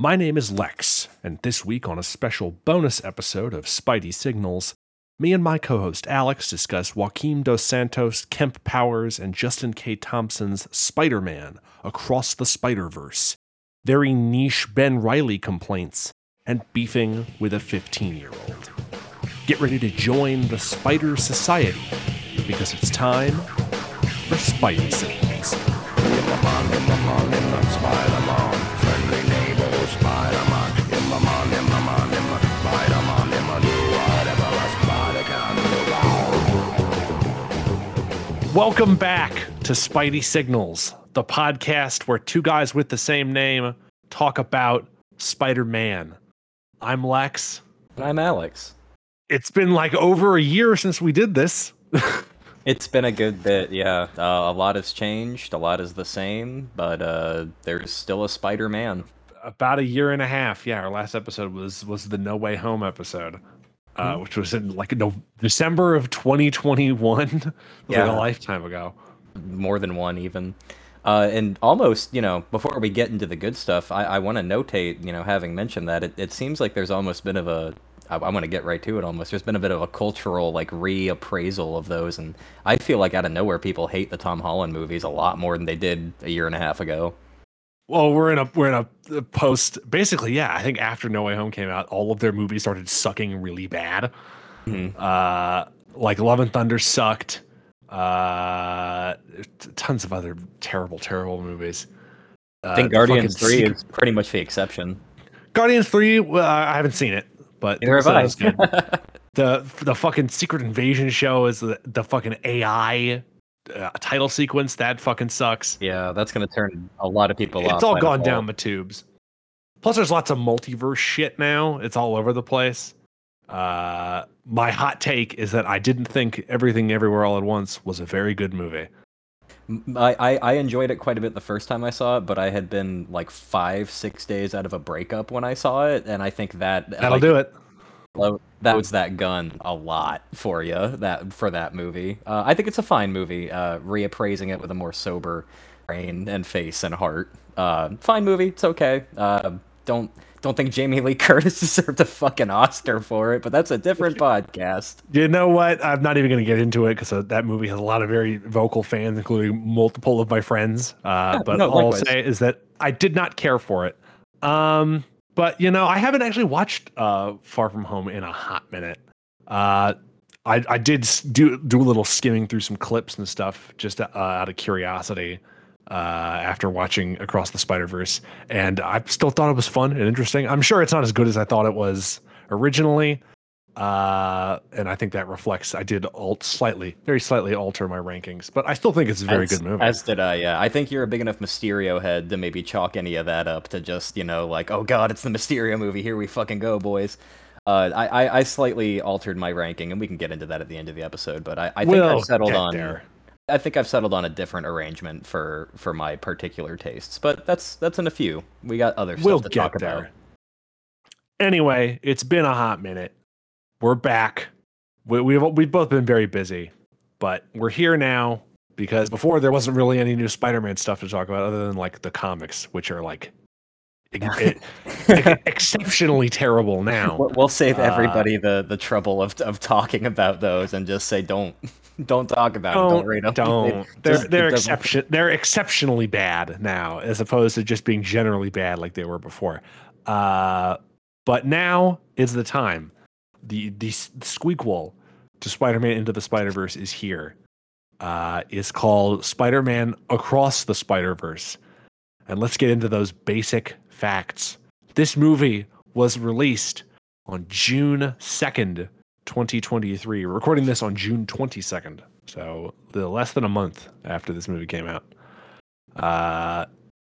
My name is Lex, and this week on a special bonus episode of Spidey Signals, me and my co host Alex discuss Joaquim Dos Santos, Kemp Powers, and Justin K. Thompson's Spider Man Across the Spider Verse, very niche Ben Reilly complaints, and beefing with a 15 year old. Get ready to join the Spider Society because it's time for Spidey Signals. Welcome back to Spidey Signals, the podcast where two guys with the same name talk about Spider Man. I'm Lex. And I'm Alex. It's been like over a year since we did this. It's been a good bit, yeah. Uh, a lot has changed, a lot is the same, but uh, there's still a Spider Man. About a year and a half. Yeah, our last episode was was the No Way Home episode. Uh, which was in like no December of 2021, Yeah. like a lifetime ago. More than one, even. Uh, and almost, you know, before we get into the good stuff, I, I want to notate, you know, having mentioned that, it, it seems like there's almost been of a. I, I want to get right to it almost. There's been a bit of a cultural, like, reappraisal of those. And I feel like out of nowhere, people hate the Tom Holland movies a lot more than they did a year and a half ago. Well, we're in a we're in a- post. Basically, yeah. I think after No Way Home came out, all of their movies started sucking really bad. Mhm. Uh, like Love and Thunder sucked. Uh, t- tons of other terrible, terrible movies. Uh, I think the Guardians 3 secret- is pretty much the exception. Guardians Three. Well, I haven't seen it, but Neither have so I. the the fucking Secret Invasion show is the the fucking AI uh, title sequence that fucking sucks. Yeah, that's gonna turn a lot of people off. it's all gone down the tubes. Plus, there's lots of multiverse shit now. It's all over the place. Uh, my hot take is that I didn't think Everything Everywhere All at Once was a very good movie. I I enjoyed it quite a bit the first time I saw it, but I had been like five, six days out of a breakup when I saw it, and I think that That'll like, do it. Lo- that was that gun a lot for you that for that movie. Uh, I think it's a fine movie. Uh, reappraising it with a more sober brain and face and heart. Uh, fine movie. It's okay. Uh, don't don't think Jamie Lee Curtis deserved a fucking Oscar for it, but that's a different podcast. You know what? I'm not even going to get into it because uh, that movie has a lot of very vocal fans, including multiple of my friends. Uh, but no, all I'll say is that I did not care for it. Um, but you know, I haven't actually watched uh, Far From Home in a hot minute. Uh, I, I did do do a little skimming through some clips and stuff just uh, out of curiosity uh, after watching Across the Spider Verse, and I still thought it was fun and interesting. I'm sure it's not as good as I thought it was originally, uh, and I think that reflects. I did alt slightly, very slightly alter my rankings, but I still think it's a very as, good movie. As did I, yeah. I think you're a big enough Mysterio head to maybe chalk any of that up to just, you know, like, oh god, it's the Mysterio movie. Here we fucking go, boys. Uh, I, I, I slightly altered my ranking, and we can get into that at the end of the episode. But I, I think We'll I've settled on. there. I think I've settled on a different arrangement for for my particular tastes. But that's that's in a few. We got other stuff We'll to get talk there. about. Anyway, it's been a hot minute. We're back. We, we've we've both been very busy, but we're here now because before there wasn't really any new Spider-Man stuff to talk about other than like the comics, which are like e- exceptionally terrible now. We'll, save Uh, everybody the, the trouble of, of talking about those and just say don't don't talk about it. Don't don't rate them. don't. They're just- they're exception. They're exceptionally bad now, as opposed to just being generally bad like they were before. Uh, but now is the time. The the s- squeakquel to Spider-Man into the Spider-Verse is here. Uh, is called Spider-Man Across the Spider-Verse, and let's get into those basic facts. This movie was released on June second, 2023. We're recording this on June 22nd, so the less than a month after this movie came out. Uh,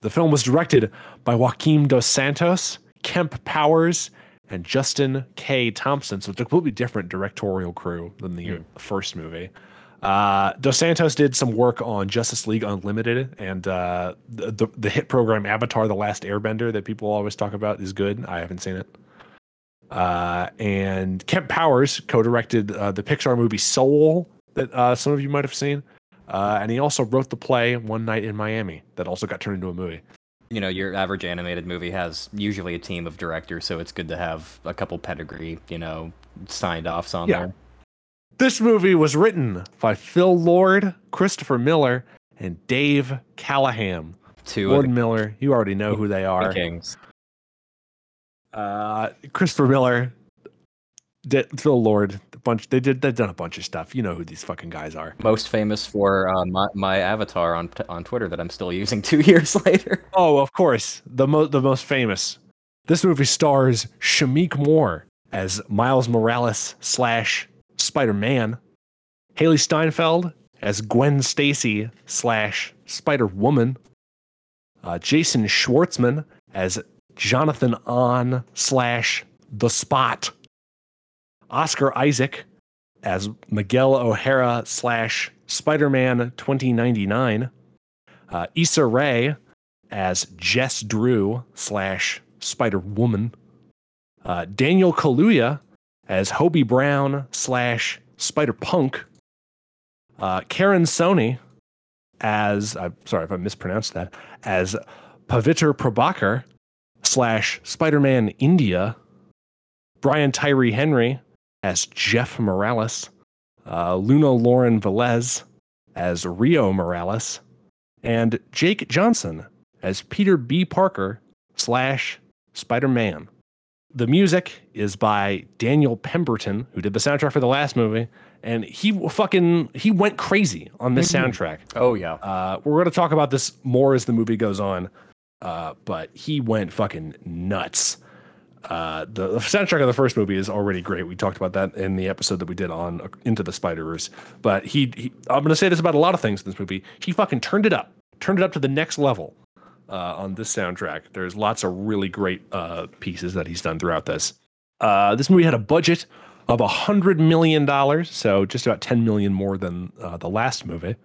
the film was directed by Joaquim Dos Santos, Kemp Powers, and Justin K. Thompson. So it's a completely different directorial crew than the Hmm. first movie. Uh, Dos Santos did some work on Justice League Unlimited and uh, the, the the hit program Avatar: The Last Airbender that people always talk about is good. I haven't seen it. Uh, and Kemp Powers co-directed uh, the Pixar movie Soul that uh, some of you might have seen, uh, and he also wrote the play One Night in Miami that also got turned into a movie. You know, your average animated movie has usually a team of directors, so it's good to have a couple pedigree, you know, signed offs on Yeah. there. This movie was written by Phil Lord, Christopher Miller, and Dave Callaham. Two Lord and Miller, you already know who they the are. kings. Uh, Christopher Miller, did, the Lord, a bunch. They did. They've done a bunch of stuff. You know who these fucking guys are. Most famous for uh, my, my avatar on on Twitter that I'm still using two years later. Oh, of course, the most the most famous. This movie stars Shameik Moore as Miles Morales slash Spider Man, Hailee Steinfeld as Gwen Stacy slash Spider Woman, uh, Jason Schwartzman as Jonathan Ohnn slash The Spot, Oscar Isaac as Miguel O'Hara slash Spider Man 2099, uh, Issa Rae as Jess Drew slash Spider Woman, uh, Daniel Kaluuya as Hobie Brown slash Spider Punk, uh, Karan Soni as I'm sorry if I mispronounced that as Pavitr Prabhakar slash Spider Man India, Brian Tyree Henry as Jeff Morales, uh, Luna Lauren Velez as Rio Morales, and Jake Johnson as Peter B. Parker slash Spider Man. The music is by Daniel Pemberton, who did the soundtrack for the last movie, and he fucking he went crazy on this Mhm. soundtrack. Oh yeah. Uh, we're going to talk about this more as the movie goes on, uh, but he went fucking nuts. Uh, the, soundtrack of the first movie is already great. We talked about that in the episode that we did on uh, Into the Spider Verse. But he, he, I'm going to say this about a lot of things in this movie. He fucking turned it up, turned it up to the next level uh, on this soundtrack. There's lots of really great uh, pieces that he's done throughout this. Uh, this movie had a budget of a hundred million dollars, so just about ten million more than uh, the last movie.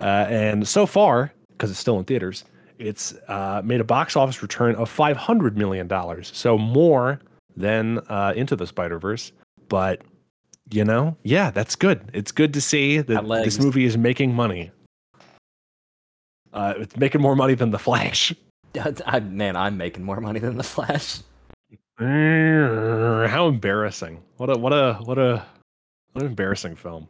And so far, because it's still in theaters, it's uh, made a box office return of five hundred million dollars, so more than uh, Into the Spider Verse. But you know, yeah, that's good. It's good to see that this movie is making money. Uh, it's making more money than The Flash. I, man, I'm making more money than the Flash. How embarrassing! What a what a what a what an embarrassing film.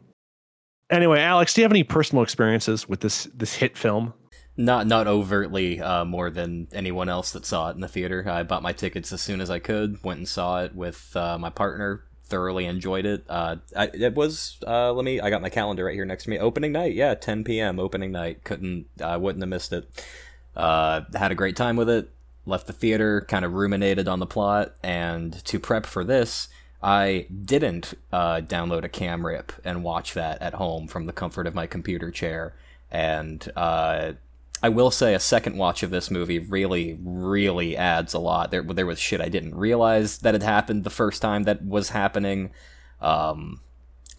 Anyway, Alex, do you have any personal experiences with this this hit film? Not not overtly uh, more than anyone else that saw it in the theater. I bought my tickets as soon as I could. Went and saw it with uh, my partner. Thoroughly enjoyed it. Uh, I, it was. Uh, let me. I got my calendar right here next to me. Opening night. Yeah, 10 p.m. Opening night. Couldn't. I wouldn't have missed it. Uh, had a great time with it. Left the theater. Kind of ruminated on the plot. And to prep for this, I didn't uh, download a cam rip and watch that at home from the comfort of my computer chair. And uh, I will say a second watch of this movie really, really adds a lot. There, there was shit I didn't realize that had happened the first time that was happening. Um,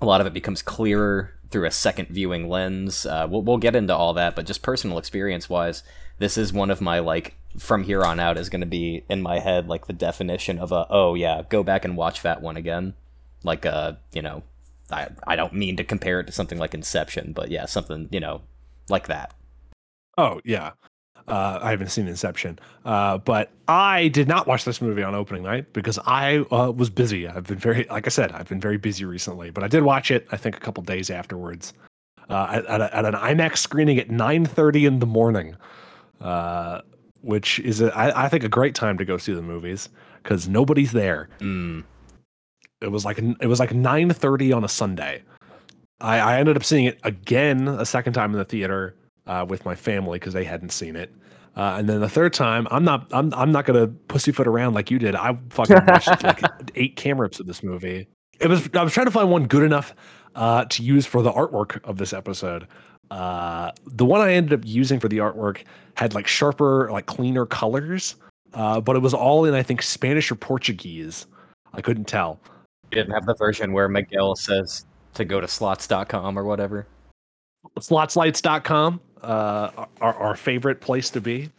a lot of it becomes clearer through a second viewing lens. Uh, we'll, we'll get into all that, but just personal experience wise, this is one of my like from here on out is going to be in my head like the definition of a oh yeah, go back and watch that one again. Like uh, you know, I I don't mean to compare it to something like Inception, but yeah, something you know like that. Oh yeah, uh, I haven't seen Inception, uh, but I did not watch this movie on opening night because I uh, was busy. I've been very, like I said, I've been very busy recently. But I did watch it. I think a couple days afterwards, uh, at, at, a, at an IMAX screening at 9:30 in the morning, uh, which is a, I, I think a great time to go see the movies because nobody's there. Mm. It was like it was like 9:30 on a Sunday. I, I ended up seeing it again a second time in the theater uh, with my family because they hadn't seen it. Uh, and then the third time, I'm not I'm I'm not gonna pussyfoot around like you did. I fucking watched like eight cameras of this movie. It was I was trying to find one good enough uh, to use for the artwork of this episode. Uh, the one I ended up using for the artwork had like sharper, like cleaner colors, uh, but it was all in I think Spanish or Portuguese. I couldn't tell. You didn't have the version where Miguel says to go to slots.com or whatever. slotslights.com uh our, our favorite place to be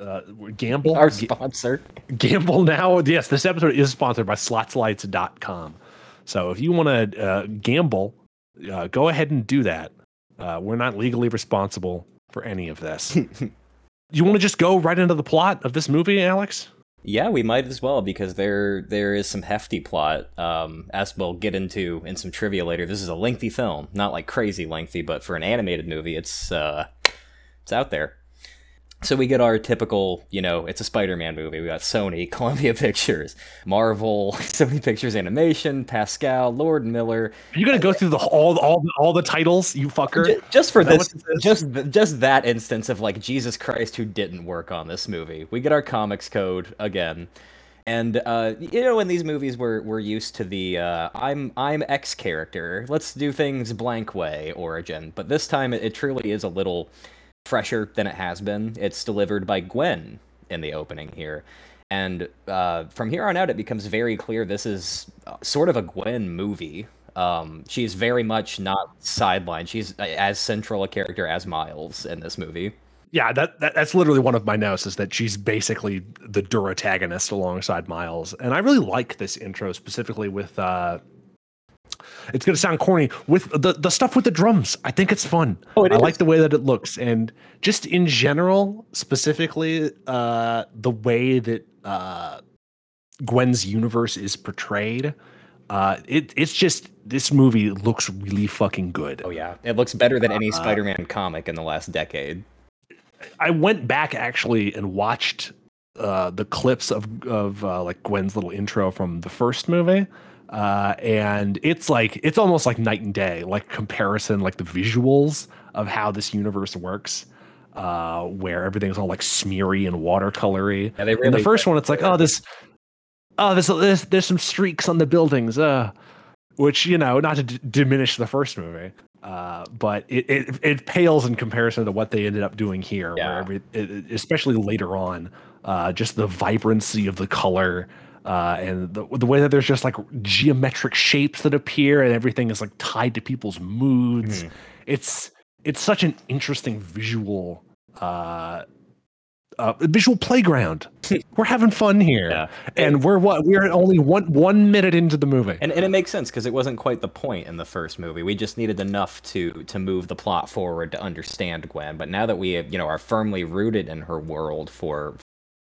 uh gamble Our Ga- sponsor. gamble now yes this episode is sponsored by slotslights.com so if you want to uh, gamble uh, go ahead and do that uh, we're not legally responsible for any of this you want to just go right into the plot of this movie, Alex? Yeah, we might as well because there there is some hefty plot. Um, as we'll get into in some trivia later. This is a lengthy film, not like crazy lengthy, but for an animated movie, it's uh, it's out there. So we get our typical, you know, it's a Spider-Man movie. We got Sony, Columbia Pictures, Marvel, Sony Pictures Animation, Pascal, Lord Miller. Are you gonna go through the all all all the titles, you fucker? Just, just for this, just just that instance of like Jesus Christ, who didn't work on this movie. We get our comics code again. And uh, you know, in these movies, we're we're used to the uh, I'm I'm X character. Let's do things blank way origin. But this time, it, it truly is a little fresher than it has been. It's delivered by Gwen in the opening here. And uh, from here on out, it becomes very clear this is uh, sort of a Gwen movie. Um, she's very much not sidelined. She's as central a character as Miles in this movie. Yeah, that, that that's literally one of my notes is that she's basically the deuteragonist alongside Miles, and I really like this intro specifically with uh, it's going to sound corny with the, the stuff with the drums. I think it's fun. Oh, it I like the way that it looks. And just in general, specifically, uh, the way that uh, Gwen's universe is portrayed. Uh, it, it's just this movie looks really fucking good. Oh yeah, it looks better than any uh, Spider-Man comic in the last decade. I went back actually and watched uh, the clips of of uh, like Gwen's little intro from the first movie, uh, and it's like it's almost like night and day, like comparison, like the visuals of how this universe works. Uh, where everything's all like smeary and watercolory. Yeah, really In the first one, it's like, oh, this, oh, there's, there's there's some streaks on the buildings, uh, which you know, not to d- diminish the first movie, uh, but it, it it pales in comparison to what they ended up doing here, yeah. where every, it, especially later on, uh, just the vibrancy of the color uh, and the, the way that there's just like geometric shapes that appear and everything is like tied to people's moods. Mm-hmm. It's it's such an interesting visual uh, uh, visual playground. we're having fun here, yeah. and we're what we're only one one minute into the movie, and, and it makes sense because it wasn't quite the point in the first movie. We just needed enough to to move the plot forward to understand Gwen. But now that we you know are firmly rooted in her world for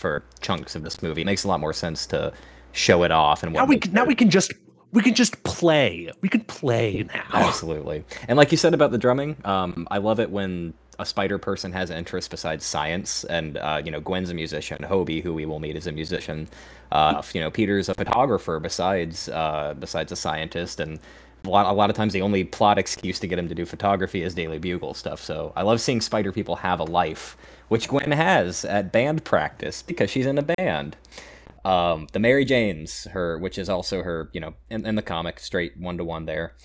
for chunks of this movie. It makes a lot more sense to show it off and now we can, now we can just we can just play. We can play now. Absolutely. And like you said about the drumming, um, I love it when a spider person has interests besides science. And uh, you know, Gwen's a musician. Hobie, who we will meet, is a musician. Uh, you know, Peter's a photographer besides uh, besides a scientist. And a lot, a lot of times, the only plot excuse to get him to do photography is Daily Bugle stuff. So I love seeing spider people have a life which Gwen has at band practice because she's in a band. Um, the Mary Janes, her, which is also her, you know, in, in the comic, straight one to one there.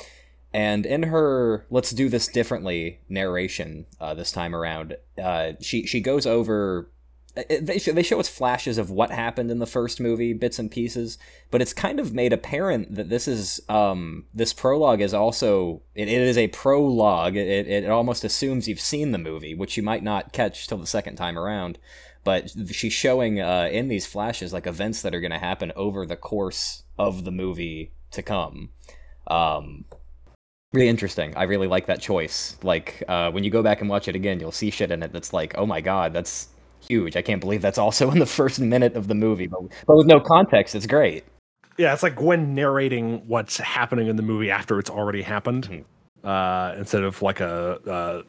And in her "Let's do this differently" narration uh, this time around, uh, she she goes over they show, they show us flashes of what happened in the first movie, bits and pieces, but it's kind of made apparent that this is um, this prologue is also it, it is a prologue. It, it almost assumes you've seen the movie, which you might not catch till the second time around. But she's showing uh, in these flashes like events that are going to happen over the course of the movie to come. Um, really interesting. I really like that choice. Like uh, when you go back and watch it again, you'll see shit in it that's like, oh my god, that's huge. I can't believe that's also in the first minute of the movie, but, but with no context, it's great. Yeah, it's like Gwen narrating what's happening in the movie after it's already happened, mm-hmm. uh, instead of like a, uh,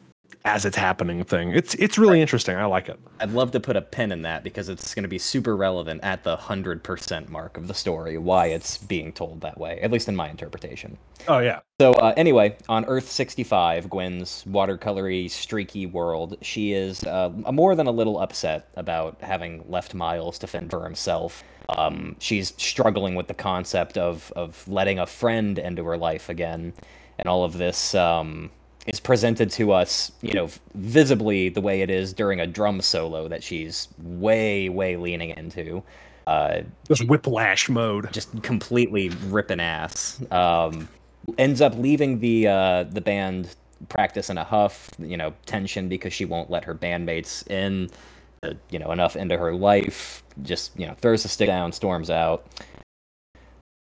as it's happening thing. It's it's really interesting. I like it. I'd love to put a pin in that because it's going to be super relevant at the hundred percent mark of the story. Why it's being told that way, at least in my interpretation. Oh yeah. So uh, anyway, on Earth sixty five, Gwen's watercolory, streaky world, she is uh, more than a little upset about having left Miles to fend for himself. Um, she's struggling with the concept of of letting a friend into her life again, and all of this. Um, is presented to us, you know, visibly the way it is during a drum solo that she's way, way leaning into. Uh, just whiplash mode, just completely ripping ass. Um, ends up leaving the uh, the band practice in a huff, you know, tension because she won't let her bandmates in, uh, you know, enough into her life. Just you know, throws the stick down, storms out.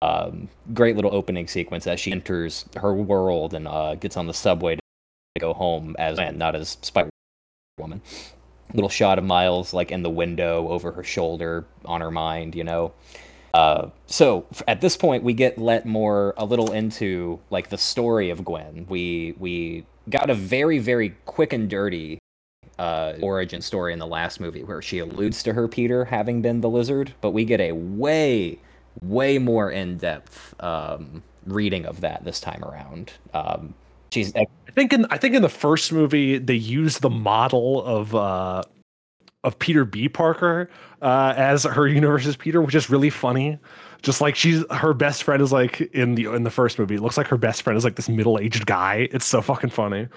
Um, great little opening sequence as she enters her world and uh, gets on the subway go home as not as Spider Woman. little shot of Miles like in the window over her shoulder on her mind, you know. Uh, so at this point, we get let more a little into like the story of Gwen. We we got a very very quick and dirty uh, origin story in the last movie where she alludes to her Peter having been the lizard, but we get a way way more in depth um, reading of that this time around. Um, she's think in I think in the first movie they used the model of uh, of Peter B. Parker uh, as her universe's Peter, which is really funny. Just like she's her best friend is like in the in the first movie. It looks like her best friend is like this middle aged guy. It's so fucking funny.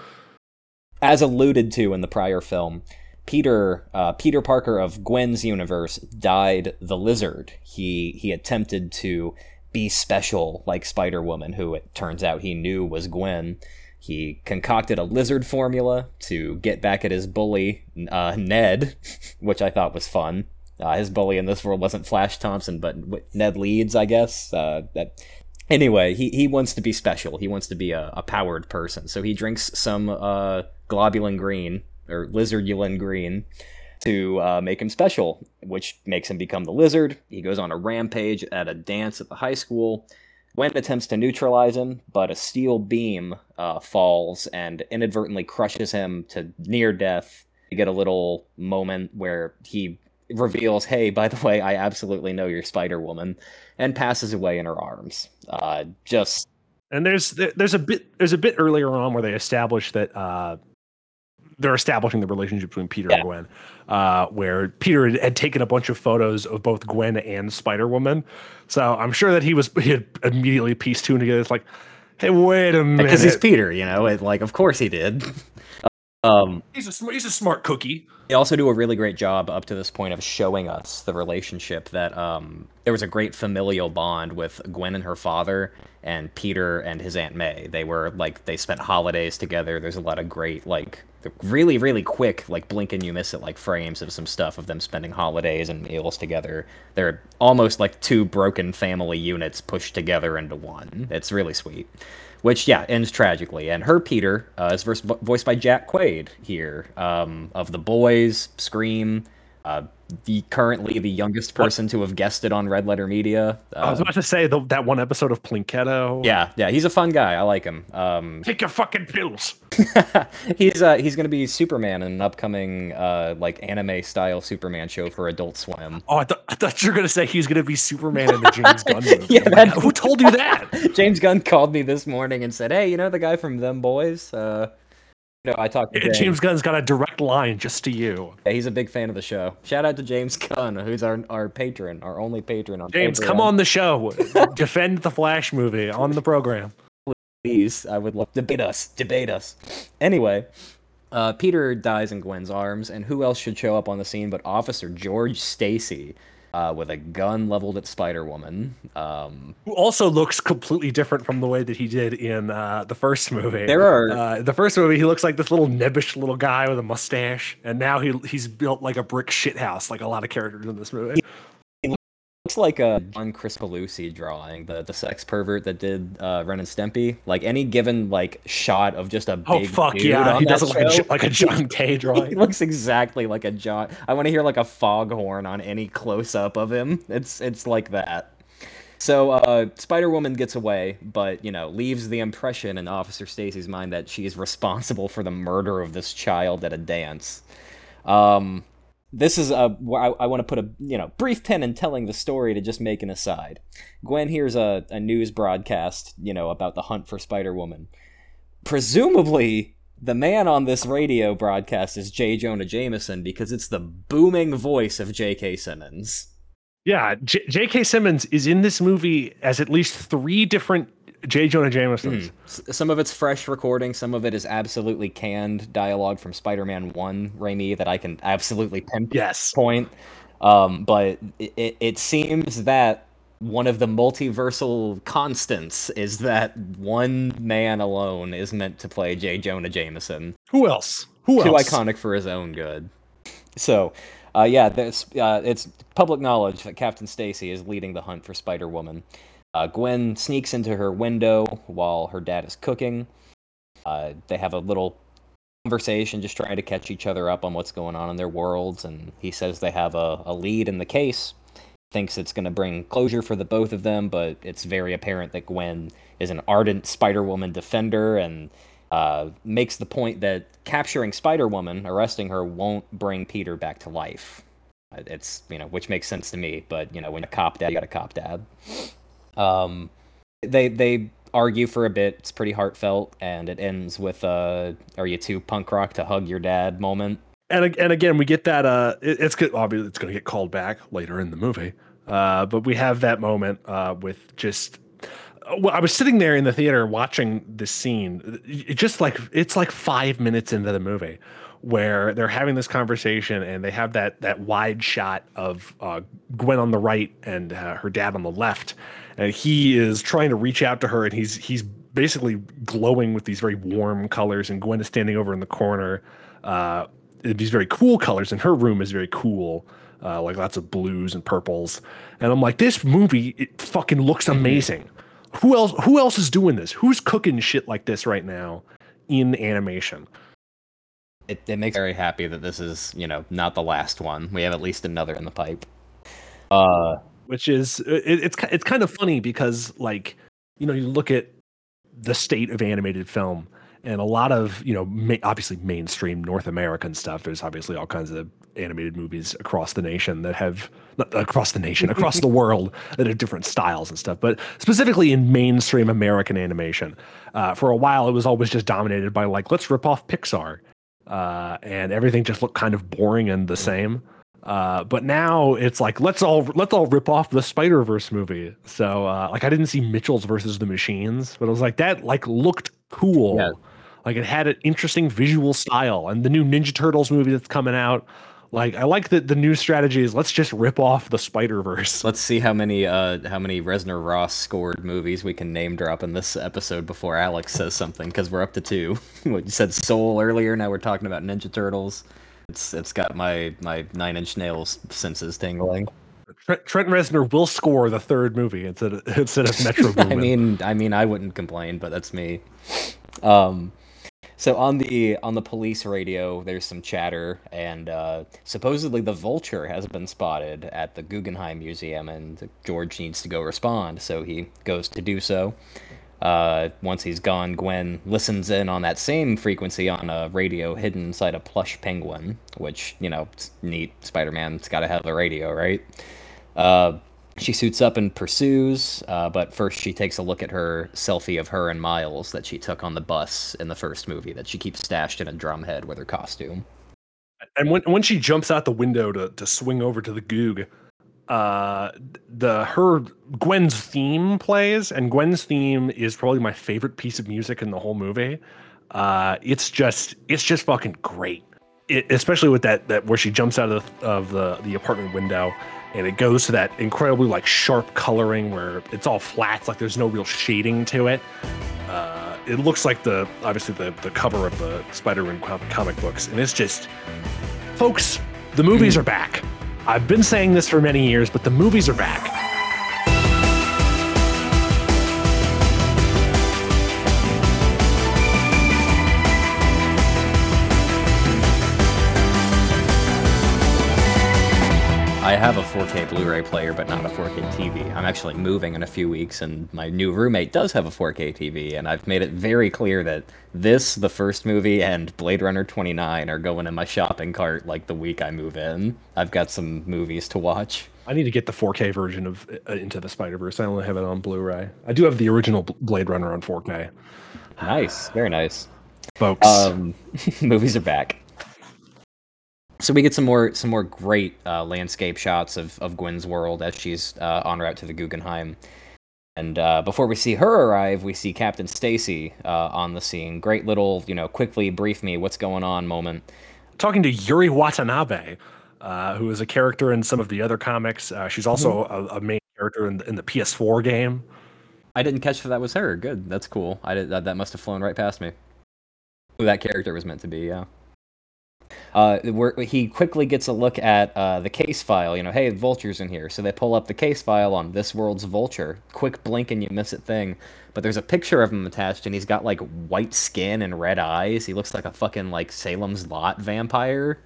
As alluded to in the prior film, Peter uh, Peter Parker of Gwen's universe died the lizard. He he attempted to be special like Spider Woman, who it turns out he knew was Gwen. He concocted a lizard formula to get back at his bully, uh, Ned, which I thought was fun. Uh, his bully in this world wasn't Flash Thompson, but Ned Leeds, I guess. Uh, that anyway, he, he wants to be special. He wants to be a, a powered person. So he drinks some uh, globulin green or lizardulin green to uh, make him special, which makes him become the lizard. He goes on a rampage at a dance at the high school. Gwen attempts to neutralize him, but a steel beam uh, falls and inadvertently crushes him to near death. You get a little moment where he reveals, "Hey, by the way, I absolutely know you're Spider Woman," and passes away in her arms. Uh, just and there's there's a bit there's a bit earlier on where they establish that uh, they're establishing the relationship between Peter yeah. and Gwen, uh, where Peter had taken a bunch of photos of both Gwen and Spider Woman. So I'm sure that he was he had immediately pieced two together. It's like, hey, wait a minute, because he's Peter, you know, it, like of course he did. Um, he's a he's a smart cookie. They also do a really great job up to this point of showing us the relationship that um, there was a great familial bond with Gwen and her father and Peter and his aunt May. They were like they spent holidays together. There's a lot of great like really really quick like blink and you miss it like frames of some stuff of them spending holidays and meals together. They're almost like two broken family units pushed together into one. It's really sweet which yeah ends tragically. And her Peter uh, is voiced by Jack Quaid here um, of The Boys, Scream, uh, the currently the youngest person to have guessed it on Red Letter Media. Uh, I was about to say the, that one episode of Plinketto. Yeah, yeah, he's a fun guy. I like him. Um, Take your fucking pills. he's uh, he's going to be Superman in an upcoming uh, like anime style Superman show for Adult Swim. Oh, I, th- I thought you were going to say he's going to be Superman in the James Gunn movie. yeah, that, who told you that? James Gunn called me this morning and said, "Hey, you know the guy from Them Boys." Uh, know, I talked to James. James Gunn's got a direct line just to you. Yeah, he's a big fan of the show. Shout out to James Gunn, who's our our patron, our only patron on James, Patreon. come on the show. Defend the Flash movie on the program. Please, I would love debate us. Debate us. Anyway, uh, Peter dies in Gwen's arms, and who else should show up on the scene but Officer George Stacy, uh, with a gun leveled at Spider Woman. Um, Who also looks completely different from the way that he did in uh, the first movie. There are uh, the first movie. He looks like this little nebbish little guy with a mustache, and now he he's built like a brick shithouse, like a lot of characters in this movie looks like a John Kricfalusi drawing, the the sex pervert that did uh, Ren and Stimpy. Like any given like shot of just a oh, big oh fuck yeah, he does look like a, like a John K drawing. he looks exactly like a John. I want to hear like a foghorn on any close up of him. It's it's like that. So uh, Spider Woman gets away, but you know leaves the impression in Officer Stacy's mind that she is responsible for the murder of this child at a dance. Um, this is a I want to put a you know brief pin in telling the story to just make an aside. Gwen hears a, a news broadcast, you know, about the hunt for Spider Woman. Presumably, the man on this radio broadcast is J. Jonah Jameson because it's the booming voice of J.K. Simmons. Yeah, J.K. Simmons is in this movie as at least three different J. Jonah Jameson. Mm. Some of it's fresh recording. Some of it is absolutely canned dialogue from Spider-Man One, Raimi, that I can absolutely pinpoint. Yes. Point. Um, but it, it seems that one of the multiversal constants is that one man alone is meant to play J. Jonah Jameson. Who else? Who Too else? Too iconic for his own good. So, uh, yeah, uh, it's public knowledge that Captain Stacy is leading the hunt for Spider Woman. Uh, Gwen sneaks into her window while her dad is cooking. Uh, they have a little conversation, just trying to catch each other up on what's going on in their worlds. And he says they have a, a lead in the case, thinks it's going to bring closure for the both of them, but it's very apparent that Gwen is an ardent Spider Woman defender and uh, makes the point that capturing Spider Woman, arresting her, won't bring Peter back to life. It's you know, which makes sense to me. But you know, when a cop dad, you got a cop dad. Um, they they argue for a bit. It's pretty heartfelt, and it ends with uh, "Are you too punk rock to hug your dad?" moment. And and again, we get that. Uh, it, it's good. Obviously, it's going to get called back later in the movie. Uh, but we have that moment uh, with just. Well, I was sitting there in the theater watching this scene. It just like it's like five minutes into the movie, where they're having this conversation and they have that that wide shot of uh, Gwen on the right and uh, her dad on the left, and he is trying to reach out to her and he's he's basically glowing with these very warm colors and Gwen is standing over in the corner. Uh, these very cool colors and her room is very cool. Uh, like lots of blues and purples, and I'm like, this movie it fucking looks mm-hmm. amazing. Who else? Who else is doing this? Who's cooking shit like this right now in animation? It, it makes me very happy that this is you know not the last one. We have at least another in the pipe. Uh, which is it, it's it's kind of funny because like you know you look at the state of animated film and a lot of you know ma- obviously mainstream North American stuff. There's obviously all kinds of animated movies across the nation that have not across the nation across the world that have different styles and stuff. But specifically in mainstream American animation, uh, for a while it was always just dominated by like let's rip off Pixar uh, and everything just looked kind of boring and the same. Uh, but now it's like let's all let's all rip off the Spider Verse movie. So uh, like I didn't see Mitchell's versus the Machines, but I was like that like looked cool. Yeah. Like it had an interesting visual style, and the new Ninja Turtles movie that's coming out like I like that the new strategy is let's just rip off the Spider Verse. Let's see how many uh how many Reznor Ross scored movies we can name drop in this episode before Alex says something because we're up to two. what you said Soul earlier. Now we're talking about Ninja Turtles. It's it's got my my Nine Inch Nails senses tingling. Trent, Trent Reznor will score the third movie instead of, instead of Metro I mean, I mean, I wouldn't complain, but that's me. Um, so on the on the police radio, there's some chatter, and uh, supposedly the vulture has been spotted at the Guggenheim Museum, and George needs to go respond. So he goes to do so. Uh, once he's gone, Gwen listens in on that same frequency on a radio hidden inside a plush penguin, which you know, neat. Spider-Man's got to have a radio, right? Uh, she suits up and pursues, uh, but first she takes a look at her selfie of her and Miles that she took on the bus in the first movie that she keeps stashed in a drum head with her costume. And when when she jumps out the window to, to swing over to the Goog, uh, the her Gwen's theme plays, and Gwen's theme is probably my favorite piece of music in the whole movie. Uh, it's just it's just fucking great, it, especially with that that where she jumps out of the, of the the apartment window and it goes to that incredibly like sharp coloring where it's all flats like there's no real shading to it. Uh, it looks like the obviously the, the cover of the spider-man comic books and it's just folks the movies are back. I've been saying this for many years but the movies are back I have a 4K Blu-ray player, but not a 4K TV. I'm actually moving in a few weeks, and my new roommate does have a 4K TV, and I've made it very clear that this, the first movie, and Blade Runner 29 are going in my shopping cart like the week I move in. I've got some movies to watch. I need to get the 4K version of uh, Into the Spider Verse. I only have it on Blu-ray. I do have the original Blade Runner on 4K. Nice, very nice, folks. Um, movies are back so we get some more some more great uh, landscape shots of, of Gwen's world as she's uh, en route to the Guggenheim. And uh, before we see her arrive, we see Captain Stacy uh, on the scene. Great little, you know, quickly brief me what's going on moment. Talking to Yuri Watanabe, uh, who is a character in some of the other comics. Uh, she's also mm-hmm. a, a, main character in the, in the PS4 game. I didn't catch that that was her. Good, that's cool. I did that. That must have flown right past me. Who that character was meant to be. Yeah. Uh, he quickly gets a look at uh, the case file. You know, hey, vulture's in here. So they pull up the case file on this world's vulture. Quick blink and you miss it thing. But there's a picture of him attached, and he's got like white skin and red eyes. He looks like a fucking like Salem's Lot vampire.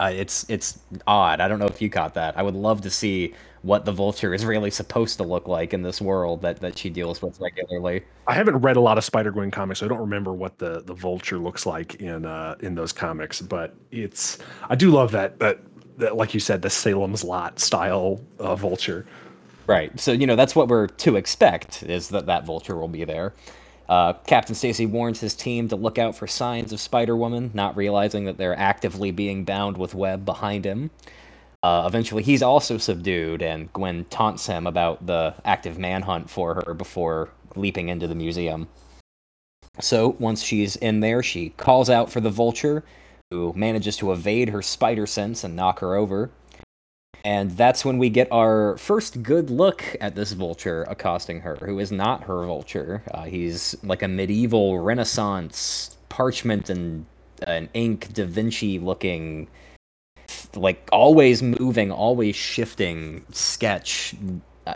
Uh, it's it's odd. I don't know if you caught that. I would love to see what the vulture is really supposed to look like in this world that, that she deals with regularly. I haven't read a lot of Spider Gwen comics, so I don't remember what the, the vulture looks like in uh, in those comics. But it's I do love that that, that like you said, the Salem's Lot style uh, vulture. Right. So you know that's what we're to expect is that that vulture will be there. Uh, Captain Stacy warns his team to look out for signs of Spider Woman, not realizing that they're actively being bound with web behind him. Uh, eventually, he's also subdued, and Gwen taunts him about the active manhunt for her before leaping into the museum. So, once she's in there, she calls out for the vulture, who manages to evade her spider sense and knock her over. And that's when we get our first good look at this vulture accosting her, who is not her vulture. Uh, he's like a medieval Renaissance parchment and an ink Da Vinci looking like always moving, always shifting sketch.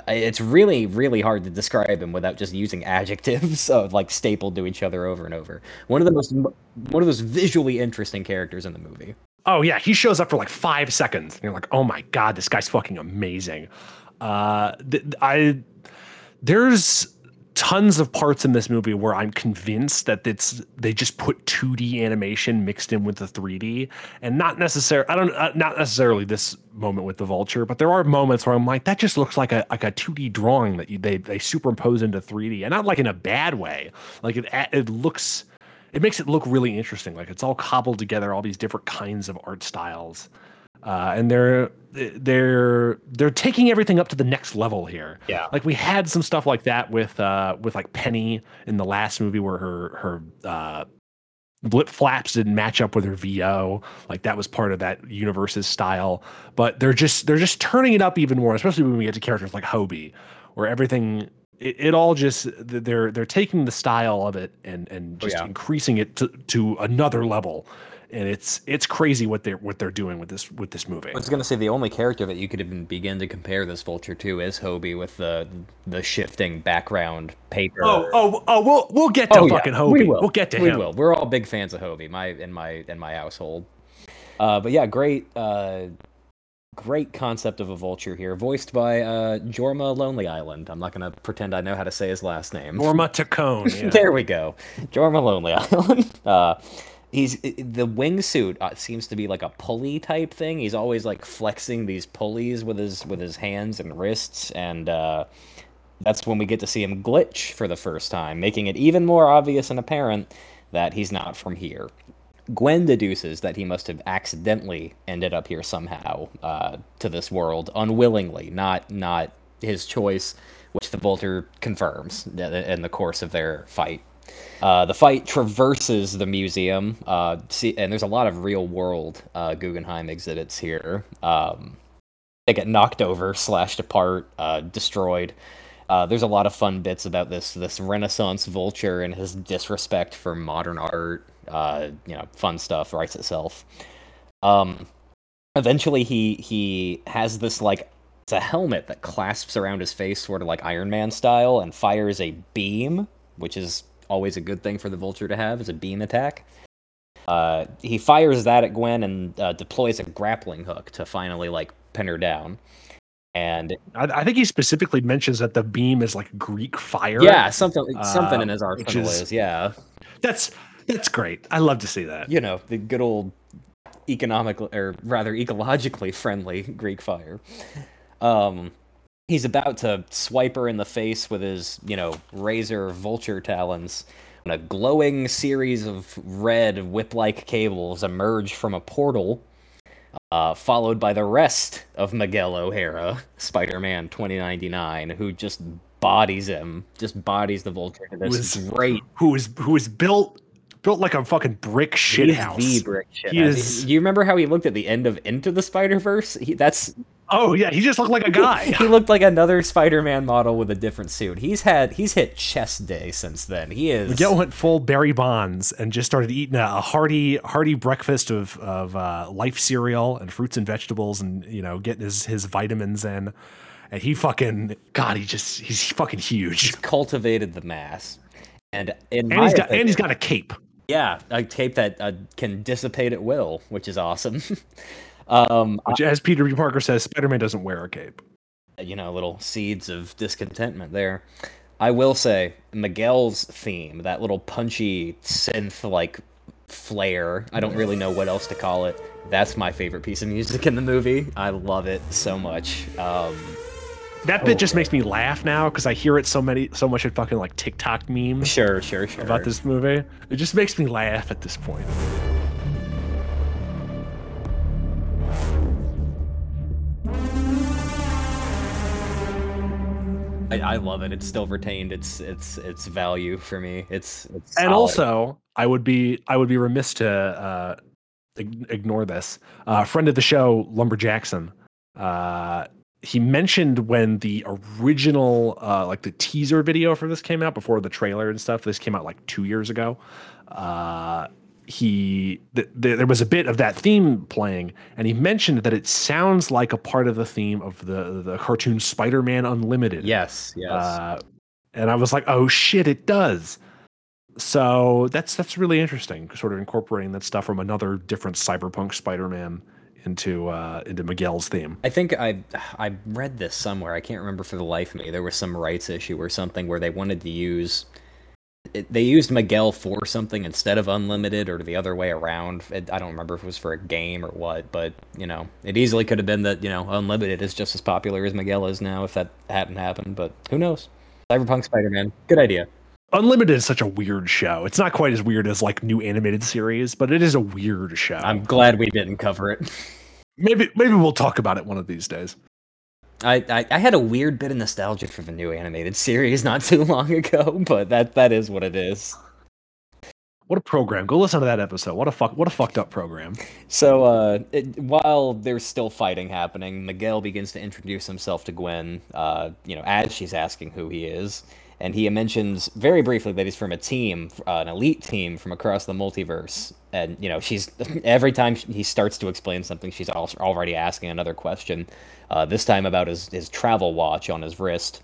It's really, really hard to describe him without just using adjectives of like stapled to each other over and over. One of the most, one of those visually interesting characters in the movie. Oh yeah, he shows up for like five seconds, and you're like, oh my god, this guy's fucking amazing. Uh, th- I there's tons of parts in this movie where I'm convinced that it's they just put 2D animation mixed in with the 3D, and not necessarily I don't uh, not necessarily this moment with the vulture, but there are moments where I'm like that just looks like a like a 2D drawing that you, they they superimpose into 3D, and not like in a bad way. Like it it looks it makes it look really interesting. Like it's all cobbled together, all these different kinds of art styles uh, and they're they're they're taking everything up to the next level here. Yeah, like we had some stuff like that with uh, with like Penny in the last movie where her her uh, blip flaps didn't match up with her VO. Like that was part of that universe's style. But they're just they're just turning it up even more, especially when we get to characters like Hobie, where everything it, it all just they're they're taking the style of it and and just oh, yeah. increasing it to to another level and it's it's crazy what they're what they're doing with this with this movie. I was gonna say the only character that you could even begin to compare this vulture to is Hobie with the the shifting background paper. Oh oh oh we'll we'll get to oh, fucking yeah. Hobie. We will. We'll get to we him. will. We're all big fans of Hobie. My in my in my household. Uh, but yeah, great. Uh, great concept of a vulture here, voiced by uh, Jorma Lonely Island. I'm not going to pretend I know how to say his last name. Jorma Taccone. Yeah. there we go. Jorma Lonely Island. Uh, he's the wingsuit uh, seems to be like a pulley type thing. He's always like flexing these pulleys with his with his hands and wrists, and uh, that's when we get to see him glitch for the first time, making it even more obvious and apparent that he's not from here. Gwen deduces that he must have accidentally ended up here somehow uh, to this world unwillingly, not not his choice, which the Vulture confirms in the course of their fight uh, the fight traverses the museum, uh, see, and there's a lot of real world uh, Guggenheim exhibits here. Um, they get knocked over, slashed apart, uh, destroyed. Uh, there's a lot of fun bits about this this Renaissance vulture and his disrespect for modern art. Uh, you know, fun stuff writes itself. Um, eventually, he he has this like it's a helmet that clasps around his face, sort of like Iron Man style, and fires a beam, which is always a good thing for the Vulture to have, is a beam attack. Uh, he fires that at Gwen and uh, deploys a grappling hook to finally like pin her down. And I, I, think he specifically mentions that the beam is like Greek fire. Yeah, something something uh, in his arsenal is, is yeah. That's that's great. I love to see that. You know, the good old economical or rather ecologically friendly Greek fire. Um, he's about to swipe her in the face with his, you know, razor vulture talons. And a glowing series of red whip-like cables emerge from a portal, uh, followed by the rest of Miguel O'Hara, Spider-Man 2099, who just bodies him, just bodies the vulture to this who is, great. Who is who is built built like a fucking brick shit house. The brick is... You remember how he looked at the end of Into the Spider Verse? That's Oh yeah, he just looked like a guy. he looked like another Spider-Man model with a different suit. He's had he's hit chest day since then. He is Miguel went full Barry Bonds and just started eating a, a hearty hearty breakfast of of uh, life cereal and fruits and vegetables and you know getting his his vitamins in. And he fucking God, he just he's fucking huge. he's cultivated the mass. And in And he's got and he's got a cape. yeah, a cape that uh, can dissipate at will, which is awesome. um, Which, as Peter B. Parker says, Spider Man doesn't wear a cape. you know, little seeds of discontentment there. I will say Miguel's theme, that little punchy synth like flair. I don't really know what else to call it. That's my favorite piece of music in the movie. I love it so much. Um, That bit just makes me laugh now because I hear it so many so much in fucking like TikTok memes sure, sure, sure. about this movie. It just makes me laugh at this point. I, I love it. It's still retained its its its value for me. It's it's and solid. also I would be I would be remiss to uh, ignore this. Uh, friend of the show, Lumber Jackson. Uh, he mentioned when the original uh, like the teaser video for this came out before the trailer and stuff. This came out like two years ago. Uh, he th- th- there was a bit of that theme playing, and he mentioned that it sounds like a part of the theme of the the cartoon Spider-Man Unlimited. yes, yes. Uh, and I was like, oh shit, it does. So that's that's really interesting, sort of incorporating that stuff from another different cyberpunk Spider-Man into uh, into Miguel's theme. I think I I read this somewhere. I can't remember for the life of me. There was some rights issue or something where they wanted to use it, they used Miguel for something instead of unlimited or the other way around. It, I don't remember if it was for a game or what, but you know, it easily could have been that you know unlimited is just as popular as Miguel is now if that hadn't happened. But who knows? Cyberpunk Spider-Man, good idea. Unlimited is such a weird show. It's not quite as weird as like new animated series, but it is a weird show. I'm glad we didn't cover it. maybe maybe we'll talk about it one of these days. I, I, I had a weird bit of nostalgia for the new animated series not too long ago, but that that is what it is. What a program! Go listen to that episode. What a fuck! What a fucked up program. So, uh, it, while there's still fighting happening, Miguel begins to introduce himself to Gwen, uh, you know, as she's asking who he is. And he mentions very briefly that he's from a team, uh, an elite team from across the multiverse. And, you know, she's every time he starts to explain something, she's al- already asking another question. Uh, this time about his, his travel watch on his wrist.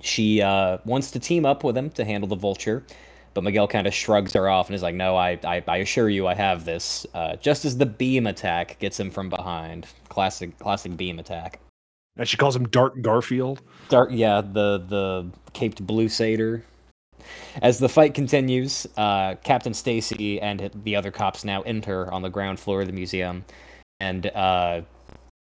She uh, wants to team up with him to handle the vulture. But Miguel kind of shrugs her off and is like, "No, I, I, I assure you, I have this." Uh, just as the beam attack gets him from behind, classic, classic beam attack. And she calls him Dart Garfield. Dark, yeah, the the caped blue satyr. As the fight continues, uh, Captain Stacy and the other cops now enter on the ground floor of the museum, and uh,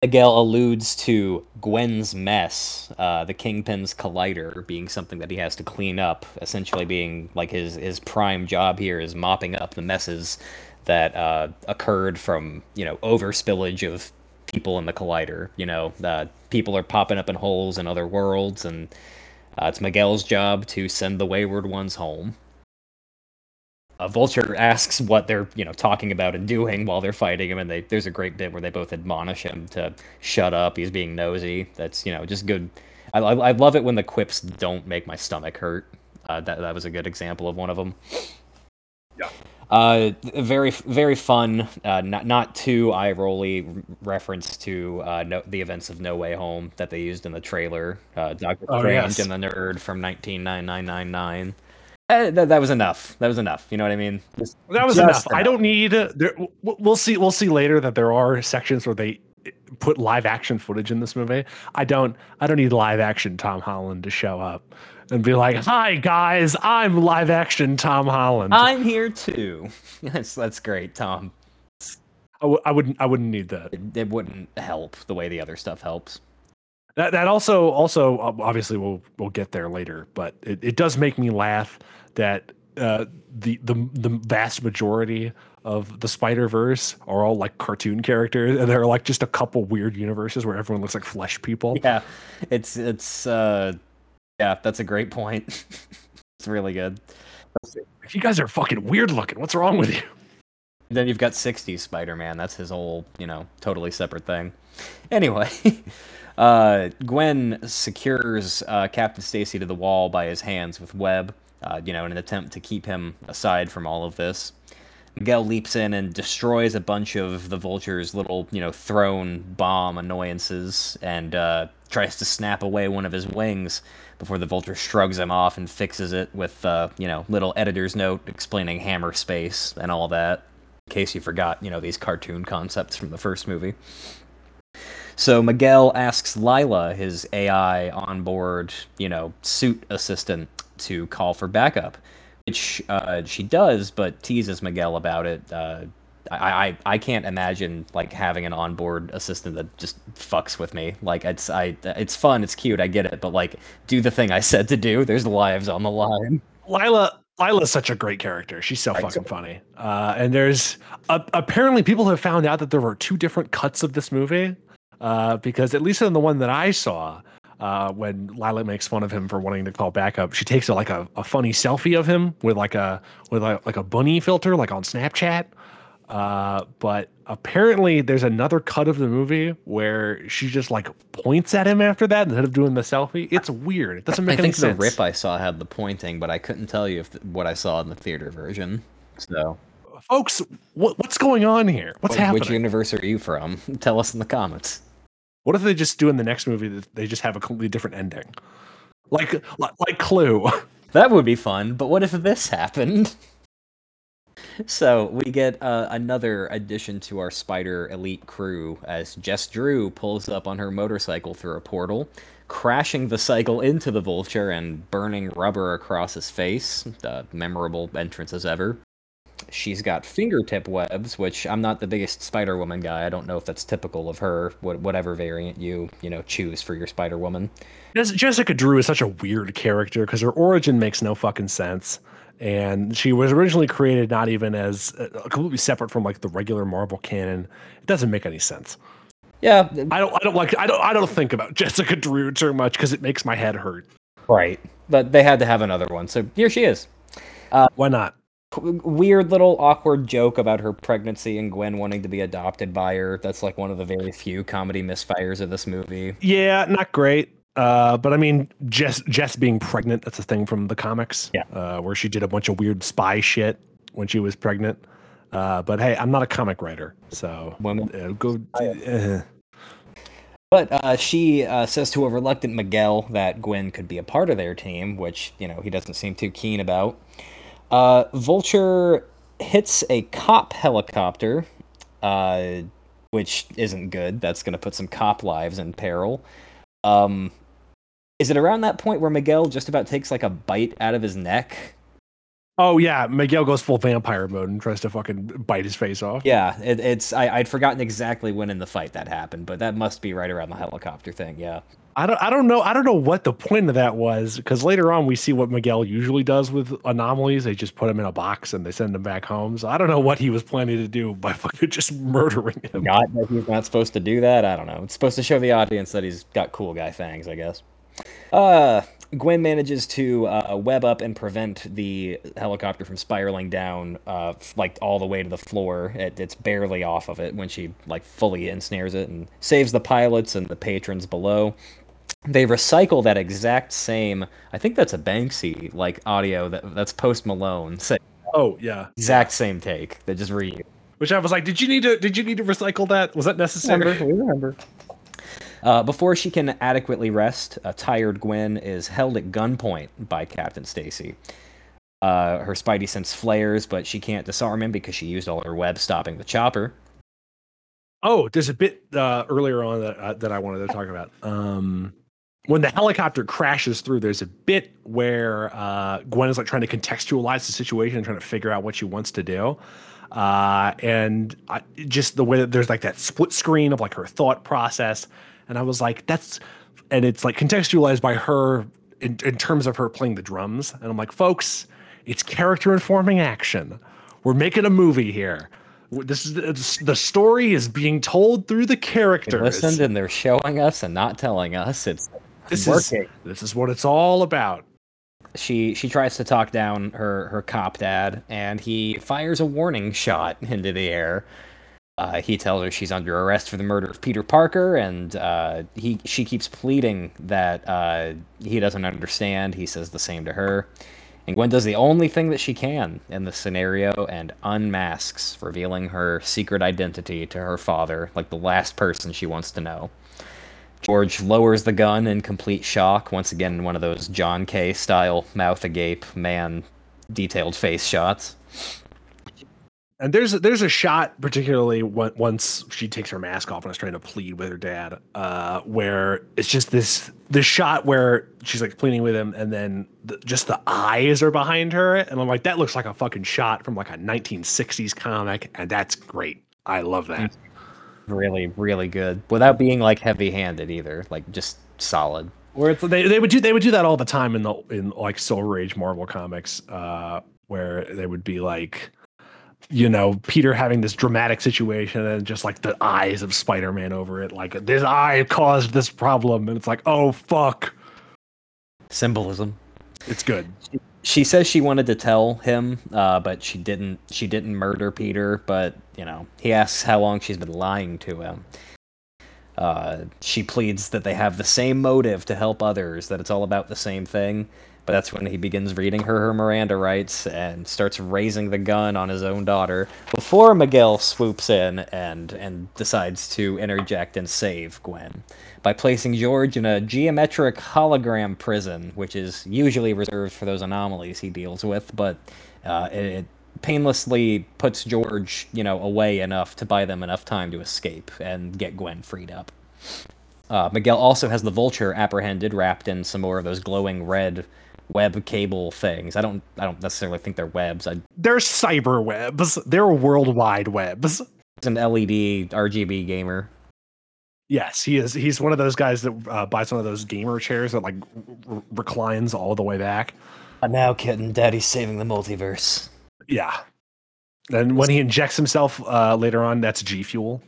Miguel alludes to Gwen's mess, uh, the Kingpin's collider, being something that he has to clean up. Essentially, being like his his prime job here is mopping up the messes that uh, occurred from you know overspillage of people in the collider. You know, uh, people are popping up in holes in other worlds, and uh, it's Miguel's job to send the wayward ones home. Uh, Vulture asks what they're, you know, talking about and doing while they're fighting him, and they, there's a great bit where they both admonish him to shut up. He's being nosy. That's, you know, just good. I, I, I love it when the quips don't make my stomach hurt. Uh, that that was a good example of one of them. Yeah. Uh, very very fun. Uh, not not too eye rolly reference to uh, no, the events of No Way Home that they used in the trailer. Uh, Doctor Oh, Strange yes. and the Nerd from 199999. Uh, that, that was enough. That was enough. You know what I mean? Just- That was just enough. I don't need. uh, There, we'll see. We'll see later that there are sections where they put live action footage in this movie. I don't. I don't need live action Tom Holland to show up and be like, "Hi guys, I'm live action Tom Holland." I, I'm here too. Yes, that's great, Tom. w- I wouldn't. I wouldn't need that. It, it wouldn't help the way the other stuff helps. That, that also also obviously we'll we'll get there later, but it, it does make me laugh that uh, the the the vast majority of the Spider Verse are all like cartoon characters, and there are like just a couple weird universes where everyone looks like flesh people. Yeah, it's it's uh, yeah, that's a great point. it's really good. If you guys are fucking weird looking. What's wrong with you? Then you've got 60s Spider-Man. That's his whole, you know, totally separate thing. Anyway, uh, Gwen secures uh, Captain Stacy to the wall by his hands with web, uh, you know, in an attempt to keep him aside from all of this. Miguel leaps in and destroys a bunch of the Vulture's little, you know, thrown bomb annoyances and uh, tries to snap away one of his wings before the Vulture shrugs him off and fixes it with, uh, you know, little editor's note explaining hammer space and all that. In case you forgot, you know, these cartoon concepts from the first movie. So Miguel asks Lyla, his AI onboard, you know, suit assistant, to call for backup which uh, she does, but teases Miguel about it. Uh, I, I I can't imagine like having an onboard assistant that just fucks with me. Like it's I it's fun, it's cute, I get it, but like do the thing I said to do. There's lives on the line. Lyla Lyla's such a great character. She's so fucking funny. Uh, and there's uh, apparently people have found out that there were two different cuts of this movie. Uh, because at least in the one that I saw, uh, when Lyla makes fun of him for wanting to call backup, she takes a, like a, a funny selfie of him with like a with a, like a bunny filter, like on Snapchat. Uh, but apparently, there's another cut of the movie where she just like points at him after that instead of doing the selfie. It's weird. It doesn't make I any think the rip I saw had the pointing, but I couldn't tell you if th- what I saw in the theater version. So, Folks, what, what's going on here? What's Wh- happening? which universe are you from? Tell us in the comments. What if they just do in the next movie that they just have a completely different ending, like like, like Clue? That would be fun, but what if this happened? So we get uh, another addition to our Spider Elite crew as Jess Drew pulls up on her motorcycle through a portal, crashing the cycle into the Vulture and burning rubber across his face. The memorable entrance as ever. She's got fingertip webs, which I'm not the biggest Spider Woman guy. I don't know if that's typical of her. wh- Whatever variant you you know choose for your Spider Woman. Jessica Drew is such a weird character because her origin makes no fucking sense. And she was originally created not even as uh, completely separate from like the regular Marvel canon. It doesn't make any sense. Yeah, I don't. I don't like. I don't. I don't think about Jessica Drew too much because it makes my head hurt. right. But they had to have another one, so here she is. Why not? weird little awkward joke about her pregnancy and Gwen wanting to be adopted by her. That's like one of the very few comedy misfires of this movie. Yeah, not great. Uh, but I mean, Jess Jess being pregnant, that's a thing from the comics. Yeah. Uh, where she did a bunch of weird spy shit when she was pregnant. Uh, but hey, I'm not a comic writer, so Women. uh, go. uh, But uh, she uh, says to a reluctant Miguel that Gwen could be a part of their team, which, you know, he doesn't seem too keen about. Uh, Vulture hits a cop helicopter, uh, which isn't good. That's going to put some cop lives in peril. Um, is it around that point where Miguel just about takes like a bite out of his neck? oh yeah, Miguel goes full vampire mode and tries to fucking bite his face off. Yeah, it, it's I, I'd forgotten exactly when in the fight that happened, but that must be right around the helicopter thing. Yeah. I don't. I don't know. I don't know what the point of that was because later on we see what Miguel usually does with anomalies. They just put him in a box and they send him back home. So I don't know what he was planning to do by fucking just murdering him. Not that he's not supposed to do that. I don't know. It's supposed to show the audience that he's got cool guy fangs, I guess. Uh, Gwen manages to uh, web up and prevent the helicopter from spiraling down, uh, f- like all the way to the floor. It, it's barely off of it when she like fully ensnares it and saves the pilots and the patrons below. They recycle that exact same. I think that's a Banksy like audio that that's Post Malone. Say, Oh yeah. exact same take. They just read. Which I was like, did you need to? Did you need to recycle that? Was that necessary? we remember. Uh, before she can adequately rest, a tired Gwen is held at gunpoint by Captain Stacy. Uh, her spidey sense flares, but she can't disarm him because she used all her web stopping the chopper. Oh, there's a bit uh, earlier on that uh, that I wanted to talk about. Um, when the helicopter crashes through, there's a bit where uh, Gwen is like trying to contextualize the situation and trying to figure out what she wants to do. Uh, and I, just the way that there's like that split screen of like her thought process, and I was like, that's, and it's like contextualized by her in, in terms of her playing the drums, and I'm like, folks, it's character informing action. We're making a movie here. This is the, story is being told through the They characters. listened and they're showing us and not telling us. It's this working. is this is what it's all about. she she tries to talk down her her cop dad, and he fires a warning shot into the air. Uh, he tells her she's under arrest for the murder of Peter Parker, and uh, he she keeps pleading that uh, he doesn't understand. He says the same to her, and Gwen does the only thing that she can in the scenario and unmasks, revealing her secret identity to her father, like the last person she wants to know. George lowers the gun in complete shock, once again in one of those John K. style mouth agape man detailed face shots. And there's there's a shot, particularly once she takes her mask off and is trying to plead with her dad, uh, where it's just this this shot where she's like pleading with him, and then the, just the eyes are behind her, and I'm like, that looks like a fucking shot from like a 1960s comic, and that's great. I love that. Really, really good without being like heavy handed either, like just solid. Where it's, they they would do they would do that all the time in the in like Silver Age Marvel comics, uh, where they would be like you know, Peter having this dramatic situation and just like the eyes of Spider Man over it. Like, this eye caused this problem. And it's like, oh, fuck. Symbolism. It's good. She says she wanted to tell him, uh, but she didn't. She didn't murder Peter. But you know, he asks how long she's been lying to him. Uh, she pleads that they have the same motive to help others, that it's all about the same thing. But that's when he begins reading her her Miranda rights and starts raising the gun on his own daughter before Miguel swoops in and and decides to interject and save Gwen by placing George in a geometric hologram prison, which is usually reserved for those anomalies he deals with, but uh, it, it painlessly puts George, you know, away enough to buy them enough time to escape and get Gwen freed up. Uh, Miguel also has the vulture apprehended, wrapped in some more of those glowing red web cable things. I don't I don't necessarily think they're webs. I, they're cyber webs. They're worldwide webs. He's an LED RGB gamer. Yes, he is. He's one of those guys that uh, buys one of those gamer chairs that like r- reclines all the way back. But now, kitten, Daddy's saving the multiverse. Yeah, and when he injects himself uh, later on, that's G Fuel.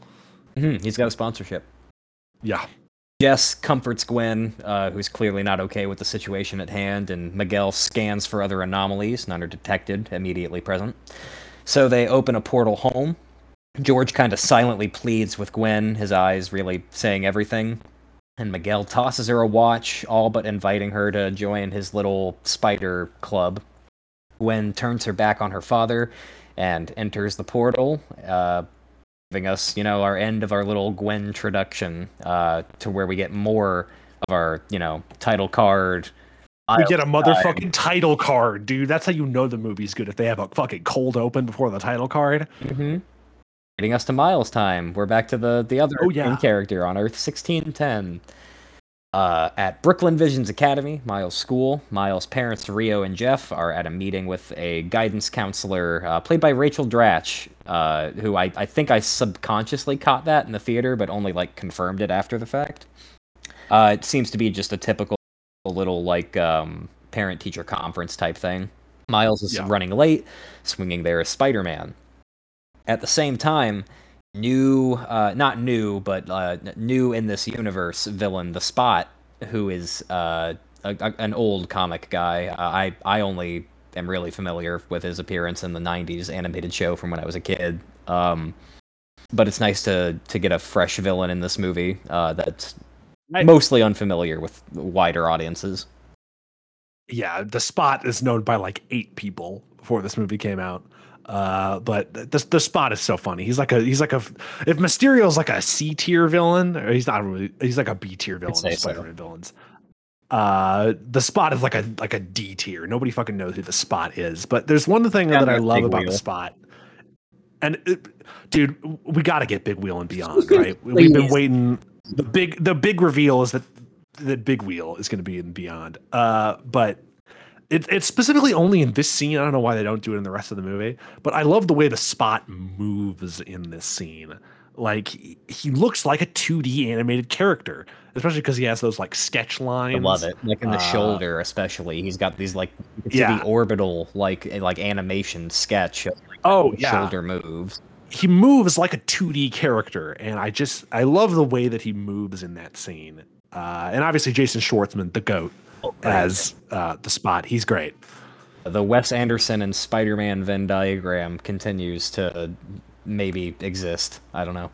Mm-hmm. He's got a sponsorship. Yeah. Jess comforts Gwen, uh, who's clearly not okay with the situation at hand, and Miguel scans for other anomalies, none are detected, immediately present. So they open a portal home. George kind of silently pleads with Gwen, his eyes really saying everything. And Miguel tosses her a watch, all but inviting her to join his little spider club. Gwen turns her back on her father and enters the portal, uh, giving us, you know, our end of our little Gwen introduction uh, to where we get more of our, you know, title card. We get a motherfucking title card, dude. That's how you know the movie's good if they have a fucking cold open before the title card. Mm-hmm. Getting us to Miles time. We're back to the the other oh, yeah. character on Earth sixteen ten. Uh, at Brooklyn Visions Academy, Miles' school, Miles' parents, Rio and Jeff, are at a meeting with a guidance counselor uh, played by Rachel Dratch, uh, who I, I think I subconsciously caught that in the theater, but only like confirmed it after the fact. Uh, it seems to be just a typical little like um, parent teacher conference type thing. Miles is yeah. running late, swinging there as Spider Man. At the same time, new, uh, not new, but uh, new in this universe villain, the Spot, who is uh, a, a, an old comic guy. Uh, I I only am really familiar with his appearance in the '90s animated show from when I was a kid. Um, but it's nice to to get a fresh villain in this movie uh, that's I, mostly unfamiliar with wider audiences. Yeah, the Spot is known by like eight people before this movie came out. Uh, but the the spot is so funny. He's like a he's like a if Mysterio's like a C tier villain, or he's not really he's like a B tier villain. Spider-Man so. villains. Uh, the spot is like a like a D tier. Nobody fucking knows who the spot is. But there's one thing yeah, that I love about wheel. the spot, and it, dude, we got to get Big Wheel and Beyond, right? We've been waiting. The big the big reveal is that that Big Wheel is going to be in Beyond. Uh, but it, it's specifically only in this scene. I don't know why they don't do it in the rest of the movie, but I love the way the spot moves in this scene. Like he, looks like a 2D animated character, especially because he has those like sketch lines. I love it, like in the uh, shoulder, especially. He's got these like yeah. the orbital like like animation sketch. Of, like, oh yeah, shoulder moves. He moves like a 2D character, and I just I love the way that he moves in that scene. Uh, and obviously Jason Schwartzman, the goat, as uh, the Spot. He's great. The Wes Anderson and Spider-Man Venn diagram continues to maybe exist. I don't know.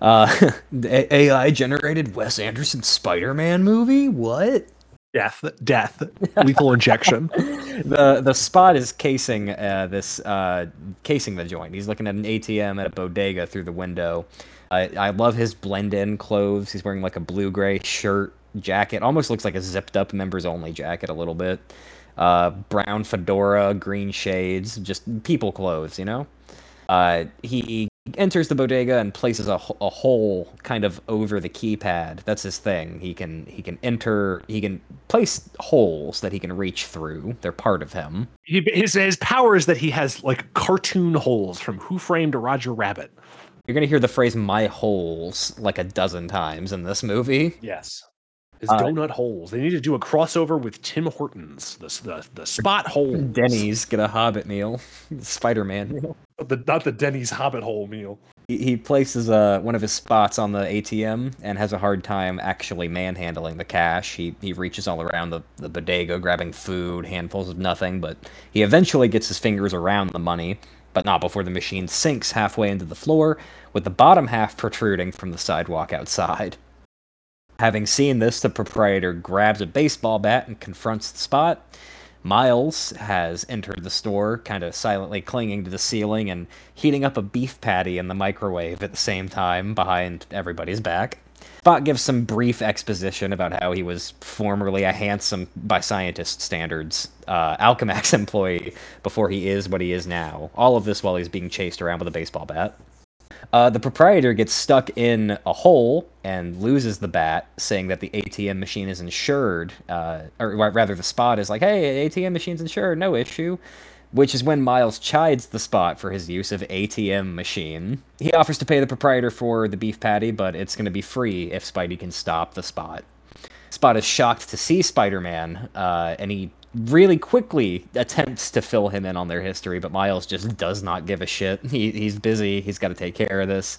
Uh, AI generated Wes Anderson Spider-Man movie? What? Death, death, lethal injection. the the spot is casing uh, this uh, casing the joint. He's looking at an ATM at a bodega through the window. I I love his blend in clothes. He's wearing like a blue gray shirt, jacket. Almost looks like a zipped up members only jacket a little bit. Uh, brown fedora, green shades, just people clothes, you know. Uh, he enters the bodega and places a, a hole kind of over the keypad. That's his thing. He can he can enter he can place holes that he can reach through. They're part of him. He, his his power is that he has like cartoon holes from Who Framed Roger Rabbit. You're gonna hear the phrase "my holes" like a dozen times in this movie. Yes. His uh, donut holes. They need to do a crossover with Tim Hortons. The the, the spot hole. Denny's get a Hobbit meal. Spider Man meal. The, not the Denny's Hobbit hole meal. He, he places uh, one of his spots on the ATM and has a hard time actually manhandling the cash. He he reaches all around the, the bodega, grabbing food, handfuls of nothing, but he eventually gets his fingers around the money, but not before the machine sinks halfway into the floor, with the bottom half protruding from the sidewalk outside. Having seen this, the proprietor grabs a baseball bat and confronts the spot. Miles has entered the store, kind of silently clinging to the ceiling and heating up a beef patty in the microwave at the same time behind everybody's back. Spot gives some brief exposition about how he was formerly a handsome, by scientist standards, uh, Alchemax employee before he is what he is now. All of this while he's being chased around with a baseball bat. Uh, the proprietor gets stuck in a hole and loses the bat, saying that the ATM machine is insured. Uh, or rather, the spot is like, hey, ATM machine's insured, no issue. Which is when Miles chides the spot for his use of ATM machine. He offers to pay the proprietor for the beef patty, but it's going to be free if Spidey can stop the spot. Spot is shocked to see Spider Man, uh, and he really quickly attempts to fill him in on their history, but Miles just does not give a shit. He, he's busy. He's got to take care of this.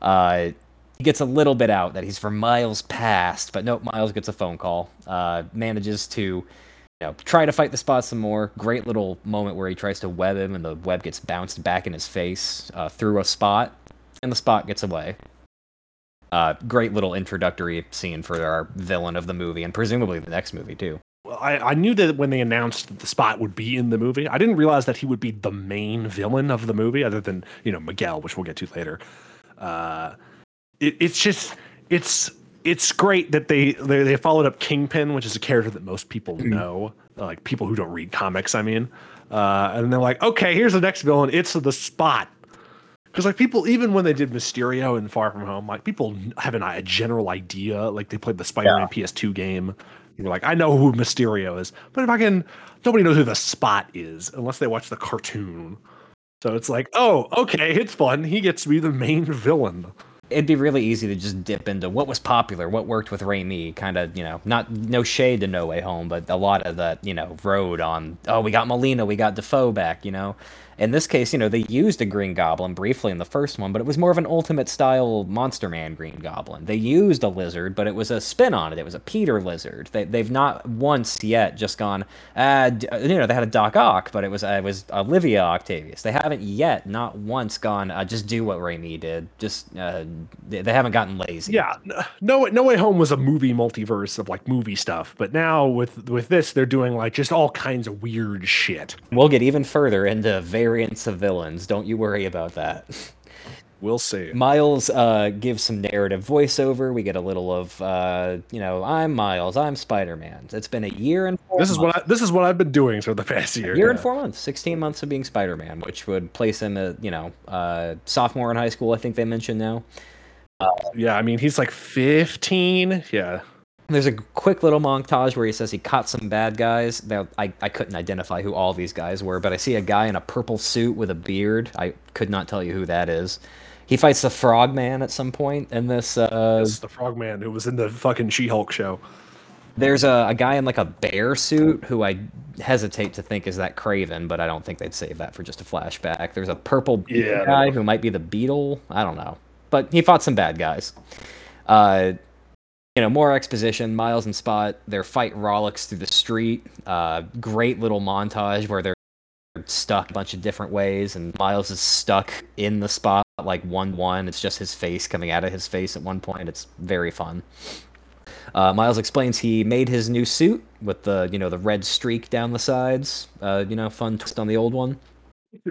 Uh, he gets a little bit out that he's from Miles past, but nope, Miles gets a phone call. Uh, manages to you know, try to fight the spot some more. Great little moment where he tries to web him, and the web gets bounced back in his face uh, through a spot, and the spot gets away. Uh, great little introductory scene for our villain of the movie, and presumably the next movie too. I, I knew that when they announced that the spot would be in the movie, I didn't realize that he would be the main villain of the movie, other than you know Miguel, which we'll get to later. Uh, it, it's just it's it's great that they, they they followed up Kingpin, which is a character that most people mm-hmm. know, like people who don't read comics. I mean, uh, and they're like, okay, here's the next villain. It's the Spot. Because like people, even when they did Mysterio and Far From Home, like people have an, a general idea. Like they played the Spider-Man yeah. PS2 game, you're like, I know who Mysterio is, but if I can, nobody knows who the Spot is unless they watch the cartoon. So it's like, oh, okay, it's fun. He gets to be the main villain. It'd be really easy to just dip into what was popular, what worked with Raimi, kind of, you know, not no shade to No Way Home, but a lot of that, you know, road on. Oh, we got Molina, we got Dafoe back, you know. In this case, you know, they used a Green Goblin briefly in the first one, but it was more of an Ultimate style Monster Man Green Goblin. They used a lizard, but it was a spin on it. It was a Peter lizard. They, they've not once yet just gone, uh, you know, they had a Doc Ock, but it was uh, it was Olivia Octavius. They haven't yet, not once, gone, uh, just do what Raimi did. Just, uh, they, they haven't gotten lazy. Yeah. No, no Way Home was a movie multiverse of like movie stuff, but now with, with this, they're doing like just all kinds of weird shit. We'll get even further into very variants of villains. Don't you worry about that. We'll see. Miles uh, gives some narrative voiceover. We get a little of, uh, you know, I'm Miles. I'm Spider Man. It's been a year and four. This months. is what I, this is what I've been doing for the past year. A year yeah. and four months. Sixteen months of being Spider Man, which would place him at, you know, uh, sophomore in high school. I think they mentioned now. yeah, I mean he's like fifteen. Yeah. There's a quick little montage where he says he caught some bad guys. Now, I, I couldn't identify who all these guys were, but I see a guy in a purple suit with a beard. I could not tell you who that is. He fights the Frogman at some point in this. Uh, this is the Frogman who was in the fucking She-Hulk show. There's a, a guy in like a bear suit who I hesitate to think is that Kraven, but I don't think they'd save that for just a flashback. There's a purple yeah, guy who might be the Beetle. I don't know, but he fought some bad guys. Uh, you know, more exposition. Miles and Spot, their fight rollicks through the street. Uh, great little montage where they're stuck a bunch of different ways, and Miles is stuck in the spot like one one. It's just his face coming out of his face at one point. It's very fun. Uh, Miles explains he made his new suit with the you know the red streak down the sides. Uh, you know, fun twist on the old one.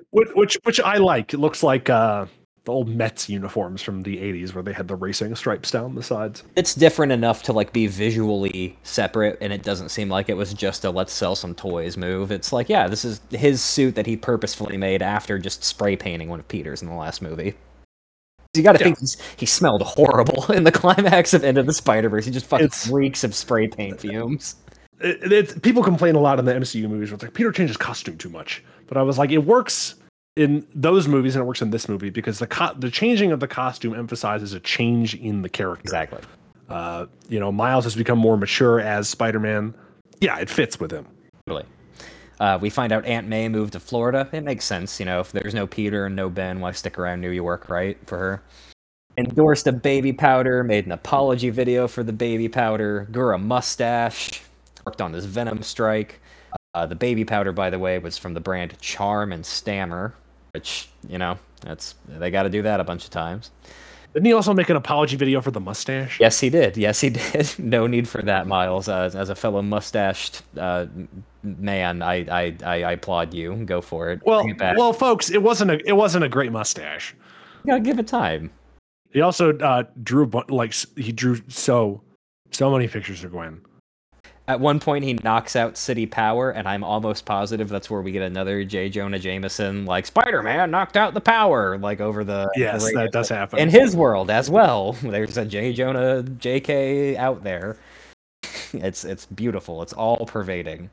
Which which, which I like. It looks like uh, the old Mets uniforms from the '80s, where they had the racing stripes down the sides. It's different enough to like be visually separate, and it doesn't seem like it was just a let's sell some toys move. It's like, yeah, this is his suit that he purposefully made after just spray painting one of Peter's in the last movie. You got to Yeah. think he smelled horrible in the climax of End of the Spider Verse. He just fucking It's- reeks of spray paint fumes. It, it's people complain a lot in the MCU movies. Where it's like Peter changes costume too much, but I was like, it works in those movies and it works in this movie because the co- the changing of the costume emphasizes a change in the character. Exactly. Uh, you know, Miles has become more mature as Spider-Man. Yeah, it fits with him. Totally. Uh, we find out Aunt May moved to Florida. It makes sense, you know. If there's no Peter and no Ben, why stick around New York, right? For her. Endorsed a baby powder, made an apology video for the baby powder, grew a mustache, worked on this Venom strike. Uh, the baby powder, by the way, was from the brand Charm and Stammer, which, you know, that's they got to do that a bunch of times. Didn't he also make an apology video for the mustache? Yes, he did. Yes, he did. no need for that, Miles. Uh, as a fellow mustached uh, man, I, I, I applaud you. Go for it. Well, it well, folks, it wasn't a it wasn't a great mustache. You gotta give it time. He also uh, drew like he drew so so many pictures of Gwen. At one point, he knocks out City Power, and I'm almost positive that's where we get another J. Jonah Jameson, like Spider Man knocked out the power, like over the. the Yes, radio. that does happen. In his world as well, there's a J. Jonah J.K. out there. It's it's beautiful. It's all pervading.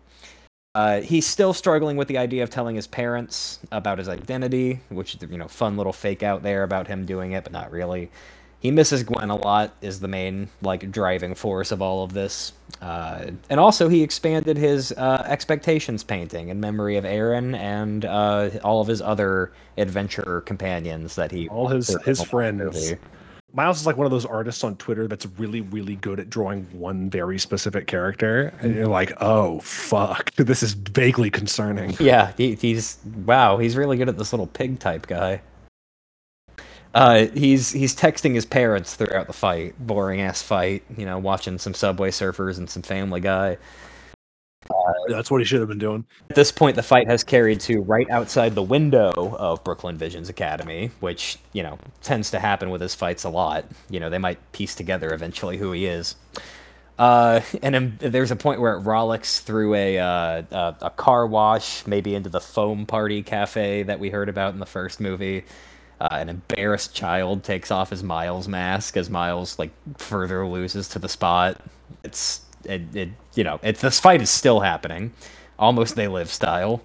Uh, he's still struggling with the idea of telling his parents about his identity, which you know, fun little fake out there about him doing it, but not really. He misses Gwen a lot. Is the main like driving force of all of this, uh, and also he expanded his uh, expectations painting in memory of Aaron and uh, all of his other adventure companions that he All his his friends. Miles is like one of those artists on Twitter that's really, really good at drawing one very specific character, and you're like, oh fuck, this is vaguely concerning. Yeah, he, he's wow. He's really good at this little pig type guy. Uh, he's he's texting his parents throughout the fight, boring ass fight. You know, watching some Subway Surfers and some Family Guy. That's what he should have been doing. At this point, the fight has carried to right outside the window of Brooklyn Visions Academy, which you know tends to happen with his fights a lot. You know, they might piece together eventually who he is. Uh, and then there's a point where it rollicks through a, uh, a a car wash, maybe into the foam party cafe that we heard about in the first movie. Uh, an embarrassed child takes off his Miles mask as Miles like further loses to the spot. It's it, it you know it's this fight is still happening, almost they live style.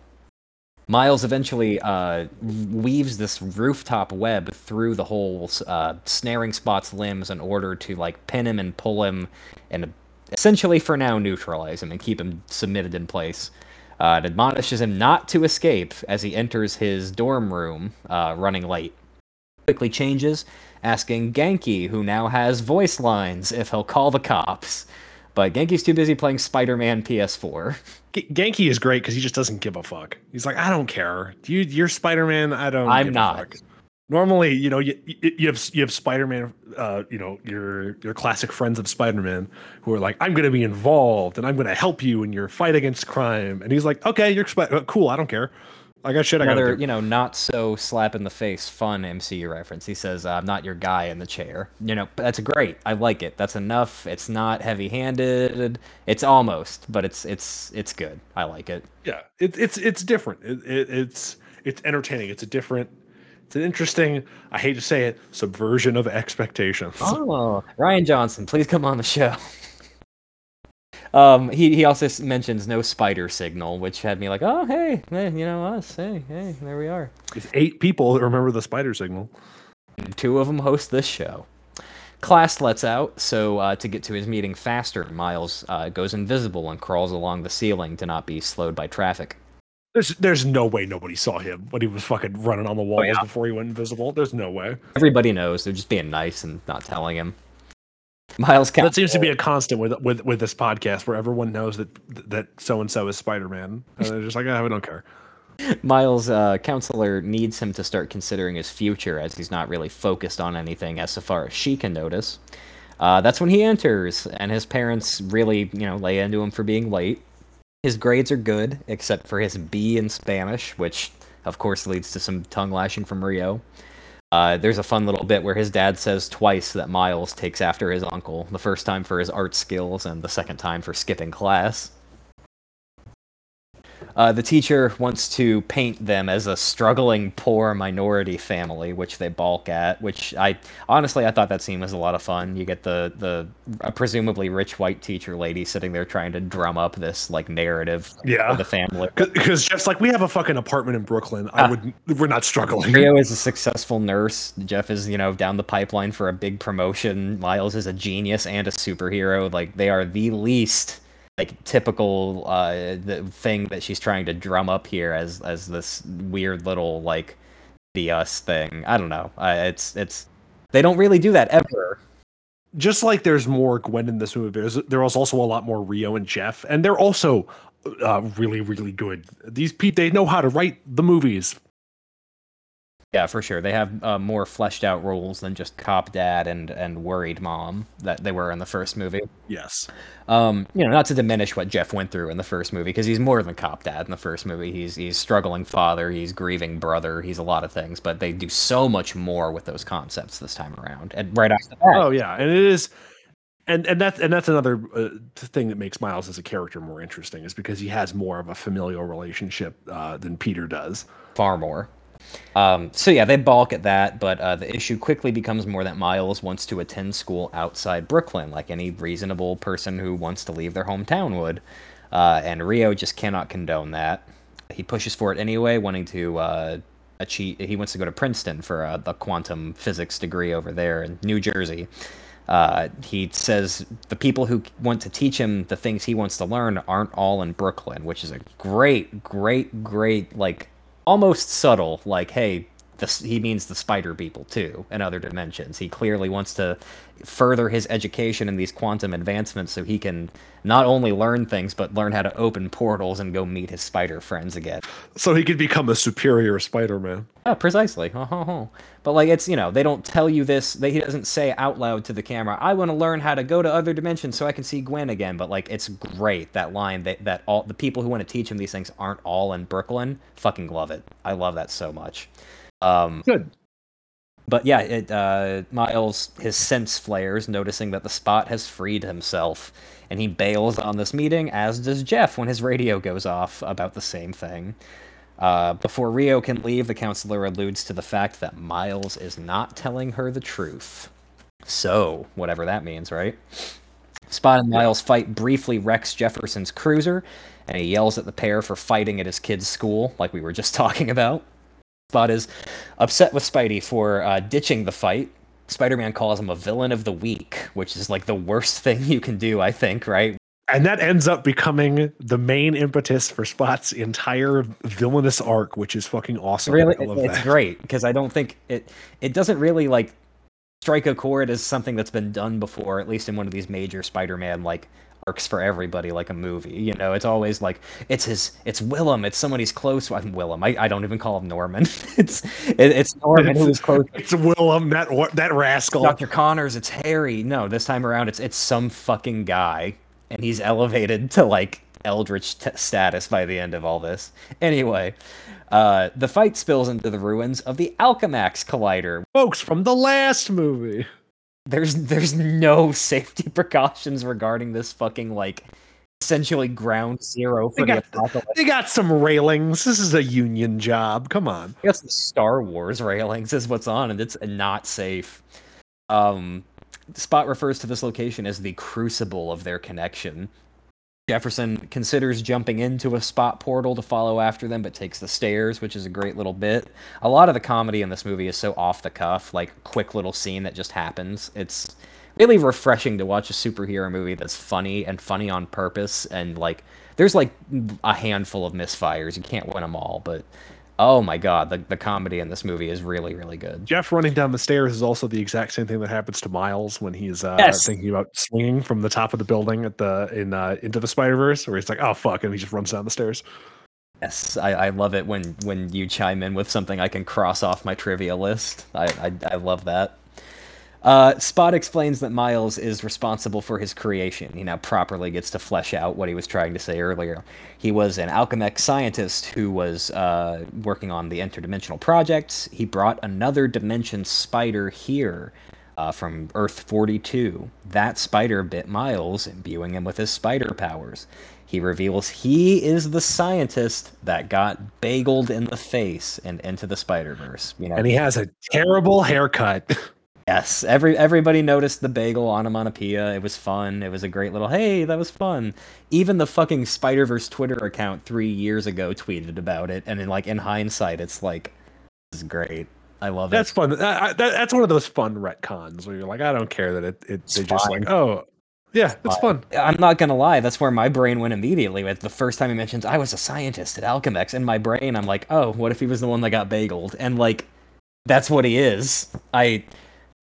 Miles eventually uh, weaves this rooftop web through the whole uh, snaring spot's limbs in order to like pin him and pull him and essentially for now neutralize him and keep him submitted in place. Uh, it admonishes him not to escape as he enters his dorm room, uh, running late. Quickly changes, asking Ganke, who now has voice lines, if he'll call the cops. But Ganke's too busy playing Spider-Man PS4. G- Ganke is great because he just doesn't give a fuck. He's like, I don't care. You, you're Spider Man. I don't. I'm give a not. fuck." Normally, you know, you, you have you have Spider Man. Uh, you know, your your classic friends of Spider Man who are like, I'm going to be involved and I'm going to help you in your fight against crime. And he's like, Okay, you're uh, cool. I don't care. I got shit. I got Another, you know, not so slap in the face, fun MCU reference. He says, "I'm not your guy in the chair." You know, that's great. I like it. That's enough. It's not heavy-handed. It's almost, but it's it's it's good. I like it. Yeah, it's it's it's different. It, it, it's it's entertaining. It's a different. It's an interesting. I hate to say it, subversion of expectations. Oh, Rian Johnson, please come on the show. Um, he he also mentions no spider signal, which had me like, oh hey, hey, you know us, hey hey, there we are. It's eight people that remember the spider signal. Two of them host this show. Class lets out, so uh, to get to his meeting faster, Miles uh, goes invisible and crawls along the ceiling to not be slowed by traffic. There's there's no way nobody saw him when he was fucking running on the walls yeah. before he went invisible. There's no way. Everybody knows they're just being nice and not telling him. Miles That seems to be a constant with with with this podcast, where everyone knows that that so and so is Spider Man. They're just like, oh, we don't care. Miles' uh, counselor needs him to start considering his future as he's not really focused on anything as so far as she can notice. Uh, that's when he enters, and his parents really, you know, lay into him for being late. His grades are good, except for his B in Spanish, which, of course, leads to some tongue lashing from Rio. Uh, there's a fun little bit where his dad says twice that Miles takes after his uncle, the first time for his art skills, and the second time for skipping class. Uh, the teacher wants to paint them as a struggling poor minority family, which they balk at. Which I honestly I thought that scene was a lot of fun. You get the the uh, presumably rich white teacher lady sitting there trying to drum up this like narrative Yeah. of the family. Because Jeff's like, we have a fucking apartment in Brooklyn. I Ah. would, we're not struggling. Rio is a successful nurse. Jeff is, you know, down the pipeline for a big promotion. Miles is a genius and a superhero. Like they are the least like typical uh the thing that she's trying to drum up here as as this weird little like the us thing. I don't know. It's it's they don't really do that ever. Just like there's more Gwen in this movie, there's there was also a lot more Rio and Jeff, and they're also uh, really, really good. These people, they know how to write the movies. Yeah, for sure. They have uh, more fleshed out roles than just cop dad and and worried mom that they were in the first movie. Yes. Um, you know, not to diminish what Jeff went through in the first movie, because he's more than cop dad in the first movie. He's he's struggling father, he's grieving brother, he's a lot of things, but they do so much more with those concepts this time around. And right off the bat, Oh yeah, and it is, and and that's and that's another uh, thing that makes Miles as a character more interesting is because he has more of a familial relationship uh, than Peter does. far more. Um, so yeah, they balk at that, but uh, the issue quickly becomes more that Miles wants to attend school outside Brooklyn, like any reasonable person who wants to leave their hometown would. Uh, and Rio just cannot condone that. He pushes for it anyway, wanting to uh, achieve. He wants to go to Princeton for uh, the quantum physics degree over there in New Jersey. Uh, he says the people who want to teach him the things he wants to learn aren't all in Brooklyn, which is a great, great, great, like almost subtle. Like, hey, this, he means the spider people too, in other dimensions. He clearly wants to further his education in these quantum advancements so he can not only learn things but learn how to open portals and go meet his spider friends again. So he could become a superior Spider-Man. Yeah, precisely. Uh-huh. But like it's you know they don't tell you this. They, he doesn't say out loud to the camera. I want to learn how to go to other dimensions so I can see Gwen again. But like it's great that line that that all the people who want to teach him these things aren't all in Brooklyn. Fucking love it. I love that so much. Um, Good. But yeah, it uh, Miles his sense flares, noticing that the spot has freed himself, and he bails on this meeting. As does Jeff when his radio goes off about the same thing. Uh, before Rio can leave, the counselor alludes to the fact that Miles is not telling her the truth. So, whatever that means, right? Spot and Miles fight briefly wrecks Jefferson's cruiser, and he yells at the pair for fighting at his kid's school, like we were just talking about. Spot is upset with Spidey for uh, ditching the fight. Spider Man calls him a villain of the week, which is like the worst thing you can do, I think, right? And that ends up becoming the main impetus for Spot's entire villainous arc, which is fucking awesome. really I love it's that. great because i don't think it it doesn't really like strike a chord as something that's been done before at least in one of these major spider-man like for everybody like a movie you know it's always like it's his it's willem it's someone he's close with I'm willem I, I don't even call him norman it's it, it's norman who is close It's Willem, that that rascal. dr connors it's harry no this time around it's it's some fucking guy and he's elevated to like eldritch t- status by the end of all this anyway uh, the fight spills into the ruins of the Alchemax Collider. Folks from the last movie. There's there's no safety precautions regarding this fucking like essentially ground zero for They the got- apocalypse. They got some railings. This is a union job. Come on. I guess the Star Wars railings is what's on, and it's not safe. Um, Spot refers to this location as the crucible of their connection. Jefferson considers jumping into a spot portal to follow after them, but takes the stairs, which is a great little bit. A lot of the comedy in this movie is so off the cuff, like quick little scene that just happens. It's really refreshing to watch a superhero movie that's funny and funny on purpose, and like there's like a handful of misfires. You can't win them all, but Oh my god, the, the comedy in this movie is really, really good. Jeff running down the stairs is also the exact same thing that happens to Miles when he's uh, Yes. thinking about swinging from the top of the building at the in uh, into the Spider Verse, where he's like, "Oh fuck," and he just runs down the stairs. Yes, I, I love it when when you chime in with something I can cross off my trivia list. I I, I love that. Uh, Spot explains that Miles is responsible for his creation. He now properly gets to flesh out what he was trying to say earlier. He was an Alchemax scientist who was uh, working on the interdimensional projects. He brought another dimension spider here uh, from Earth 42. That spider bit Miles, imbuing him with his spider powers. He reveals he is the scientist that got bageled in the face and into the Spider Verse. You know, And he has a terrible haircut. Yes, every everybody noticed the bagel onomatopoeia. It was fun. It was a great little hey, that was fun. Even the fucking Spider Verse Twitter account three years ago tweeted about it, and in like in hindsight, it's like this is great. I love That's it. That's fun. That, I- that, that's one of those fun retcons where you're like, I don't care that it. it It's they just like, oh, yeah, it's fun. I'm not gonna lie, that's where my brain went immediately. With the first time he mentions I was a scientist at Alchemax, in my brain, I'm like, oh, what if he was the one that got bageled? And like, that's what he is. I,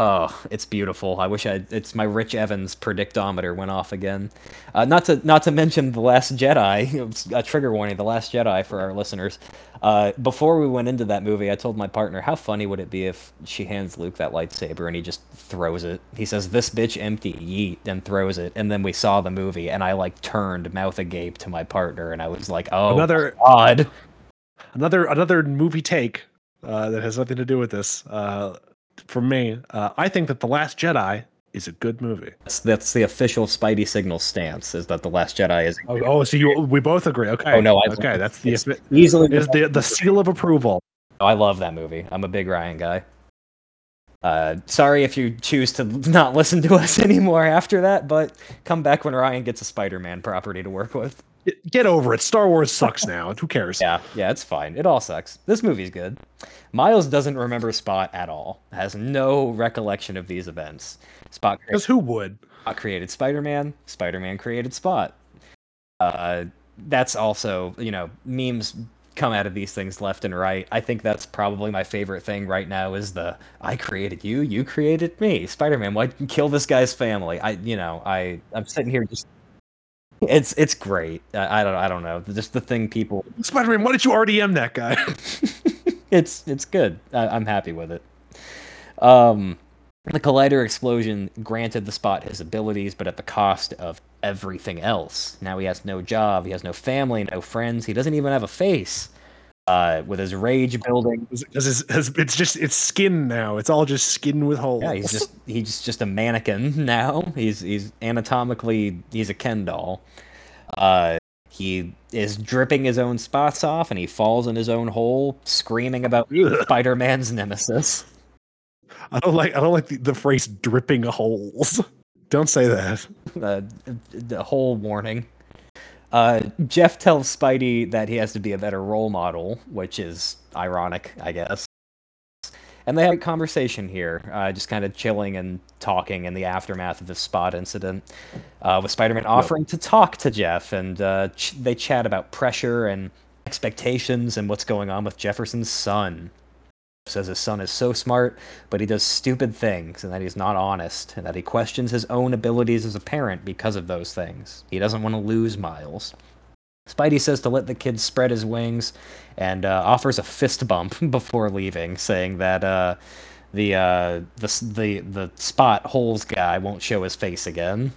oh, it's beautiful. I wish I. It's my Rich Evans predictometer went off again. Uh, not to not to mention the Last Jedi. A trigger warning: the Last Jedi for our listeners. Uh, before we went into that movie, I told my partner, how funny would it be if she hands Luke that lightsaber and he just throws it? He says, "This bitch empty, yeet," and throws it. And then we saw the movie, and I like turned mouth agape to my partner, and I was like, "Oh, Another odd." another another movie take uh, that has nothing to do with this. Uh, from me, uh, I think that the Last Jedi is a good movie. That's, that's the official Spidey signal stance: is that the Last Jedi is Oh, oh so you we both agree? Okay. Oh, no, I- okay. That's the easily is the the seal of approval. Oh, I love that movie. I'm a big Rian guy. Uh, sorry if you choose to not listen to us anymore after that, but come back when Rian gets a Spider-Man property to work with. Get- over it. Star Wars sucks now. Who cares? Yeah, yeah, it's fine. It all sucks. This movie's good. Miles doesn't remember Spot at all. Has no recollection of these events. Spot, Because who would? Spot created Spider-Man. Spider-Man created Spot. Uh, that's also, you know, memes come out of these things left and right. I think that's probably my favorite thing right now is the I created you, you created me. Spider-Man, why kill this guy's family? I, you know, I I'm sitting here just it's it's great. I, I don't I don't know. Just the thing people Spider-Man, why did you RDM that guy? it's it's good. I, I'm happy with it. Um, the collider explosion granted the spot his abilities, but at the cost of everything else. Now he has no job, he has no family, no friends. He doesn't even have a face. Uh, with his rage building, Because it's, it's, it's just it's skin now. It's all just skin with holes. yeah, he's just he's just a mannequin now. He's he's anatomically he's a Ken doll. Uh, he is dripping his own spots off, and he falls in his own hole, screaming about Spider-Man's nemesis. I don't like I don't like the, the phrase dripping holes. Don't say that. uh, the whole warning. Uh, Jeff tells Spidey that he has to be a better role model, which is ironic, I guess. And they have a conversation here, uh, just kind of chilling and talking in the aftermath of the Spot incident, uh, with Spider-Man offering to talk to Jeff, and uh, ch- they chat about pressure and expectations and what's going on with Jefferson's son. Says his son is so smart, but he does stupid things, and that he's not honest, and that he questions his own abilities as a parent because of those things. He doesn't want to lose Miles. Spidey says to let the kid spread his wings, and uh, offers a fist bump before leaving, saying that uh, the uh, the the the spot holes guy won't show his face again.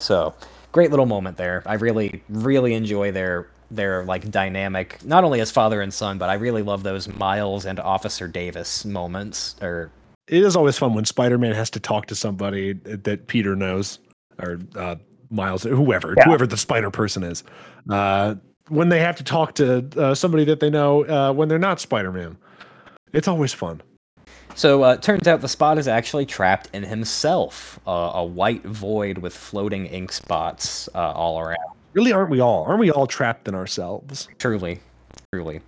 So, great little moment there. I really really enjoy their their like dynamic, not only as father and son, but I really love those Miles and Officer Davis moments. Or It is always fun when Spider-Man has to talk to somebody that Peter knows or uh, Miles, whoever, Yeah. whoever the Spider person is. Uh, when they have to talk to uh, somebody that they know uh, when they're not Spider-Man, it's always fun. so uh, turns out the spot is actually trapped in himself, uh, a white void with floating ink spots uh, all around. Really, aren't we all? Aren't we all trapped in ourselves? Truly, truly.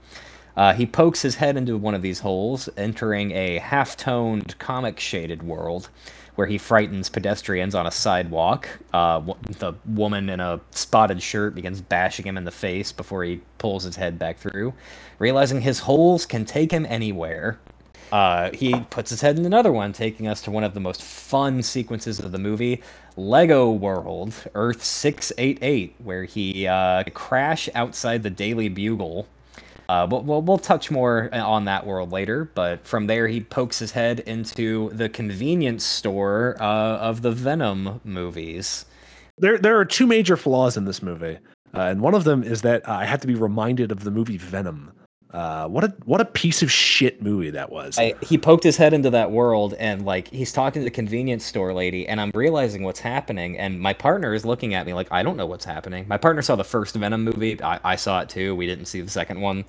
Uh, he pokes his head into one of these holes, entering a half toned, comic shaded world where he frightens pedestrians on a sidewalk. Uh, the woman in a spotted shirt begins bashing him in the face before he pulls his head back through, realizing his holes can take him anywhere. Uh, he puts his head in another one, taking us to one of the most fun sequences of the movie, Lego World, Earth 688, where he uh, crash outside the Daily Bugle. Uh, we'll, we'll, we'll touch more on that world later, but from there he pokes his head into the convenience store uh, of the Venom movies. There, there are two major flaws in this movie, uh, and one of them is that I have to be reminded of the movie Venom. Uh, what a what a piece of shit movie that was. I, he poked his head into that world and like he's talking to the convenience store lady and I'm realizing what's happening and my partner is looking at me like I don't know what's happening. My partner saw the first Venom movie. I, I saw it too. We didn't see the second one.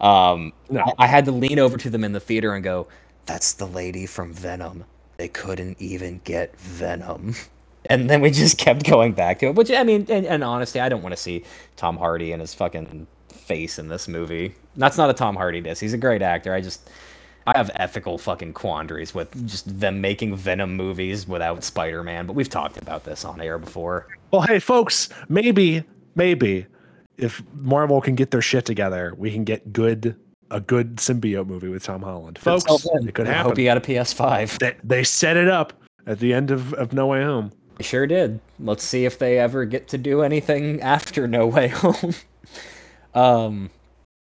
Um, no. I, I had to lean over to them in the theater and go, "That's the lady from Venom. They couldn't even get Venom." And then we just kept going back to it. Which I mean, and, and honestly, I don't want to see Tom Hardy and his fucking face in this movie. That's not a Tom Hardy diss. He's a great actor. I just I have ethical fucking quandaries with just them making Venom movies without Spider-Man, but we've talked about this on air before. Well, hey folks, maybe maybe if Marvel can get their shit together, we can get good a good symbiote movie with Tom Holland. Folks, it could happen. I hope you got a PS5. They, they set it up at the end of, of No Way Home. They sure did. Let's see if they ever get to do anything after No Way Home. Um,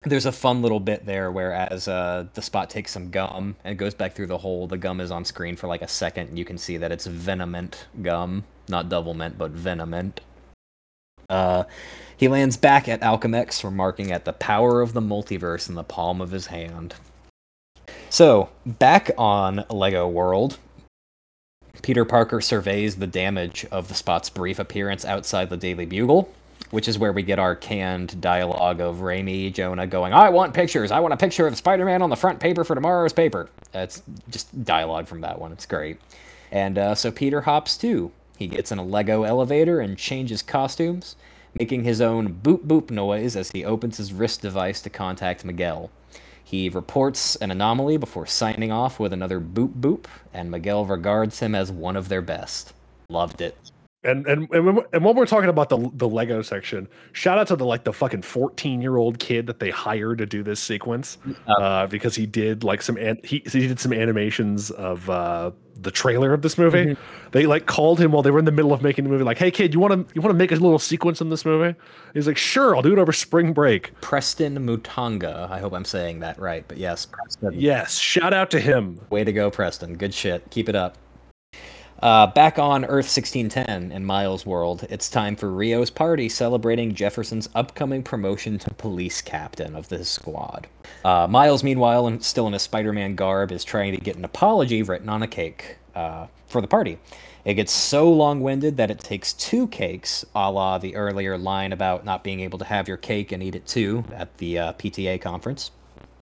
there's a fun little bit there where as uh, the spot takes some gum and goes back through the hole, the gum is on screen for like a second, and you can see that it's venomint gum, not doublemint, but venomint. Uh, he lands back at Alchemax, remarking at the power of the multiverse in the palm of his hand. So, back on Lego World, Peter Parker surveys the damage of the Spot's brief appearance outside the Daily Bugle which is where we get our canned dialogue of Raimi Jonah going, "I want pictures. I want a picture of Spider-Man on the front paper for tomorrow's paper." That's just dialogue from that one. It's great. And uh, so Peter hops too. He gets in a Lego elevator and changes costumes, making his own boop boop noise as he opens his wrist device to contact Miguel. He reports an anomaly before signing off with another boop boop, and Miguel regards him as one of their best. Loved it and and and when, and when we're talking about the the Lego section, shout out to the like the fucking fourteen year old kid that they hired to do this sequence, uh, because he did like some an, he he did some animations of uh, the trailer of this movie. Mm-hmm. They like called him while they were in the middle of making the movie, like, "Hey kid, you want to you want to make a little sequence in this movie?" He's like, "Sure, I'll do it over spring break." Preston Mutanga, I hope I'm saying that right, but yes, Preston. Yes, shout out to him. Way to go, Preston. Good shit. Keep it up. Uh, back on Earth 1610 in Miles' world, it's time for Rio's party celebrating Jefferson's upcoming promotion to police captain of the squad. Uh, Miles, meanwhile, and still in his Spider Man garb, is trying to get an apology written on a cake uh, for the party. It gets so long winded that it takes two cakes, a la the earlier line about not being able to have your cake and eat it too at the uh, PTA conference,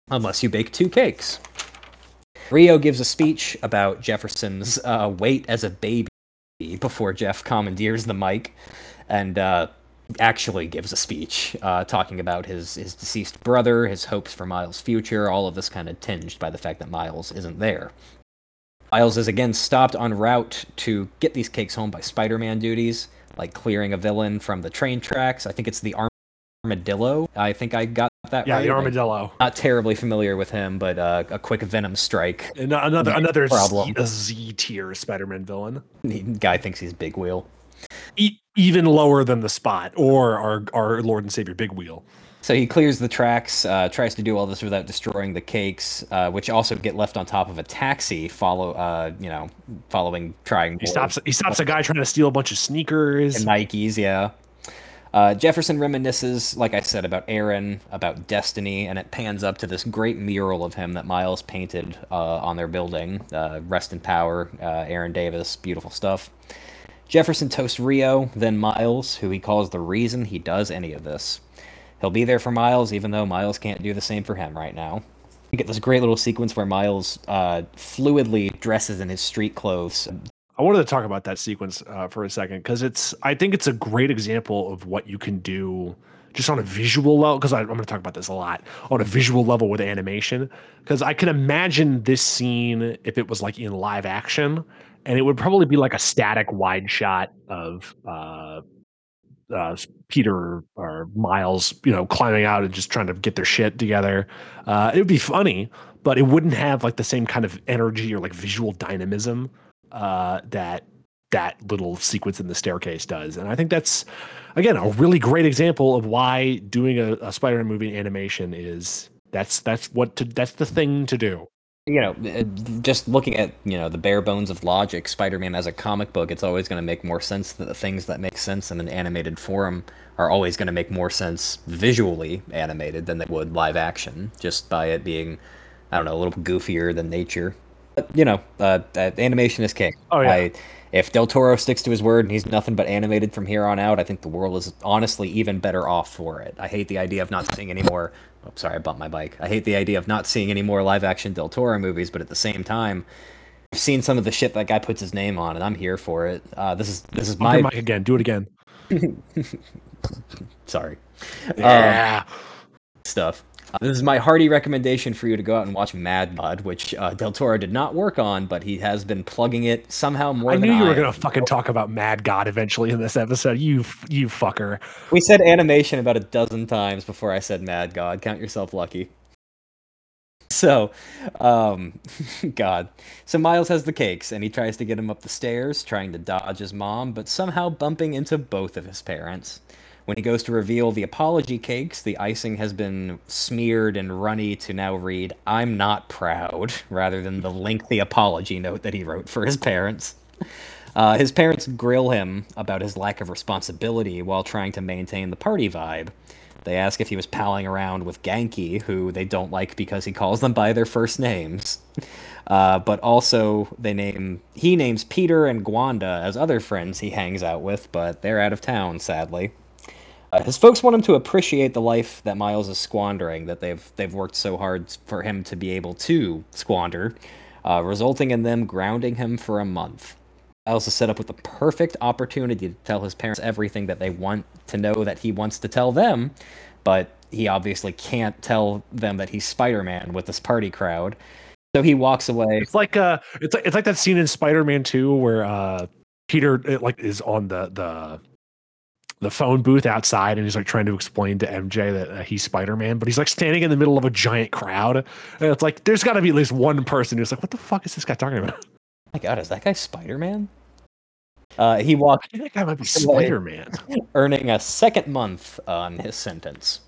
unless you bake two cakes. Rio gives a speech about Jefferson's uh, weight as a baby before Jeff commandeers the mic and uh, actually gives a speech uh, talking about his, his deceased brother, his hopes for Miles' future, all of this kind of tinged by the fact that Miles isn't there. Miles is again stopped en route to get these cakes home by Spider Man duties, like clearing a villain from the train tracks. I think it's the armadillo. I think I got that yeah, right. the armadillo. Not terribly familiar with him, but uh, a quick Venom strike. And another another problem. Z tier Spider-Man villain. The guy thinks he's Big Wheel. E- even lower than the Spot or our our Lord and Savior Big Wheel. So he clears the tracks, uh, tries to do all this without destroying the cakes, uh, which also get left on top of a taxi. Follow, uh, you know, following trying. He stops. He stops a guy trying to steal a bunch of sneakers and Nikes. Yeah. Uh, Jefferson reminisces, like I said, about Aaron, about Destiny, and it pans up to this great mural of him that Miles painted uh, on their building. Uh, rest in power, uh, Aaron Davis, beautiful stuff. Jefferson toasts Rio, then Miles, who he calls the reason he does any of this. He'll be there for Miles, even though Miles can't do the same for him right now. You get this great little sequence where Miles uh, fluidly dresses in his street clothes, I wanted to talk about that sequence uh, for a second because it's I think it's a great example of what you can do just on a visual level because I'm going to talk about this a lot on a visual level with animation because I can imagine this scene if it was like in live action and it would probably be like a static wide shot of uh, uh, Peter or Miles, you know, climbing out and just trying to get their shit together. Uh, it would be funny, but it wouldn't have like the same kind of energy or like visual dynamism uh, that that little sequence in the staircase does. And I think that's again a really great example of why doing a, a Spider-Man movie animation is that's that's what to, that's the thing to do you know, uh, just looking at you know the bare bones of logic, Spider-Man as a comic book, it's always going to make more sense that the things that make sense in an animated form are always going to make more sense visually animated than they would live action, just by it being, I don't know, a little goofier than nature. But you know, uh, uh, animation is king. Oh yeah. I, if Del Toro sticks to his word and he's nothing but animated from here on out, I think the world is honestly even better off for it. I hate the idea of not seeing any more Oh, sorry, I bumped my bike. I hate the idea of not seeing any more live action Del Toro movies, but at the same time, I've seen some of the shit that guy puts his name on, and I'm here for it. Uh, this is this is my mic again. Do it again. sorry. Yeah. Um, stuff. This is my hearty recommendation for you to go out and watch Mad God, which uh, Del Toro did not work on, but he has been plugging it somehow more. I knew you I were gonna fucking talk about Mad God eventually in this episode. You you fucker. We said animation about a dozen times before I said Mad God. Count yourself lucky. So, um, God. So Miles has the cakes, and he tries to get him up the stairs, trying to dodge his mom, but somehow bumping into both of his parents. When he goes to reveal the apology cakes, the icing has been smeared and runny to now read, I'm not proud, rather than the lengthy apology note that he wrote for his parents. Uh, his parents grill him about his lack of responsibility while trying to maintain the party vibe. They ask if he was palling around with Ganke, who they don't like because he calls them by their first names. Uh, but also, they name he names Peter and Gwanda as other friends he hangs out with, but they're out of town, sadly. Uh, his folks want him to appreciate the life that Miles is squandering, that they've they've worked so hard for him to be able to squander, uh, resulting in them grounding him for a month. Miles is set up with the perfect opportunity to tell his parents everything that they want to know that he wants to tell them, but he obviously can't tell them that he's Spider-Man with this party crowd. So he walks away. It's like uh, it's like it's like that scene in Spider-Man 2 where uh, Peter it, like is on the the the phone booth outside and he's like trying to explain to MJ that uh, he's Spider-Man, but he's like standing in the middle of a giant crowd. And it's like there's got to be at least one person who's like, "What the fuck is this guy talking about?" Oh my God, is that guy Spider-Man? Uh, he walked. I think that guy might be Spider-Man. earning a second month on his sentence.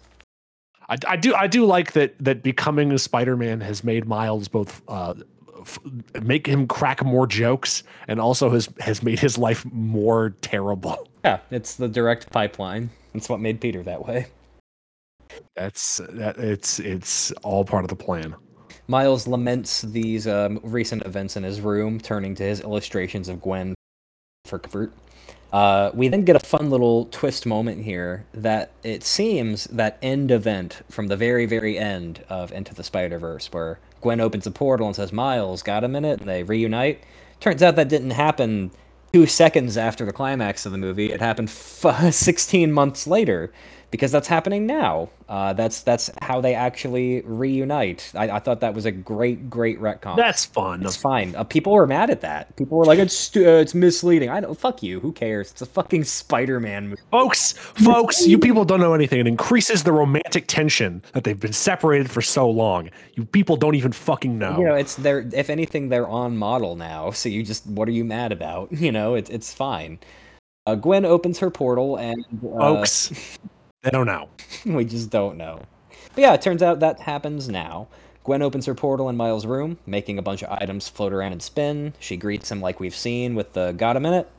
I, I do I do like that that becoming a Spider-Man has made Miles both uh, f- make him crack more jokes and also has has made his life more terrible. Yeah, it's the direct pipeline. That's what made Peter that way. That's that it's it's all part of the plan. Miles laments these um, recent events in his room, turning to his illustrations of Gwen for comfort. Uh, we then get a fun little twist moment here that it seems that end event from the very, very end of Into the Spider Verse, where Gwen opens a portal and says, Miles, got a minute? And they reunite. Turns out that didn't happen two seconds after the climax of the movie. It happened f- 16 months later because that's happening now. Uh, that's that's how they actually reunite. I, I thought that was a great, great retcon. That's fun. It's fine. Uh, people were mad at that. People were like, "It's uh, it's misleading." I know. Fuck you. Who cares? It's a fucking Spider-Man movie. Folks, folks, you people don't know anything. It increases the romantic tension that they've been separated for so long. You people don't even fucking know. You know, it's they're if anything, they're on model now. So you just, what are you mad about? You know, it's it's fine. Uh, Gwen opens her portal and uh, folks, they don't know. we just don't know. But yeah, it turns out that happens now. Gwen opens her portal in Miles' room, making a bunch of items float around and spin. She greets him like we've seen with the got a minute.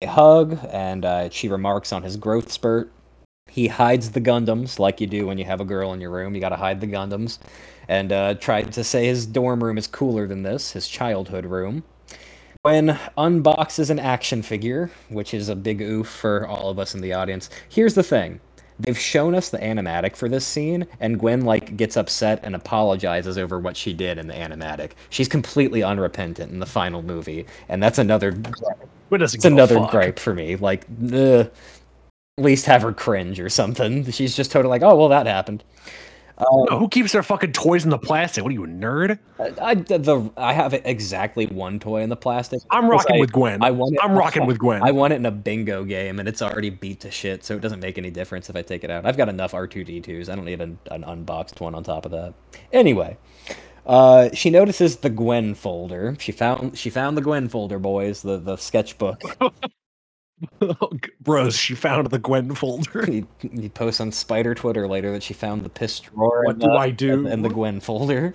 They hug, and uh, she remarks on his growth spurt. He hides the Gundams, like you do when you have a girl in your room. You gotta hide the Gundams. And uh, tried to say his dorm room is cooler than this, his childhood room. Gwen unboxes an action figure, which is a big oof for all of us in the audience. Here's the thing they've shown us the animatic for this scene and gwen like gets upset and apologizes over what she did in the animatic. She's completely unrepentant in the final movie and that's another it's another gripe for me. Like ugh, at least have her cringe or something. She's just totally like oh well that happened No, who keeps their fucking toys in the plastic? What are you, a nerd? I, the I have exactly one toy in the plastic. I'm rocking I- with Gwen. I want it. I'm rocking with Gwen. I want it in a bingo game, and it's already beat to shit, so it doesn't make any difference if I take it out. I've got enough R2D2s. I don't need an, an unboxed one on top of that. Anyway, uh, she notices the Gwen folder. She found she found the Gwen folder, boys. The the sketchbook. Bros, she found the Gwen folder. he, he posts on Spider Twitter later that she found the piss drawer. What do the- I do? And, and the Gwen folder.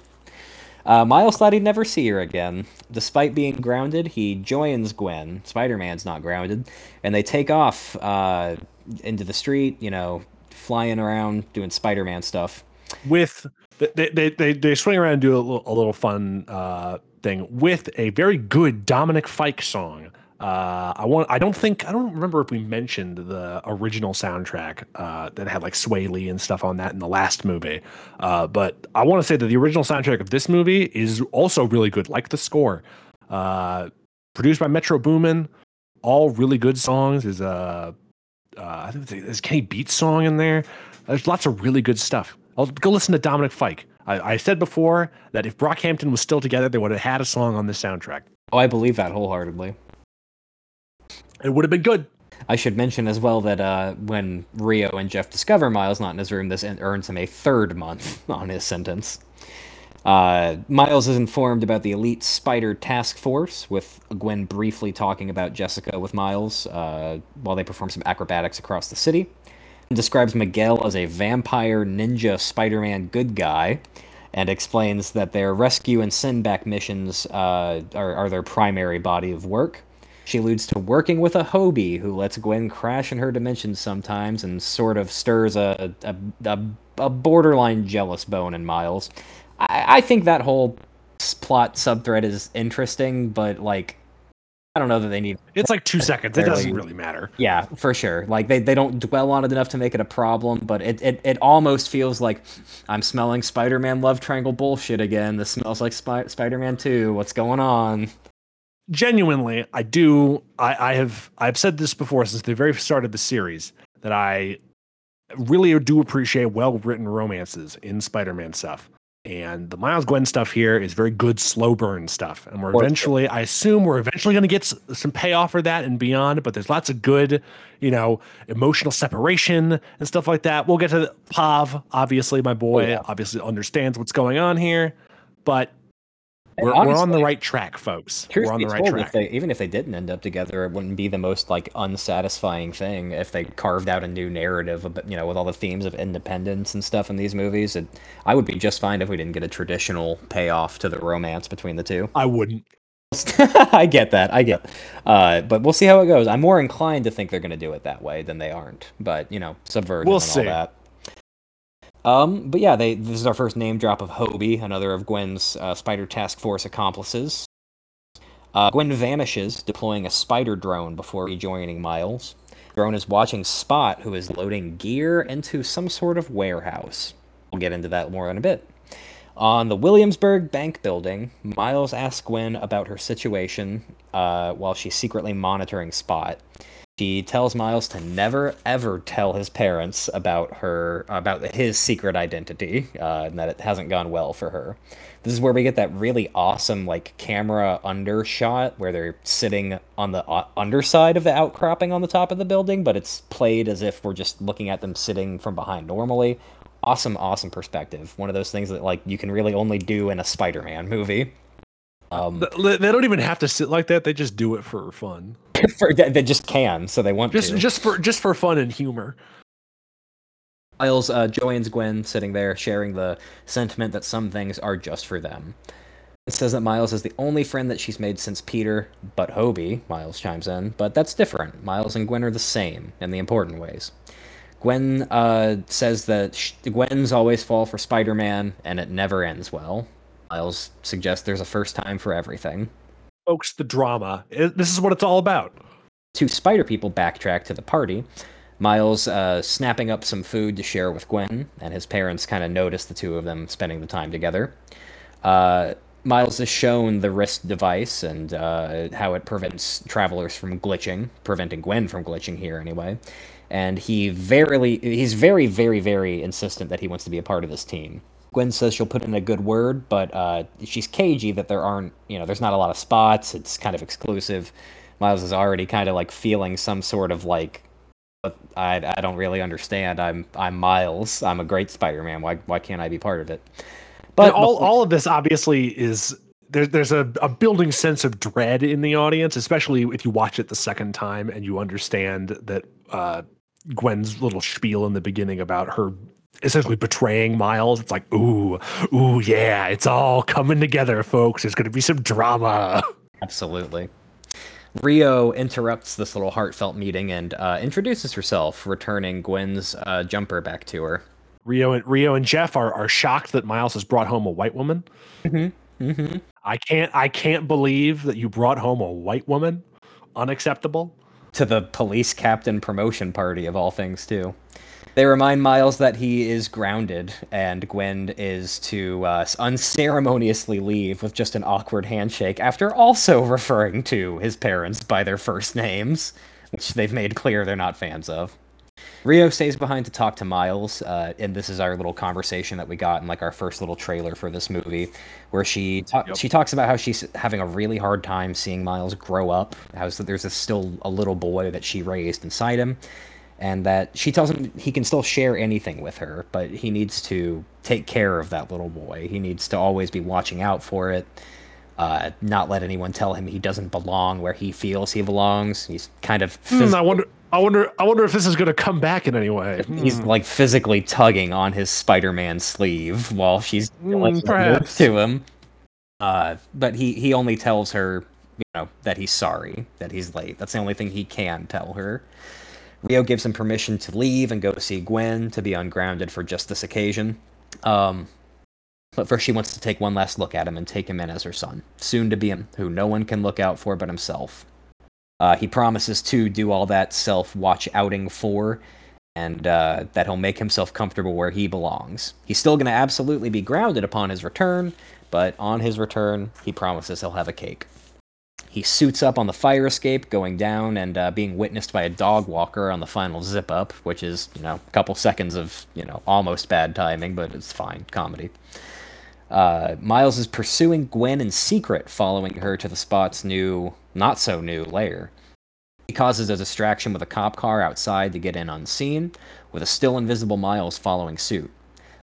Uh, Miles thought he'd never see her again. Despite being grounded, he joins Gwen. Spider Man's not grounded. And they take off uh, into the street, you know, flying around, doing Spider Man stuff. with they they they, they swing around and do a little, a little fun uh, thing with a very good Dominic Fike song. Uh, I want. I don't think. I don't remember if we mentioned the original soundtrack uh, that had like Swae Lee and stuff on that in the last movie. Uh, but I want to say that the original soundtrack of this movie is also really good, like the score. Uh, produced by Metro Boomin. All really good songs. Is uh, uh, I think there's there's Kenny Beats song in there. There's lots of really good stuff. I'll go listen to Dominic Fike. I, I said before that if Brockhampton was still together, they would have had a song on this soundtrack. Oh, I believe that wholeheartedly. It would have been good. I should mention as well that uh, when Rio and Jeff discover Miles not in his room, this earns him a third month on his sentence. Uh, Miles is informed about the elite spider task force, with Gwen briefly talking about Jessica with Miles uh, while they perform some acrobatics across the city. And describes Miguel as a vampire ninja Spider Man good guy, and explains that their rescue and send back missions uh, are, are their primary body of work. She alludes to working with a Hobie who lets Gwen crash in her dimensions sometimes and sort of stirs a, a, a, a borderline jealous bone in Miles. I, I think that whole plot subthread is interesting, but like, I don't know that they need. It. It's like two seconds. It doesn't really matter. Yeah, for sure. Like they, they don't dwell on it enough to make it a problem, but it, it, it almost feels like I'm smelling Spider-Man love triangle bullshit again. This smells like Spy- Spider-Man 2. What's going on? Genuinely, I do. I, I have. I've said this before since the very start of the series that I really do appreciate well-written romances in Spider-Man stuff. And the Miles Gwen stuff here is very good slow burn stuff. And we're eventually, I assume we're eventually going to get some payoff for that and beyond. But there's lots of good, you know, emotional separation and stuff like that. We'll get to the, Pav, obviously, my boy, oh, yeah. obviously understands what's going on here. But And we're, we're on the right track, folks. We're on the right told, track. If they, even if they didn't end up together, it wouldn't be the most like unsatisfying thing if they carved out a new narrative, about, you know, with all the themes of independence and stuff in these movies. It, I would be just fine if we didn't get a traditional payoff to the romance between the two. I wouldn't. I get that. I get. Uh, but we'll see how it goes. I'm more inclined to think they're going to do it that way than they aren't. But you know, subversion We'll and see. all that. Um, but yeah, they this is our first name drop of Hobie, another of Gwen's uh, Spider Task Force accomplices. Uh, Gwen vanishes, deploying a spider drone before rejoining Miles. Drone is watching Spot, who is loading gear into some sort of warehouse. We'll get into that more in a bit. On the Williamsburg Bank building, Miles asks Gwen about her situation uh, while she's secretly monitoring Spot. She tells Miles to never ever tell his parents about her about his secret identity uh, and that it hasn't gone well for her. This is where we get that really awesome like camera undershot where they're sitting on the uh, underside of the outcropping on the top of the building, but it's played as if we're just looking at them sitting from behind normally. Awesome, awesome perspective. One of those things that like you can really only do in a Spider-Man movie. Um, Th- They don't even have to sit like that. They just do it for fun. for, they they just can, so they want Just to. just for just for fun and humor. Miles uh, joins Gwen sitting there, sharing the sentiment that some things are just for them. It says that Miles is the only friend that she's made since Peter, but Hobie, Miles chimes in, but that's different. Miles and Gwen are the same in the important ways. Gwen uh, says that sh- Gwen's always fall for Spider Man, and it never ends well. Miles suggests there's a first time for everything. Folks, the drama. It- this is what it's all about. two spider people backtrack to the party. Miles uh, snapping up some food to share with Gwen, and his parents kind of notice the two of them spending the time together. Uh, Miles is shown the wrist device and uh, how it prevents travelers from glitching, preventing Gwen from glitching here anyway. And he very, he's very, very, very insistent that he wants to be a part of this team. Gwen says she'll put in a good word, but uh, she's cagey that there aren't, you know, there's not a lot of spots. It's kind of exclusive. Miles is already kind of like feeling some sort of like, I, I don't really understand. I'm I'm Miles. I'm a great Spider-Man. Why why can't I be part of it? But all, all of this obviously is there's there's a, a building sense of dread in the audience, especially if you watch it the second time and you understand that uh, Gwen's little spiel in the beginning about her essentially betraying Miles. It's like, ooh, ooh, yeah, it's all coming together, folks. There's going to be some drama. Absolutely. Rio interrupts this little heartfelt meeting and uh, introduces herself, returning Gwen's uh, jumper back to her. Rio and Rio and Jeff are, are shocked that Miles has brought home a white woman. Mm-hmm. Mm-hmm. I can't I can't believe that you brought home a white woman. Unacceptable. To the police captain promotion party of all things too. They remind Miles that he is grounded, and Gwen is to uh, unceremoniously leave with just an awkward handshake after also referring to his parents by their first names, which they've made clear they're not fans of. Rio stays behind to talk to Miles, uh, and this is our little conversation that we got in like our first little trailer for this movie, where she ta- yep. she talks about how she's having a really hard time seeing Miles grow up. How there's a, still a little boy that she raised inside him, and that she tells him he can still share anything with her, but he needs to take care of that little boy. He needs to always be watching out for it, uh, not let anyone tell him he doesn't belong where he feels he belongs. He's kind of. Phys- mm, I wonder. I wonder. I wonder if this is going to come back in any way. He's mm. like physically tugging on his Spider-Man sleeve while she's mm, like, to him. Uh, but he he only tells her, you know, that he's sorry, that he's late. That's the only thing he can tell her. Rio gives him permission to leave and go see Gwen to be ungrounded for just this occasion. Um, but first, she wants to take one last look at him and take him in as her son, soon to be him, who no one can look out for but himself. Uh, he promises to do all that self watch outing for, and uh, that he'll make himself comfortable where he belongs. He's still going to absolutely be grounded upon his return, but on his return, he promises he'll have a cake. He suits up on the fire escape, going down and uh, being witnessed by a dog walker on the final zip up, which is, you know, a couple seconds of, you know, almost bad timing, but it's fine. Comedy. Uh, Miles is pursuing Gwen in secret, following her to the spot's new, not so new lair. He causes a distraction with a cop car outside to get in unseen, with a still invisible Miles following suit.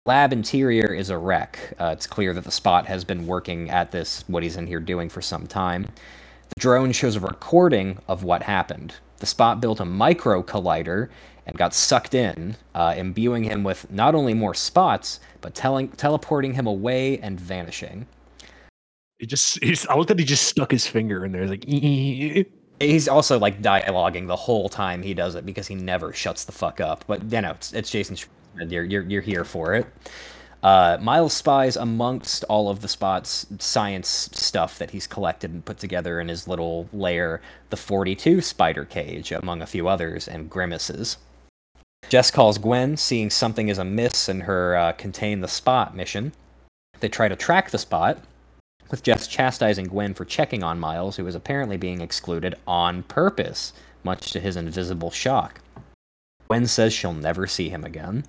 Lab interior is a wreck. Uh, it's clear that the spot has been working at this, what he's in here doing for some time. The drone shows a recording of what happened. The spot built a micro collider and got sucked in, uh, imbuing him with not only more spots, but telling, teleporting him away and vanishing. He just, he's, I looked at he just stuck his finger in there, like, He's also like dialoguing the whole time he does it because he never shuts the fuck up. But you know, it's, it's Jason. You're, you're you're here for it. Uh, Miles spies amongst all of the Spot's science stuff that he's collected and put together in his little lair the 42 spider cage, among a few others, and grimaces. Jess calls Gwen, seeing something is amiss in her uh, Contain the Spot mission. They try to track the Spot, with Jess chastising Gwen for checking on Miles, who is apparently being excluded on purpose, much to his invisible shock. Gwen says she'll never see him again.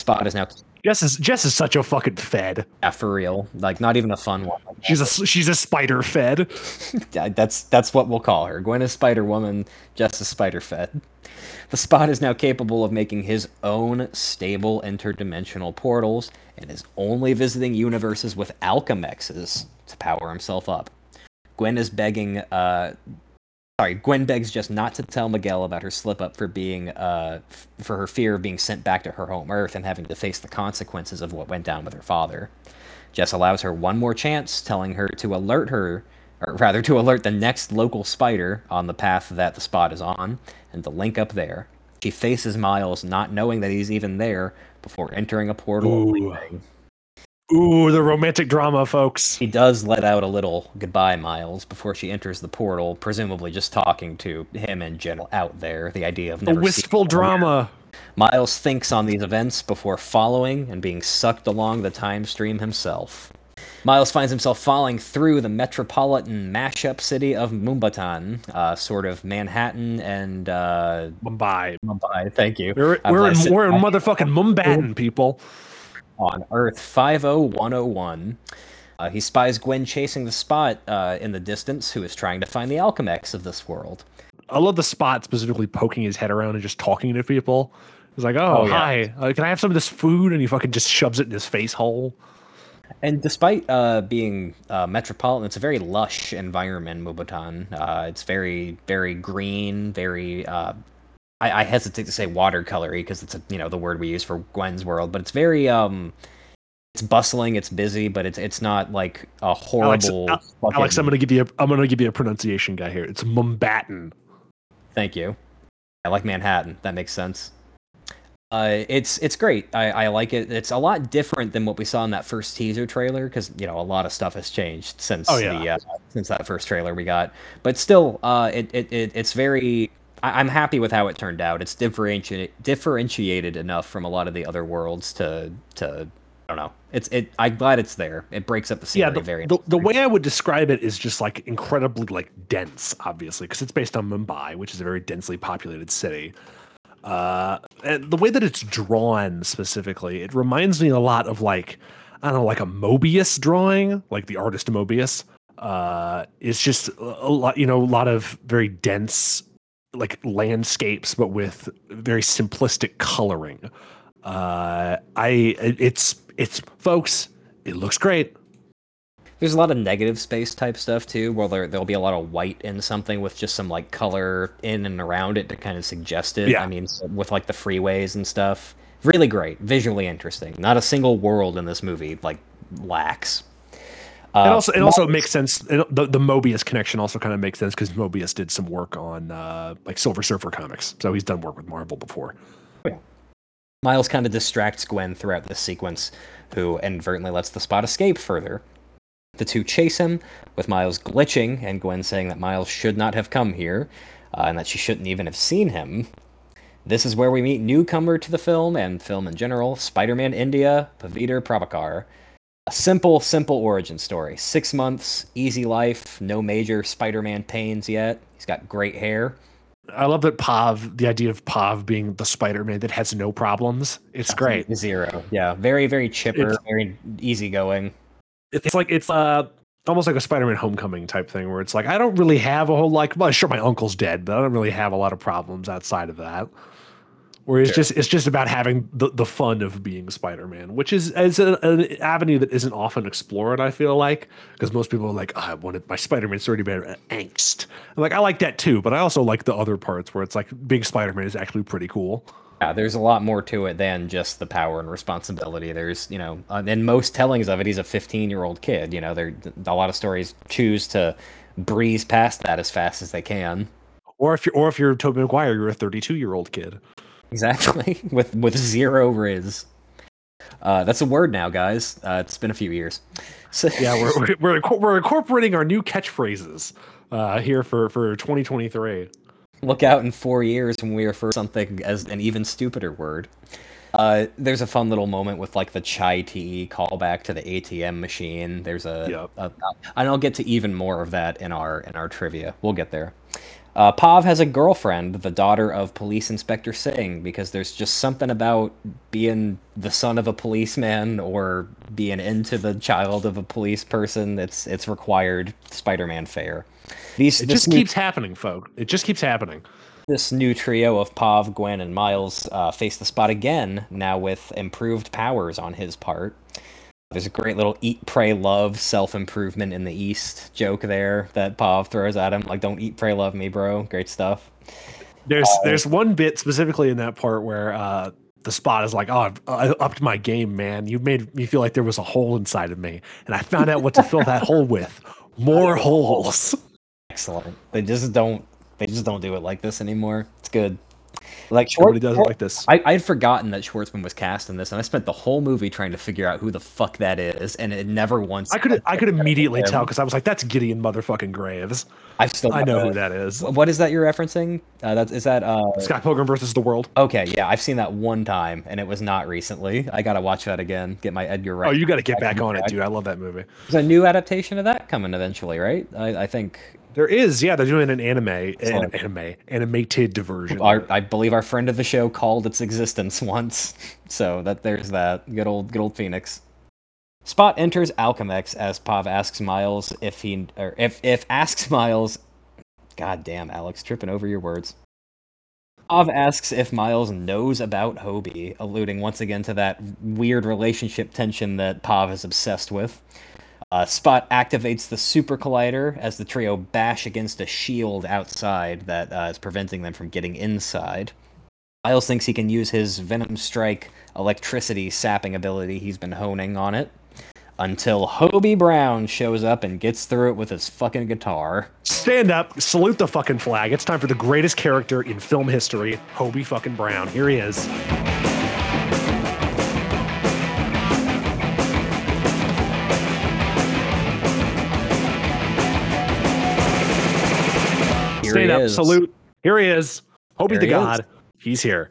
Spot is now Jess is Jess is such a fucking fed. Yeah, for real. Like not even a fun one. She's a she's a spider fed. that's that's what we'll call her. Gwen is Spider Woman. Jess is Spider Fed. The Spot is now capable of making his own stable interdimensional portals and is only visiting universes with Alchemaxes to power himself up. Gwen is begging uh, sorry, Gwen begs Jess not to tell Miguel about her slip up for being uh, f- for her fear of being sent back to her home Earth and having to face the consequences of what went down with her father. Jess allows her one more chance, telling her to alert her, or rather to alert the next local spider on the path that the spot is on, and to link up there. She faces Miles, not knowing that he's even there, before entering a portal. Ooh, the romantic drama, folks. He does let out a little goodbye, Miles, before she enters the portal, presumably just talking to him in general out there. The idea of a wistful drama. Miles thinks on these events before following and being sucked along the time stream himself. Miles finds himself falling through the metropolitan mashup city of Mumbattan, uh, sort of Manhattan and uh, Mumbai. Mumbai. Thank you. We're, we're in, we're in motherfucking Mumbai, people. On Earth 50101. Uh, he spies Gwen chasing the spot uh, in the distance, who is trying to find the Alchemax of this world. I love the spot specifically poking his head around and just talking to people. He's like, "Oh, Oh, yeah. hi, uh, can I have some of this food?" And he fucking just shoves it in his face hole. And despite uh, being uh, metropolitan, it's a very lush environment, Mumbattan. Uh, it's very, very green, very. I, I hesitate to say watercolory because it's a, you know the word we use for Gwen's world, but it's very um, it's bustling, it's busy, but it's it's not like a horrible. Alex, fucking- I'm gonna give you a, I'm gonna give you a pronunciation guy here. It's Mumbattan. Thank you. I like Manhattan. That makes sense. Uh, it's it's great. I, I like it. It's a lot different than what we saw in that first teaser trailer because you know a lot of stuff has changed since Oh, yeah. the uh, since that first trailer we got. But still, uh, it, it, it it's very. I, I'm happy with how it turned out. It's differentiated differentiated enough from a lot of the other worlds to to I don't know. It's it. I'm glad it's there. It breaks up the scenery Yeah, the, very. the, the way I would describe it is just like incredibly like dense, obviously, because it's based on Mumbai, which is a very densely populated city. Uh, and the way that it's drawn specifically, it reminds me a lot of like I don't know, like a Mobius drawing, like the artist Mobius. Uh, it's just a lot, you know, a lot of very dense like landscapes, but with very simplistic coloring. Uh, I it's it's folks, it looks great. There's a lot of negative space type stuff too, where there, there'll be a lot of white in something with just some like color in and around it to kind of suggest it. Yeah. I mean, with like the freeways and stuff. Really great, visually interesting. Not a single world in this movie like lacks. Uh, and also, it also makes sense. it- The, the Mobius connection also kind of makes sense because Mobius did some work on uh, like Silver Surfer comics, so he's done work with Marvel before. Miles kind of distracts Gwen throughout this sequence, who inadvertently lets the spot escape further. The two chase him, with Miles glitching and Gwen saying that Miles should not have come here, uh, and that she shouldn't even have seen him. This is where we meet newcomer to the film and film in general, Spider-Man India, Pavitr Prabhakar. A simple, simple origin story. Six months, easy life, no major Spider-Man pains yet. He's got great hair. I love that Pav, the idea of Pav being the Spider-Man that has no problems. It's great. Zero. Yeah, very, very chipper, It's- very easygoing. It's like it's uh almost like a Spider-Man Homecoming type thing where it's like I don't really have a whole like well sure my uncle's dead but I don't really have a lot of problems outside of that. Where it's just it's just about having the, the fun of being Spider-Man, which is is a, an avenue that isn't often explored. I feel like because most people are like, oh, I wanted my Spider-Man story to be about angst. And like I like that too, but I also like the other parts where it's like being Spider-Man is actually pretty cool. Yeah, there's a lot more to it than just the power and responsibility. There's, you know, uh, in most tellings of it, he's a 15 year old kid. You know, there a lot of stories choose to breeze past that as fast as they can. Or if you're or if you're Tobey Maguire, you're a 32 year old kid. Exactly, with with zero riz. Uh, that's a word now, guys. Uh, it's been a few years. So Yeah, we're we're, we're, we're incorporating our new catchphrases uh, here for for 2023. look out in four years when we refer something as an even stupider word. Uh, there's a fun little moment with like the chai tea callback to the ATM machine. There's a, Yep. a- and I'll get to even more of that in our in our trivia. We'll get there. Uh, Pav has a girlfriend, the daughter of Police Inspector Singh, because there's just something about being the son of a policeman or being into the child of a police person that's it's required Spider-Man fare. These It this just new- keeps happening, folk. It just keeps happening. this new trio of Pav, Gwen, and Miles uh, face the spot again, now with improved powers on his part. There's a great little eat, pray, love self improvement in the East joke there that Pav throws at him. Like, don't eat, pray, love me, bro. Great stuff. There's there's one bit specifically in that part where uh, the spot is like, "Oh, I've I upped my game, man. You made me feel like there was a hole inside of me, and I found out what to fill that hole with. More holes." Excellent. They just don't. They just don't do it like this anymore. It's good. Like Everybody Schwartz, does it like this. I, I had forgotten that Schwartzman was cast in this, and I spent the whole movie trying to figure out who the fuck that is, and it never once. I could I could immediately tell because I was like, "That's Gideon motherfucking Graves." I've still. I know gotta- who that is. What is that you're referencing? Uh, that is that. Uh, Scott Pilgrim versus the World. okay, yeah, I've seen that one time, and it was not recently. I gotta watch that again. Get my Edgar Wright. Oh, you got to get back back on it, dude. I love that movie. There's a new adaptation of that coming eventually, right? I, I think There is, yeah, they're doing an anime, an anime, animated version. our, I believe our friend of the show called its existence once. So that there's that good old good old Phoenix. Spot enters Alchemax as Pav asks Miles if he or if if asks Miles. God damn, Alex, tripping over your words. Pav asks if Miles knows about Hobie, alluding once again to that weird relationship tension that Pav is obsessed with. Uh, Spot activates the Super Collider as the trio bash against a shield outside that uh, is preventing them from getting inside. Miles thinks he can use his Venom Strike electricity sapping ability he's been honing on it. Until Hobie Brown shows up and gets through it with his fucking guitar. Stand up, salute the fucking flag. It's time for the greatest character in film history, Hobie fucking Brown. Here he is. Stand he up, is. salute. Here he is. Hobie There the he is. God. He's here.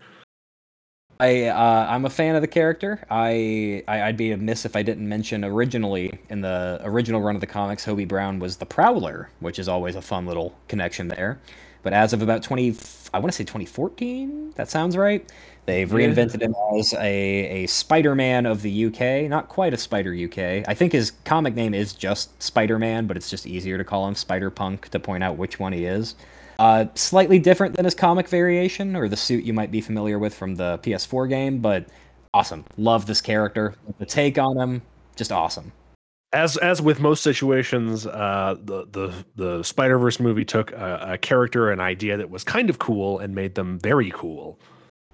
I uh, I'm a fan of the character. I, I I'd be amiss if I didn't mention originally in the original run of the comics, Hobie Brown was the Prowler, which is always a fun little connection there. But as of about 20, I want to say 2014. That sounds right. They've reinvented him as a, a Spider-Man of the UK. Not quite a Spider UK. I think his comic name is just Spider-Man, but it's just easier to call him Spider-Punk to point out which one he is. Uh, slightly different than his comic variation or the suit you might be familiar with from the PS4 game, but awesome. Love this character. The take on him, just awesome. As as with most situations, uh, the the the Spider Verse movie took a, a character, an idea that was kind of cool, and made them very cool.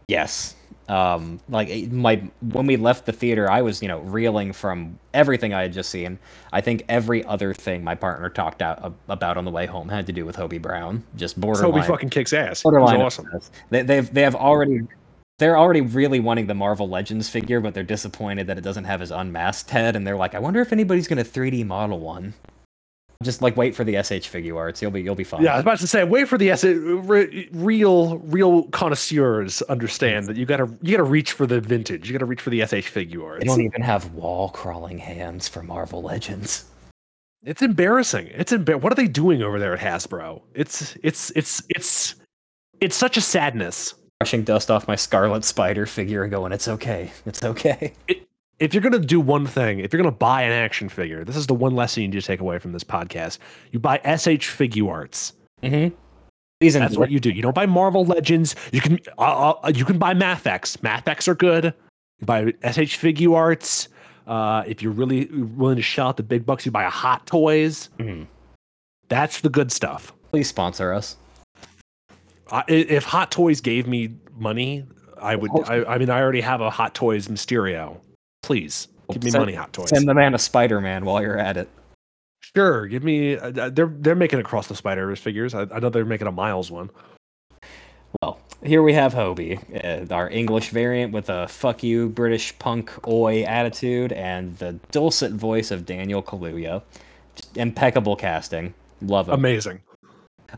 Yes. Um, like my when we left the theater, I was you know reeling from everything I had just seen. I think every other thing my partner talked out about on the way home had to do with Hobie Brown. Just borderline. Hobie fucking kicks ass. Borderline awesome. They, they've they have already they're already really wanting the Marvel Legends figure, but they're disappointed that it doesn't have his unmasked head, and they're like, I wonder if anybody's gonna 3D model one. Just like wait for the S.H. Figuarts. You'll be you'll be fine. Yeah, I was about to say, wait for the S. re- Real, real connoisseurs understand that you gotta you gotta reach for the vintage. You gotta reach for the S.H. Figuarts. They don't even have wall crawling hands for Marvel Legends. It's embarrassing. It's embar- What are they doing over there at Hasbro? It's it's it's it's it's such a sadness. Brushing dust off my Scarlet Spider figure and going, it's okay. It's okay. If you're gonna do one thing, if you're gonna buy an action figure, this is the one lesson you need to take away from this podcast. You buy S.H. Figuarts. Mm-hmm. That's what you do. You don't buy Marvel Legends. You can uh, uh, you can buy Mafex. Mafex are good. You buy S.H. Figuarts. Uh, if you're really willing to shell out the big bucks, you buy a Hot Toys. Mhm. That's the good stuff. Please sponsor us. I- if Hot Toys gave me money, I would. I, I mean, I already have a Hot Toys Mysterio. Please give me Send- money, Hot Toys. Send the man a Spider Man while you're at it. Sure, give me. Uh, they're they're making across the Spider Verse figures. I, I know they're making a Miles one. Well, here we have Hobie, uh, our English variant with a fuck you British punk oi attitude and the dulcet voice of Daniel Kaluuya. Just impeccable casting. Love him. Amazing.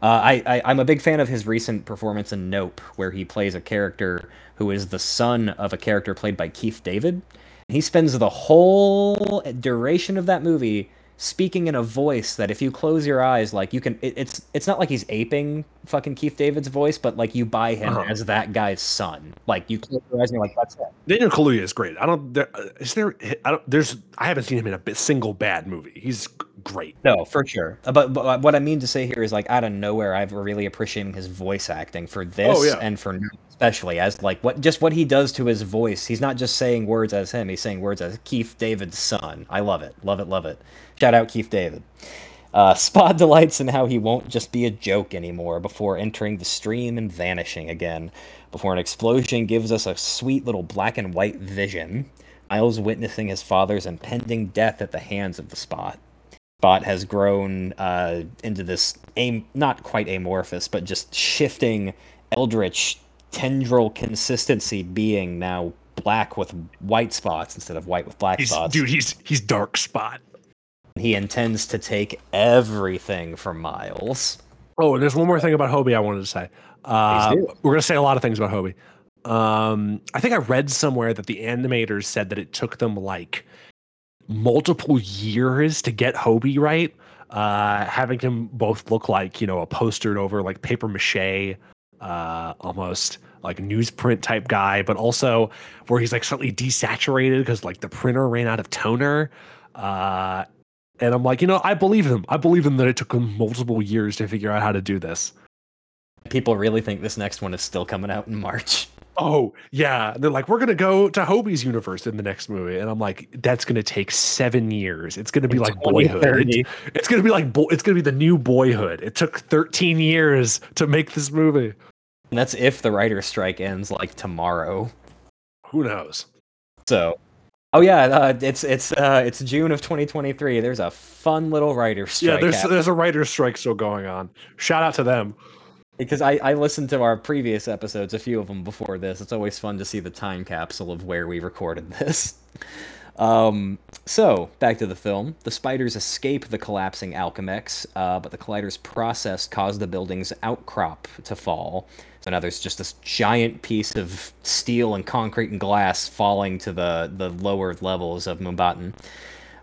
Uh, I, I I'm a big fan of his recent performance in Nope, where he plays a character who is the son of a character played by Keith David. He spends the whole duration of that movie speaking in a voice that if you close your eyes, like you can, it, it's it's not like he's aping fucking Keith David's voice, but like you buy him Uh-huh. as that guy's son. Like you close your eyes and you're like, that's it. Daniel Kaluuya is great. I don't. There, is there? I don't. There's. I haven't seen him in a single bad movie. He's great. No, for sure. Uh, But, but what I mean to say here is like out of nowhere, I've really appreciating his voice acting for this Oh, yeah. and for especially as like what just what he does to his voice. He's not just saying words as him; he's saying words as Keith David's son. I love it, love it, love it. Shout out Keith David. Uh, Spot delights in how he won't just be a joke anymore before entering the stream and vanishing again. Before an explosion gives us a sweet little black and white vision. Miles witnessing his father's impending death at the hands of the Spot. Spot has grown uh, into this am- not quite amorphous, but just shifting eldritch tendril consistency being now black with white spots instead of white with black He's, spots. dude, he's he's dark spot. He intends to take everything from Miles. Oh, and there's one more thing about Hobie I wanted to say. Uh, we're gonna say a lot of things about Hobie. Um, I think I read somewhere that the animators said that it took them like multiple years to get Hobie right. Uh, having him both look like you know a postered over like paper mache, uh, almost like newsprint type guy, but also where he's like slightly desaturated because like the printer ran out of toner. Uh, and I'm like, you know, I believe him. I believe him that it took him multiple years to figure out how to do this. People really think this next one is still coming out in March. Oh, yeah. They're like, we're going to go to Hobie's universe in the next movie. And I'm like, that's going to take seven years. It's going to be like boyhood. It- it's going to be like, bo- it's going to be the new boyhood. It took 13 years to make this movie. And that's if the writer's strike ends like tomorrow. Who knows? So, oh yeah, uh, it's it's uh, it's June of 2023. There's a fun little writer's strike. yeah, there's, happening. there's a writer's strike still going on. Shout out to them. Because I, I listened to our previous episodes, a few of them before this. It's always fun to see the time capsule of where we recorded this. Um, so back to the film. The spiders escape the collapsing Alchemax, uh, but the collider's process caused the building's outcrop to fall. So now there's just this giant piece of steel and concrete and glass falling to the the lower levels of Mumbattan,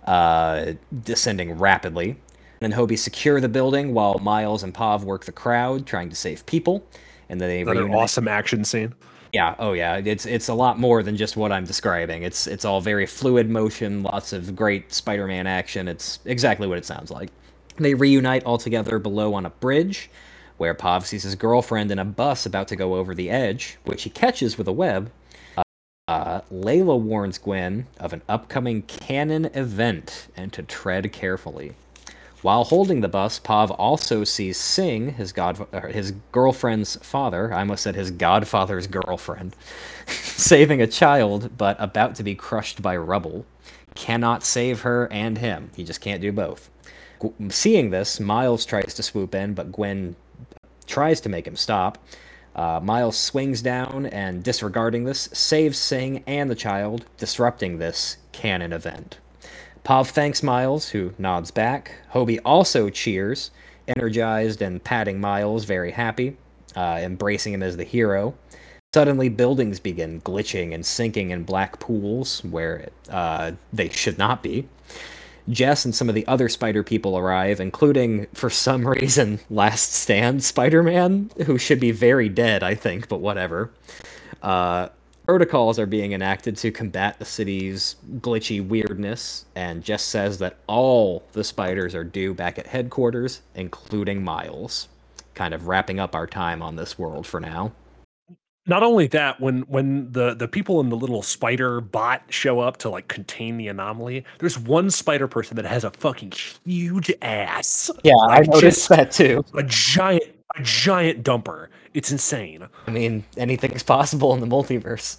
uh, descending rapidly. And then Hobie secure the building while Miles and Pav work the crowd, trying to save people. And then they Another reunite. awesome action scene. Yeah, oh yeah, it's it's a lot more than just what I'm describing. It's it's all very fluid motion, lots of great Spider-Man action. It's exactly what it sounds like. They reunite all together below on a bridge, where Pav sees his girlfriend in a bus about to go over the edge, which he catches with a web. Uh, uh, Lyla warns Gwen of an upcoming canon event and to tread carefully. While holding the bus, Pav also sees Singh, his god, his girlfriend's father. I almost said his godfather's girlfriend, saving a child, but about to be crushed by rubble. Cannot save her and him. He just can't do both. Gu- Seeing this, Miles tries to swoop in, but Gwen tries to make him stop. Uh, Miles swings down and, disregarding this, saves Singh and the child, disrupting this canon event. Pav thanks Miles, who nods back. Hobie also cheers, energized and patting Miles, very happy, uh, embracing him as the hero. Suddenly, buildings begin glitching and sinking in black pools where uh, they should not be. Jess and some of the other spider people arrive, including, for some reason, Last Stand Spider Man, who should be very dead, I think, but whatever. Uh, protocols are being enacted to combat the city's glitchy weirdness, and Jess says that all the spiders are due back at headquarters, including Miles. Kind of wrapping up our time on this world for now. not only that when when the the people in the little spider bot show up to like contain the anomaly there's one spider person that has a fucking huge ass Yeah, I noticed that too. a giant a giant dumper it's insane I mean, anything's possible in the multiverse.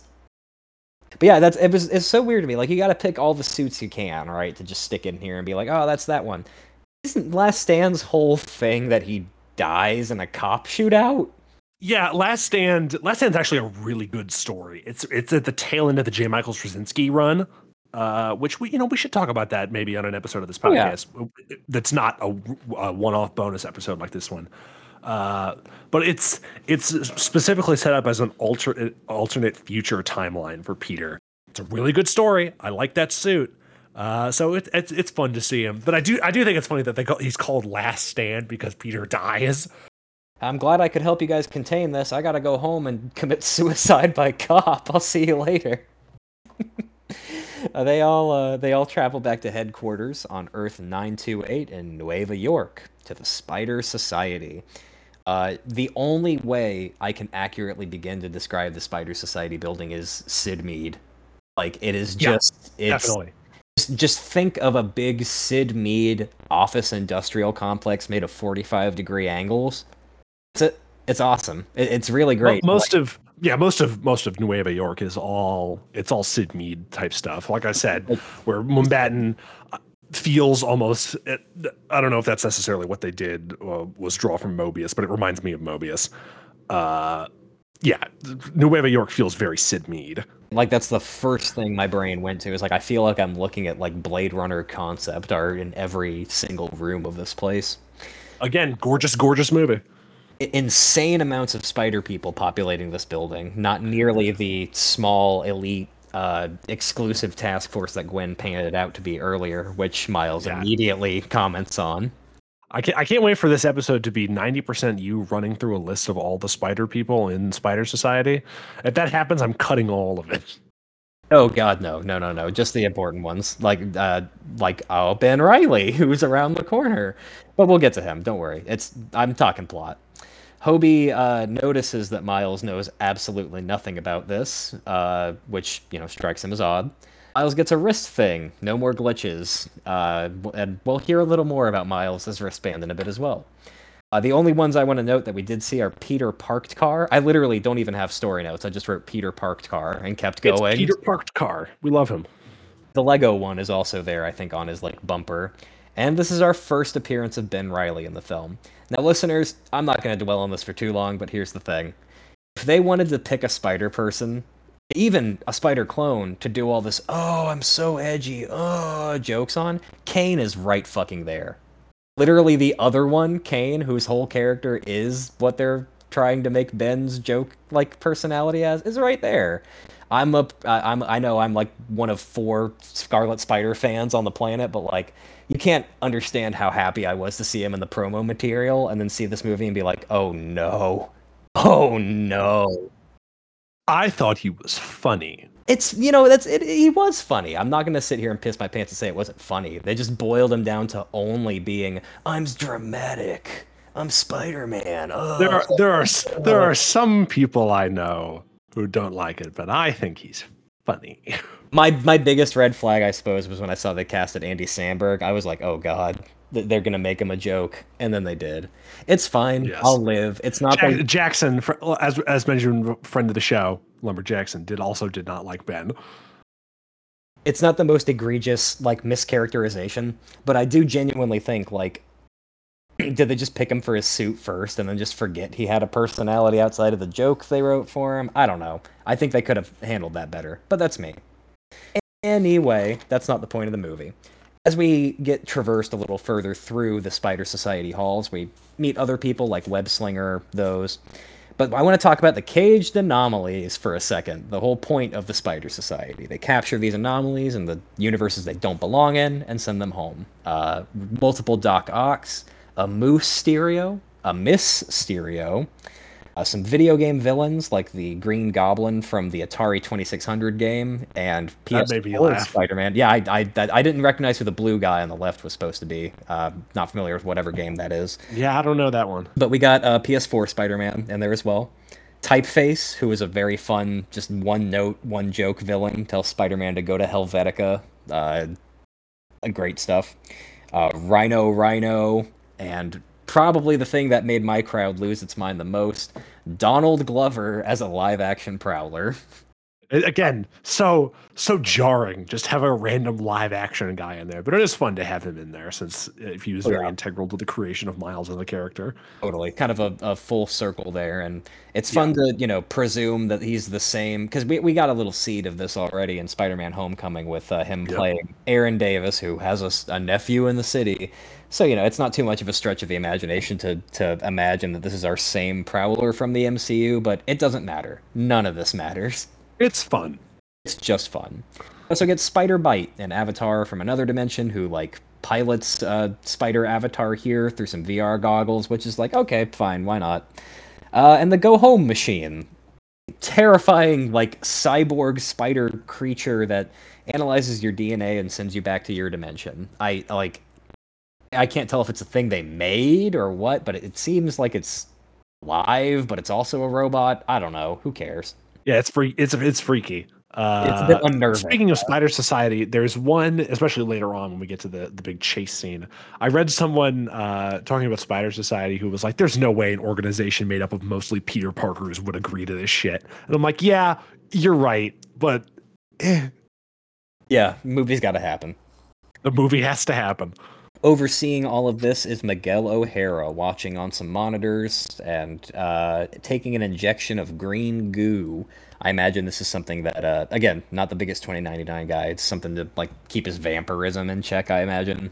But yeah, that's it was it's so weird to me. Like you got to pick all the suits you can, right, to just stick in here and be like, oh, that's that one. Isn't Last Stand's whole thing that he dies in a cop shootout? yeah last stand last stand's actually a really good story it's it's at the tail end of the j michael straczynski run uh, which we you know we should talk about that maybe on an episode of this Oh, yeah. podcast that's not a, a one-off bonus episode like this one uh, but it's it's specifically set up as an alternate alternate future timeline for Peter. It's a really good story. I like that suit. Uh, so it, it's it's fun to see him. But I do I do think it's funny that they call, he's called Last Stand because Peter dies. I'm glad I could help you guys contain this. I gotta go home and commit suicide by cop. I'll see you later. Uh, they all uh, they all travel back to headquarters on Earth 928 in Nueva York to the Spider Society. Uh, the only way I can accurately begin to describe the Spider Society building is Syd Mead. Like it is Yeah, just it's Definitely. just, just think of a big Syd Mead office industrial complex made of 45 degree angles. It's a, it's awesome. It, it's really great. most of yeah, most of most of Nueva York is all it's all Syd Mead type stuff. Like I said, where Mumbattan uh, feels almost I don't know if that's necessarily what they did uh, was draw from Moebius, but it reminds me of Moebius. Uh, yeah, Nueva York feels very Syd Mead. Like that's the first thing my brain went to is like I feel like I'm looking at like Blade Runner concept art in every single room of this place. Again, gorgeous, gorgeous movie. Insane amounts of spider people populating this building. Not nearly the small elite uh, exclusive task force that Gwen painted out to be earlier, which Miles Yeah. immediately comments on. I can't, I can't wait for this episode to be 90% you running through a list of all the spider people in Spider Society. If that happens, I'm cutting all of it. Oh God, no, no, no, no! Just the important ones, like, uh, like oh Ben Reilly, who's around the corner. But we'll get to him. Don't worry. It's I'm talking plot. Hobie uh, notices that Miles knows absolutely nothing about this, uh, which you know strikes him as odd. Miles gets a wrist thing. No more glitches. Uh, and we'll hear a little more about Miles' wristband in a bit as well. Uh, the only ones I want to note that we did see are Peter parked car. I literally don't even have story notes. I just wrote Peter parked car and kept going. It's Peter Parked Car. We love him. The Lego one is also there, I think, on his like bumper. And this is our first appearance of Ben Reilly in the film. Now, listeners, I'm not going to dwell on this for too long, but here's the thing: if they wanted to pick a spider person, even a spider clone, to do all this "oh, I'm so edgy," oh jokes on, Kaine is right fucking there. Literally, the other one, Kaine, whose whole character is what they're trying to make Ben's joke like personality as, is right there. I'm a, I- I'm, I know I'm like one of four Scarlet Spider fans on the planet, but like, you can't understand how happy I was to see him in the promo material and then see this movie and be like, oh no, oh no. I thought he was funny. It's you know that's it, he was funny. I'm not gonna sit here and piss my pants and say it wasn't funny. They just boiled him down to only being I'm dramatic. I'm Spider Man. There are there are there are some people I know who don't like it, but I think he's funny. My my biggest red flag, I suppose, was when I saw they casted Andy Samberg. I was like, oh god, they're gonna make him a joke, and then they did. It's fine. Yes. I'll live. It's not Jack- the, Jackson, as as mentioned, friend of the show, Lumber Jackson, did also did not like Ben. it's not the most egregious like mischaracterization, but I do genuinely think like. Did they just pick him for his suit first and then just forget he had a personality outside of the joke they wrote for him? I don't know. I think they could have handled that better, but that's me. Anyway, that's not the point of the movie. As we get traversed a little further through the Spider Society halls, we meet other people like Web Slinger, those. But I want to talk about the caged anomalies for a second. The whole point of the Spider Society. They capture these anomalies in the universes they don't belong in and send them home. Uh, multiple Doc Ock, a Mysterio, a Mysterio, uh, some video game villains like the Green Goblin from the Atari 2600 game and That made me PS4 laugh. Spider-Man. Yeah, I, I, I didn't recognize who the blue guy on the left was supposed to be. Uh, not familiar with whatever game that is. Yeah, I don't know that one. But we got uh, PS4 Spider-Man in there as well. Typeface, who is a very fun, just one note, one joke villain, tells Spider-Man to go to Helvetica. Uh, great stuff. Uh, Rhino, Rhino, and probably the thing that made my crowd lose its mind the most: Donald Glover as a live-action Prowler. Again, so so jarring. Just have a random live action guy in there, but it is fun to have him in there since uh, if he was Oh, very yeah. integral to the creation of Miles as a character. Totally, kind of a, a full circle there, and it's fun to you know presume that he's the same because we, we got a little seed of this already in Spider-Man: Homecoming with uh, him Yep. playing Aaron Davis, who has a nephew in the city. So you know, it's not too much of a stretch of the imagination to to imagine that this is our same Prowler from the MCU, but it doesn't matter. None of this matters. It's fun. It's just fun. Also get Spider Bite, an avatar from another dimension who like pilots uh, Spider Avatar here through some VR goggles, which is like okay, fine, why not? Uh, and the Go Home machine, terrifying like cyborg spider creature that analyzes your DNA and sends you back to your dimension. I like. I can't tell if it's a thing they made or what, but it seems like it's live, but it's also a robot. I don't know. Who cares? Yeah, it's free. It's it's freaky. Uh, It's a bit unnerving. Speaking of Spider Society, there's one, especially later on when we get to the the big chase scene. I read someone uh, talking about Spider Society who was like, "There's no way an organization made up of mostly Peter Parkers would agree to this shit." And I'm like, "Yeah, you're right, but eh, Yeah, movie's got to happen. the movie has to happen." Overseeing all of this is Miguel O'Hara, watching on some monitors and uh, taking an injection of green goo. I imagine this is something that, uh, again, not the biggest 2099 guy. It's something to like keep his vampirism in check. I imagine.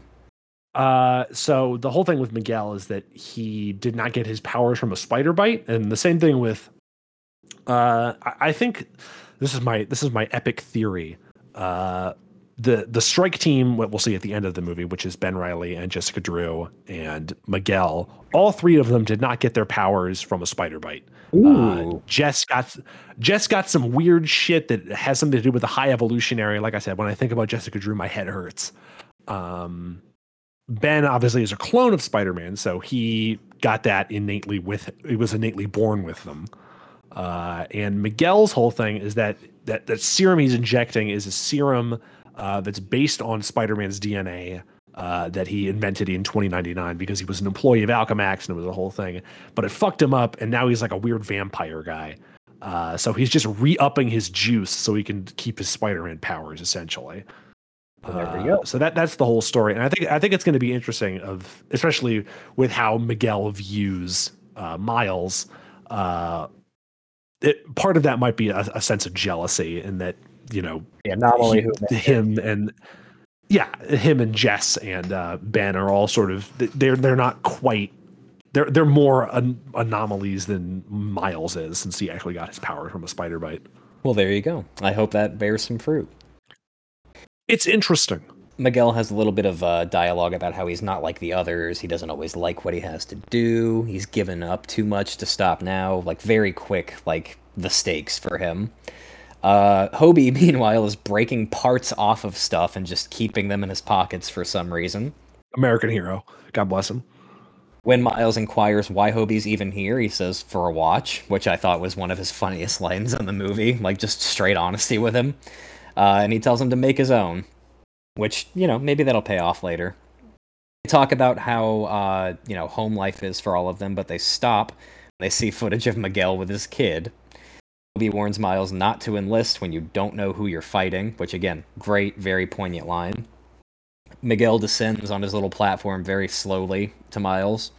Uh, so the whole thing with Miguel is that he did not get his powers from a spider bite, and the same thing with. Uh, I, I think this is my this is my epic theory. Uh, the the strike team, what we'll see at the end of the movie, which is Ben Reilly and Jessica Drew and Miguel, all three of them did not get their powers from a spider bite. Uh, Jess got Jess got some weird shit that has something to do with the high evolutionary. Like I said, when I think about Jessica Drew, my head hurts. Um, ben obviously is a clone of Spider-Man, so he got that innately with he was innately born with them. Uh, and Miguel's whole thing is that that that serum he's injecting is a serum uh, that's based on Spider-Man's DNA uh, that he invented in 2099 because he was an employee of Alchemax and it was a whole thing. But it fucked him up, and now he's like a weird vampire guy. Uh, so he's just re-upping his juice so he can keep his Spider-Man powers, essentially. Uh, go. So that that's the whole story, and I think I think it's going to be interesting, of especially with how Miguel views uh, Miles. Uh, it, part of that might be a, a sense of jealousy, in that you know The anomaly he- who him and yeah, him and Jess and uh, Ben are all sort of they're they're not quite they're they're more an- anomalies than Miles is since he actually got his power from a spider bite. Well, there you go. I hope that bears some fruit. It's interesting. Miguel has a little bit of uh, dialogue about how he's not like the others. He doesn't always like what he has to do. He's given up too much to stop now. Like very quick, like the stakes for him. Uh, Hobie, meanwhile, is breaking parts off of stuff and just keeping them in his pockets for some reason. American hero. God bless him. When Miles inquires why Hobie's even here, he says, for a watch, which I thought was one of his funniest lines in the movie. Like, just straight honesty with him. Uh, and he tells him to make his own, which, you know, maybe that'll pay off later. They talk about how, uh, you know, home life is for all of them, but they stop. They see footage of Miguel with his kid. Hobie warns Miles not to enlist when you don't know who you're fighting, which, again, great, very poignant line. Miguel descends on his little platform very slowly to Miles,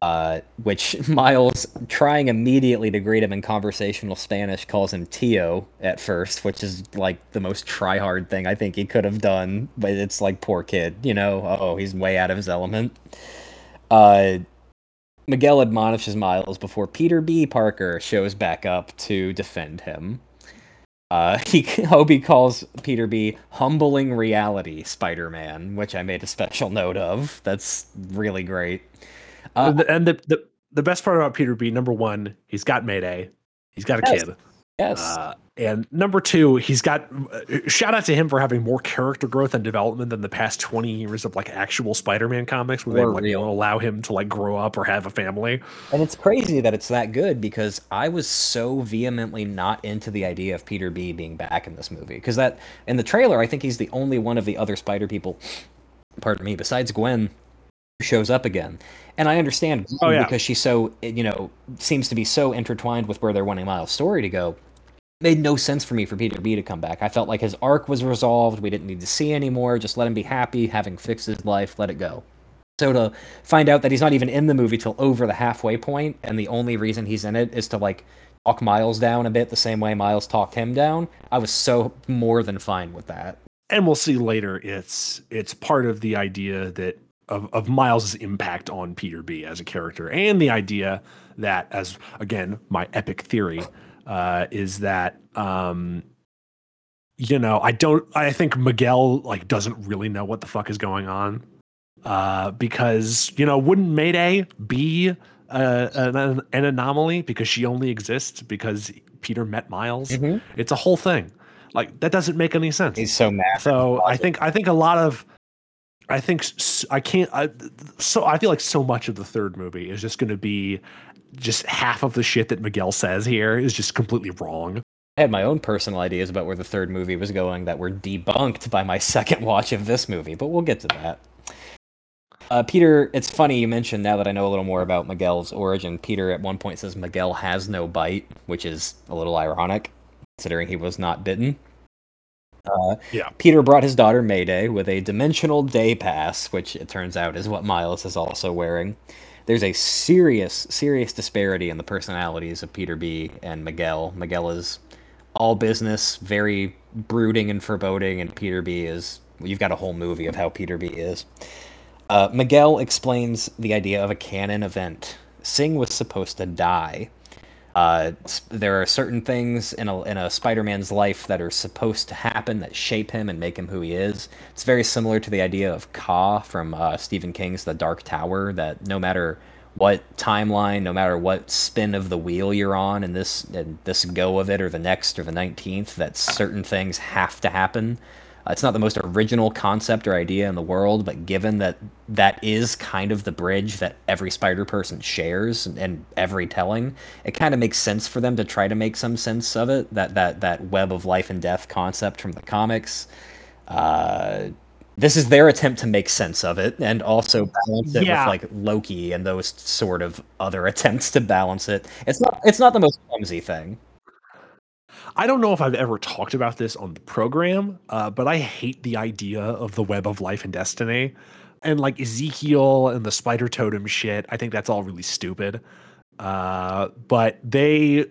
uh, which Miles, trying immediately to greet him in conversational Spanish, calls him Tio at first, which is like the most try-hard thing I think he could have done. But it's like poor kid, you know. Oh, he's way out of his element. Uh, Miguel admonishes Miles before Peter B. Parker shows back up to defend him. Uh, he Hobie calls Peter B. humbling reality Spider-Man, which I made a special note of. That's really great. Uh, and the, and the, the the best part about Peter B. Number one, he's got Mayday. He's got a Yes. kid. Yes, Uh, and number two, he's got uh, shout out to him for having more character growth and development than the past 20 years of like actual Spider-Man comics where they like real. won't allow him to like grow up or have a family. and it's crazy that it's that good because I was so vehemently not into the idea of Peter B. being back in this movie because that in the trailer I think he's the only one of the other Spider people, pardon me, besides Gwen, shows up again. And I understand Oh, yeah. because she's so you know seems to be so intertwined with where they're wanting Miles' story to go. Made no sense for me for Peter B to come back. I felt like his arc was resolved. We didn't need to see anymore. Just let him be happy, having fixed his life, let it go. So to find out that he's not even in the movie till over the halfway point, and the only reason he's in it is to like talk Miles down a bit, the same way Miles talked him down. I was so more than fine with that. And we'll see later it's it's part of the idea that of, of Miles's impact on Peter B as a character and the idea that as again my epic theory uh is that um you know I don't I think Miguel like doesn't really know what the fuck is going on uh because you know wouldn't Mayday be uh, an, an anomaly because she only exists because Peter met Miles? It's a whole thing. Like that doesn't make any sense. He's so mad. so I think I think a lot of I think I can't I so I feel like so much of the third movie is just going to be just half of the shit that Miguel says here is just completely wrong. I had my own personal ideas about where the third movie was going that were debunked by my second watch of this movie, but we'll get to that. Uh, Peter, it's funny you mentioned now that I know a little more about Miguel's origin. Peter at one point says Miguel has no bite, which is a little ironic, considering he was not bitten. Uh, Yeah. Peter brought his daughter Mayday with a dimensional day pass, which it turns out is what Miles is also wearing. There's a serious, serious disparity in the personalities of Peter B and Miguel. Miguel is all business, very brooding and foreboding, and Peter B is. You've got a whole movie of how Peter B is. Uh, Miguel explains the idea of a canon event. Singh was supposed to die. Uh, there are certain things in a, in a Spider-Man's life that are supposed to happen that shape him and make him who he is. It's very similar to the idea of Ka from uh, Stephen King's The Dark Tower. That no matter what timeline, no matter what spin of the wheel you're on, in this this go of it or the next or the nineteenth, that certain things have to happen. Uh, it's not the most original concept or idea in the world, but given that that is kind of the bridge that every Spider Person shares and, and every telling, it kind of makes sense for them to try to make some sense of it. That that that web of life and death concept from the comics. Uh, this is their attempt to make sense of it and also balance it Yeah. with like Loki and those sort of other attempts to balance it. It's not it's not the most clumsy thing. I don't know if I've ever talked about this on the program, uh, but I hate the idea of the web of life and destiny. And like Ezekiel and the spider totem shit, I think that's all really stupid. Uh, but they,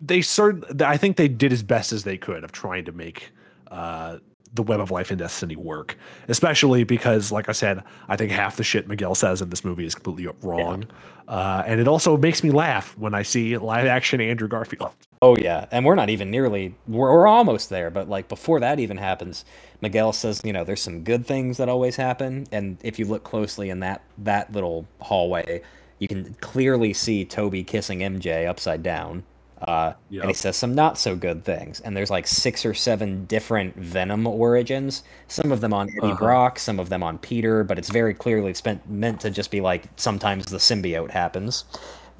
they sort, I think they did as best as they could of trying to make uh, the web of life and destiny work. Especially because, like I said, I think half the shit Miguel says in this movie is completely wrong. Uh, and it also makes me laugh when I see live action Andrew Garfield. Oh yeah, and we're not even nearly we're, we're almost there, but like before that even happens, Miguel says, you know, there's some good things that always happen, and if you look closely in that that little hallway, you can clearly see Toby kissing MJ upside down. Uh, and he says some not so good things, and there's like six or seven different Venom origins. Some of them on Eddie Uh-huh. Brock, some of them on Peter, but it's very clearly spent meant to just be like sometimes the symbiote happens,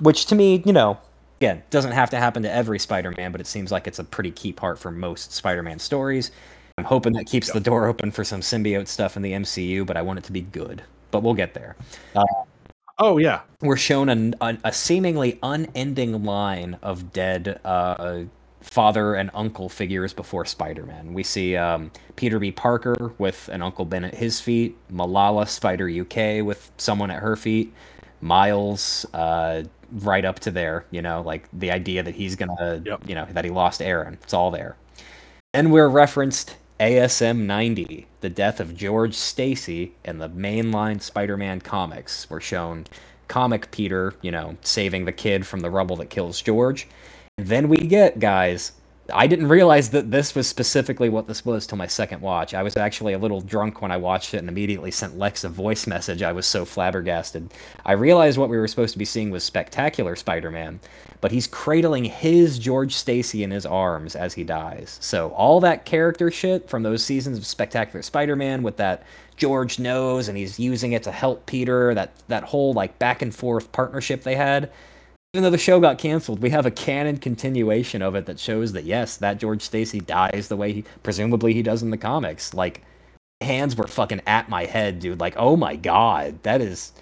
which to me, you know, again, doesn't have to happen to every Spider-Man, but it seems like it's a pretty key part for most Spider-Man stories. I'm hoping that keeps the door open for some symbiote stuff in the MCU, but I want it to be good. But we'll get there. Uh, Oh yeah, we're shown a, a, a seemingly unending line of dead uh, father and uncle figures before Spider-Man. We see um, Peter B. Parker with an Uncle Ben at his feet, Malala Spider UK with someone at her feet, Miles uh, right up to there. You know, like the idea that he's gonna, Yep. you know, that he lost Aaron. It's all there. And we're referenced ASM 90, the death of George Stacy in the mainline Spider Man comics. We're shown comic Peter, you know, saving the kid from the rubble that kills George. And then we get, guys, I didn't realize that this was specifically what this was till my second watch. I was actually a little drunk when I watched it and immediately sent Lex a voice message. I was so flabbergasted. I realized what we were supposed to be seeing was Spectacular Spider Man, but he's cradling his George Stacy in his arms as he dies. So all that character shit from those seasons of Spectacular Spider Man with that George knows and he's using it to help Peter, that, that whole like back and forth partnership they had even though the show got canceled, we have a canon continuation of it that shows that yes, that George Stacy dies the way he presumably he does in the comics. Like hands were fucking at my head, dude. Like, oh my god, that is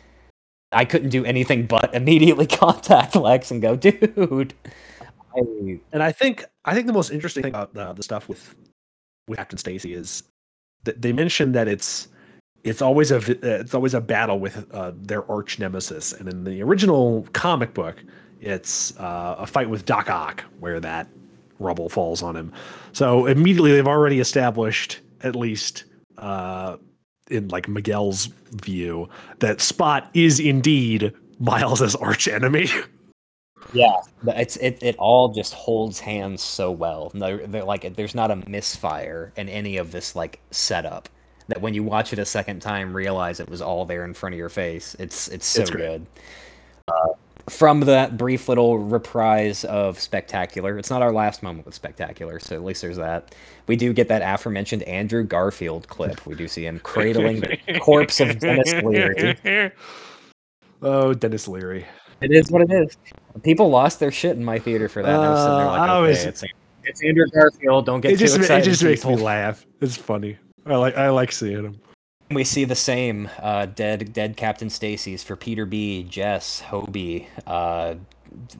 I couldn't do anything but immediately contact Lex and go, dude. I, and I think I think the most interesting thing about uh, the stuff with with Captain Stacy is that they mentioned that it's it's always a it's always a battle with uh, their arch nemesis, and in the original comic book, it's uh, a fight with Doc Ock where that rubble falls on him. So immediately they've already established at least uh, in like Miguel's view that Spot is indeed Miles's arch enemy. yeah, it's it, it all just holds hands so well. No, they're like there's not a misfire in any of this like setup. That when you watch it a second time, realize it was all there in front of your face. It's it's so It's good. Uh, from that brief little reprise of Spectacular, it's not our last moment with Spectacular, so at least there's that. We do get that aforementioned Andrew Garfield clip. We do see him cradling the corpse of Denis Leary. oh, Denis Leary. It is what it is. People lost their shit in my theater for that. and I was sitting there Uh, like, okay, it's, it's Andrew Garfield. Don't get It too just, ma- it excited. just makes me laugh. It's funny. I like I like seeing them. We see the same uh, dead dead Captain Stacy's for Peter B, Jess, Hobie, uh,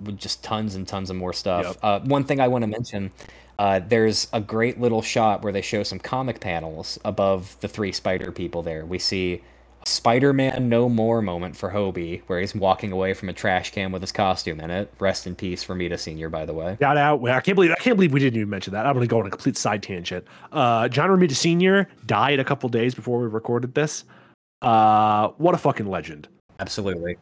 with just tons and tons of more stuff. Yep. Uh, one thing I want to mention, Uh, there's a great little shot where they show some comic panels above the three spider people there. We see Spider-Man No More moment for Hobie, where he's walking away from a trash can with his costume in it. Rest in peace, Romita Senior, by the way. Shout out! I can't believe I can't believe we didn't even mention that. I'm going to go on a complete side tangent. Uh, John Romita Senior died a couple days before we recorded this. Uh, what a fucking legend! Absolutely.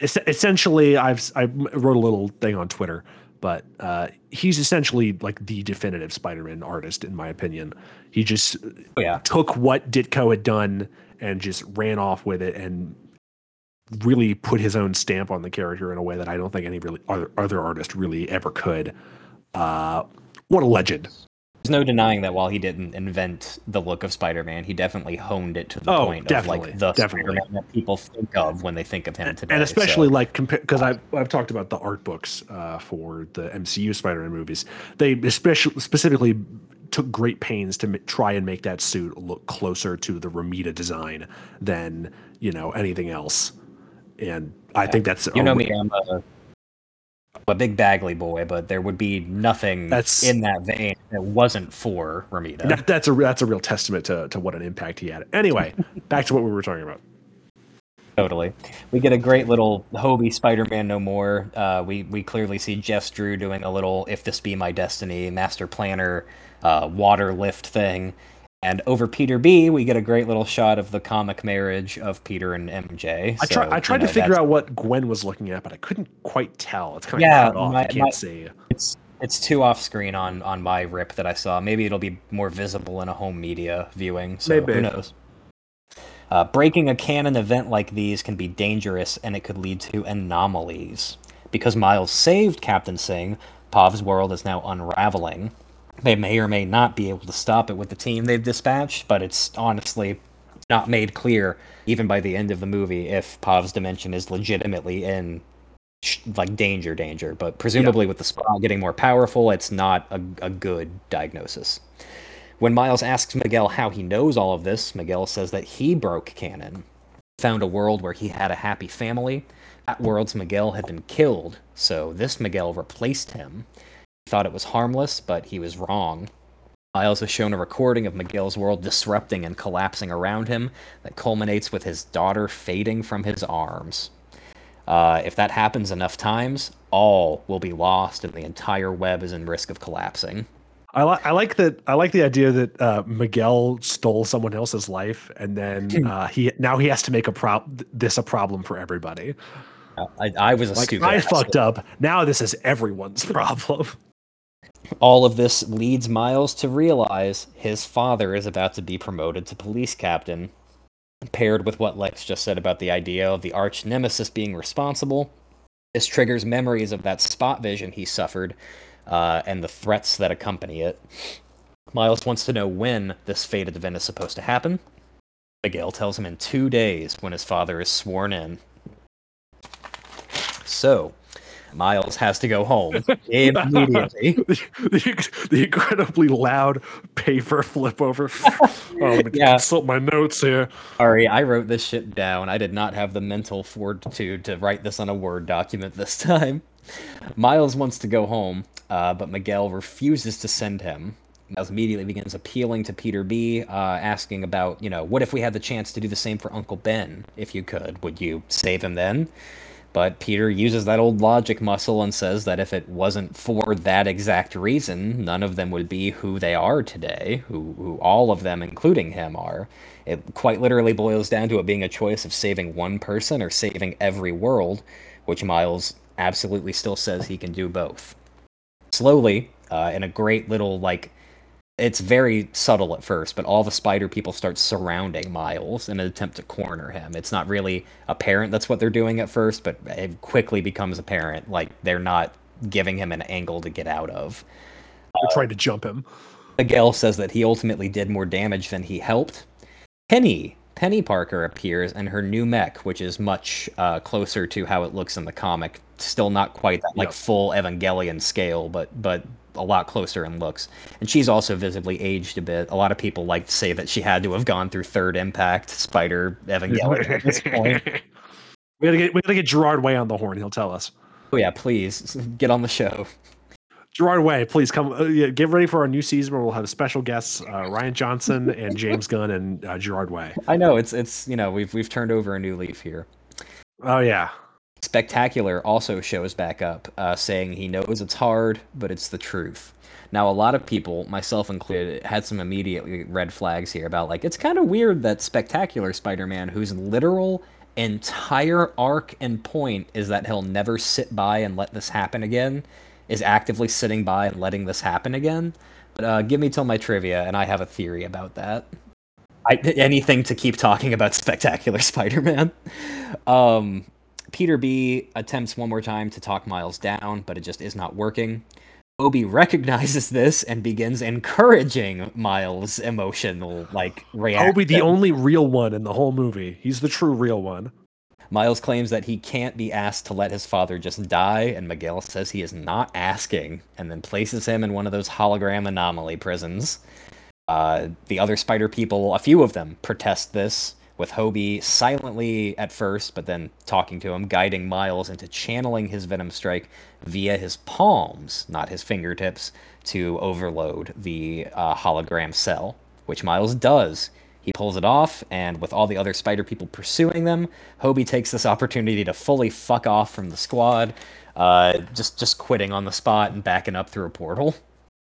Es- essentially, I've I wrote a little thing on Twitter but uh, he's essentially like the definitive Spider-Man artist, in my opinion. He just oh, yeah. took what Ditko had done and just ran off with it and really put his own stamp on the character in a way that I don't think any really other, other artist really ever could. Uh, what a legend! There's no denying that while he didn't invent the look of Spider-Man, he definitely honed it to the oh, point of like the definitely. Spider-Man that people think of when they think of him today. And especially so. like because I've I've talked about the art books uh, for the MCU Spider-Man movies. They especially specifically took great pains to m- try and make that suit look closer to the Romita design than you know anything else. And I Yeah. think that's you know me, I'm a, a big Bagley boy, but there would be nothing That's- in that vein that wasn't for Romita. That, that's a that's a real testament to to what an impact he had. Anyway, back to what we were talking about. Totally. We get a great little Hobie Spider-Man No More. Uh, we we clearly see Jess Drew doing a little "If This Be My Destiny" master planner uh, water lift thing, and over Peter B, we get a great little shot of the comic marriage of Peter and MJ. I tried So, I tried you to figure out what Gwen was looking at, but I couldn't quite tell. It's kind of Yeah, cut off. my- I can't my- see. It's it's too off screen on on my rip that I saw. Maybe it'll be more visible in a home media viewing. So Maybe. who knows? Uh, breaking a canon event like these can be dangerous, and it could lead to anomalies. Because Miles saved Captain Singh, Pav's world is now unraveling. They may or may not be able to stop it with the team they've dispatched, but it's honestly not made clear, even by the end of the movie, if Pav's dimension is legitimately in like danger, danger. But presumably, with the spot getting more powerful, it's not a, a good diagnosis. When Miles asks Miguel how he knows all of this, Miguel says that he broke canon, found a world where he had a happy family. That world's Miguel had been killed, so this Miguel replaced him. Thought it was harmless, but he was wrong. Miles is shown a recording of Miguel's world disrupting and collapsing around him that culminates with his daughter fading from his arms. Uh, if that happens enough times, all will be lost and the entire web is in risk of collapsing. I like I like that I like the idea that uh, Miguel stole someone else's life and then uh, he now he has to make a this a problem for everybody. I, I was a Like stupid. I fucked up. Now this is everyone's problem. All of this leads Miles to realize his father is about to be promoted to police captain. Paired with what Lex just said about the idea of the arch nemesis being responsible, this triggers memories of that spot vision he suffered uh, and the threats that accompany it. Miles wants to know when this fated event is supposed to happen. Miguel tells him in two days when his father is sworn in. So, Miles has to go home immediately. the, the, the incredibly loud paper flip over. oh, Yeah. consult my notes here. Sorry, I wrote this shit down. I did not have the mental fortitude to write this on a Word document this time. Miles wants to go home, uh, but Miguel refuses to send him. Miles immediately begins appealing to Peter B, uh, asking about, you know, what if we had the chance to do the same for Uncle Ben? If you could, would you save him then? But Peter uses that old logic muscle and says that if it wasn't for that exact reason, none of them would be who they are today, who, who all of them, including him, are. It quite literally boils down to it being a choice of saving one person or saving every world, which Miles absolutely still says he can do both. Slowly, uh, in a great little, like, it's very subtle at first, but all the spider people start surrounding Miles in an attempt to corner him. It's not really apparent that's what they're doing at first, but it quickly becomes apparent like they're not giving him an angle to get out of. They're trying to jump him. Miguel says that he ultimately did more damage than he helped. Penny, Penny Parker appears in her new mech, which is much uh, closer to how it looks in the comic. Still not quite that like Yep. full Evangelion scale, but but a lot closer in looks. And she's also visibly aged a bit. A lot of people like to say that she had to have gone through Third Impact, Spider, Evangelion at this point. We gotta get we gotta get Gerard Way on the horn. He'll tell us. Oh yeah, please get on the show. Gerard Way, please come. Uh, yeah, get ready for our new season where we'll have special guests: uh, Rian Johnson and James Gunn and uh, Gerard Way. I know it's it's you know we've we've turned over a new leaf here. Oh yeah. Spectacular also shows back up, uh, saying he knows it's hard, but it's the truth. Now, a lot of people, myself included, had some immediate red flags here about like it's kind of weird that Spectacular Spider-Man, whose literal entire arc and point is that he'll never sit by and let this happen again, is actively sitting by and letting this happen again. But uh, give me till my trivia, and I have a theory about that. I, anything to keep talking about Spectacular Spider-Man. Um, Peter B attempts one more time to talk Miles down, but it just is not working. Obi recognizes this and begins encouraging Miles' emotional like reaction. Obi, the only real one in the whole movie. He's the true real one. Miles claims that he can't be asked to let his father just die, and Miguel says he is not asking, and then places him in one of those hologram anomaly prisons. Uh, the other spider people, a few of them, protest this, with Hobie silently at first, but then talking to him, guiding Miles into channeling his Venom Strike via his palms, not his fingertips, to overload the uh, hologram cell, which Miles does. He pulls it off, and with all the other spider people pursuing them, Hobie takes this opportunity to fully fuck off from the squad, uh, just just quitting on the spot and backing up through a portal.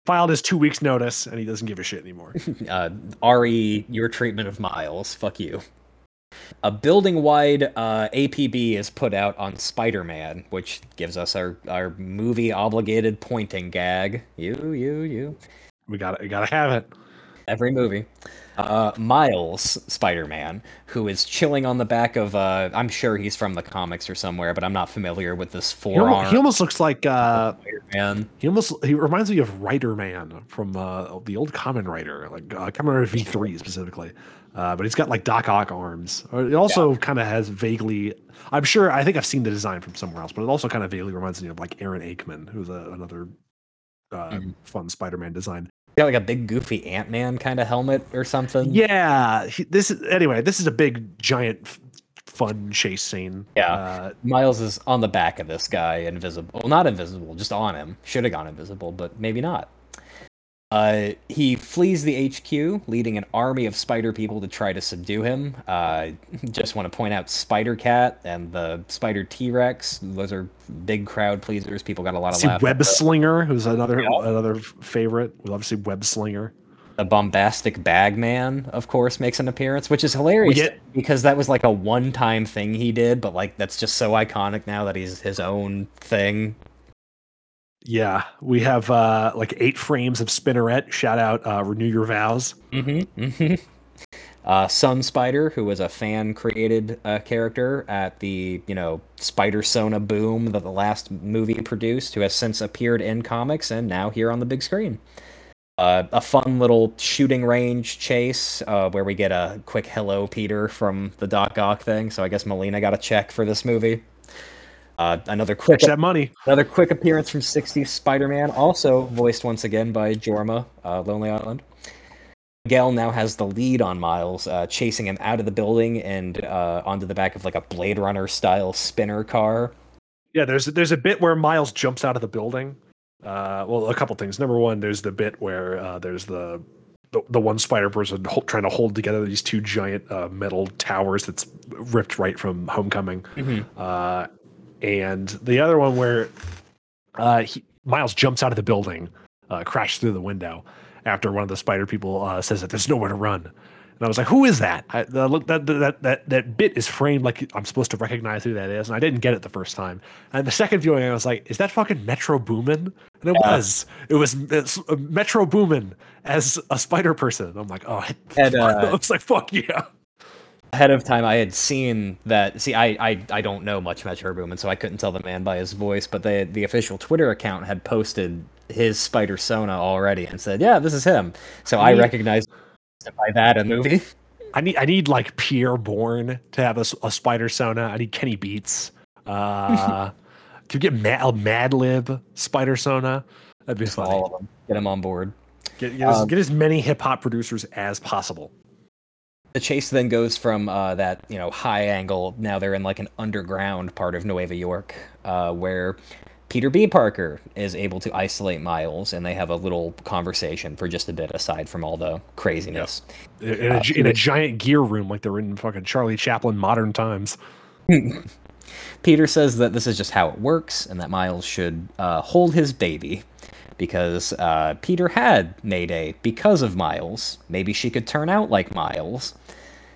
Filed his two weeks notice, and he doesn't give a shit anymore. uh, Ari, your treatment of Miles, fuck you. A building-wide uh, APB is put out on Spider-Man, which gives us our, our movie-obligated pointing gag. You, you, you. We got it. We gotta have it. Every movie uh, Miles Spider-Man, who is chilling on the back of. Uh, I'm sure he's from the comics or somewhere, but I'm not familiar with this forearm. He almost looks like uh, Spider-Man. He almost he reminds me of Riderman from uh, the old Kamen Rider, like uh, Kamen Rider V3 specifically. Uh, but he's got like Doc Ock arms. It also yeah. kind of has vaguely. I'm sure. I think I've seen the design from somewhere else, but it also kind of vaguely reminds me of like Aaron Aikman, who's a, another uh, mm-hmm. fun Spider-Man design got like a big goofy Ant Man kind of helmet or something. Yeah, he, this is anyway. This is a big giant fun chase scene. Yeah, uh, Miles is on the back of this guy, invisible. Well, not invisible, just on him. Should have gone invisible, but maybe not. Uh, he flees the HQ, leading an army of spider people to try to subdue him. Uh, just want to point out Spider Cat and the Spider T Rex. Those are big crowd pleasers. People got a lot of. See Web Slinger, who's another yeah. another favorite. We love to see Web Slinger. The bombastic Bagman, of course, makes an appearance, which is hilarious get, because that was like a one-time thing he did, but like that's just so iconic now that he's his own thing. Yeah, we have uh, like eight frames of Spinneret. Shout out, uh, renew your vows. Mm-hmm. mm-hmm. Uh, Sun Spider, who was a fan created uh, character at the you know Spider Sona boom that the last movie produced, who has since appeared in comics and now here on the big screen. Uh, a fun little shooting range chase uh, where we get a quick "Hello, Peter" from the Doc Ock thing. So I guess Molina got a check for this movie. Uh, another quick that money. Another quick appearance from '60s Spider-Man, also voiced once again by Jorma, uh, Lonely Island. Miguel now has the lead on Miles, uh, chasing him out of the building and uh, onto the back of like a Blade Runner style spinner car. Yeah, there's there's a bit where Miles jumps out of the building. Uh, well, a couple things. Number one, there's the bit where uh, there's the, the, the one spider person hold, trying to hold together these two giant metal towers that's ripped right from Homecoming. Mm-hmm and the other one where uh, he, Miles jumps out of the building, uh, crashes through the window after one of the spider people uh, says that there's nowhere to run. And I was like, "Who is that?" I, the, look, that, that that that bit is framed like I'm supposed to recognize who that is, and I didn't get it the first time. And the second viewing, I was like, "Is that fucking Metro Boomin?" And it yeah. was. It was uh, Metro Boomin as a spider person. I'm like, "Oh," and, uh, I was like, "Fuck yeah." Ahead of time I had seen that see I, I I don't know much Metro and so I couldn't tell the man by his voice, but the the official Twitter account had posted his Spider Sona already and said, Yeah, this is him. So I, I recognized by that in the movie. I need I need like Pierre Bourne to have a, a Spider Sona. I need Kenny Beats. Uh can you get Mad, Madlib Spider Sona? That'd be fun. All of them. Get him on board. Get, get, um, as, get as many hip hop producers as possible the chase then goes from uh, that you know high angle. Now they're in like an underground part of Nueva York, uh, where Peter B. Parker is able to isolate Miles, and they have a little conversation for just a bit, aside from all the craziness. In, in a, Uh, in a giant gear room like they're in fucking Charlie Chaplin modern times. Peter says that this is just how it works, and that Miles should uh, hold his baby because uh, Peter had Mayday because of Miles. Maybe she could turn out like Miles.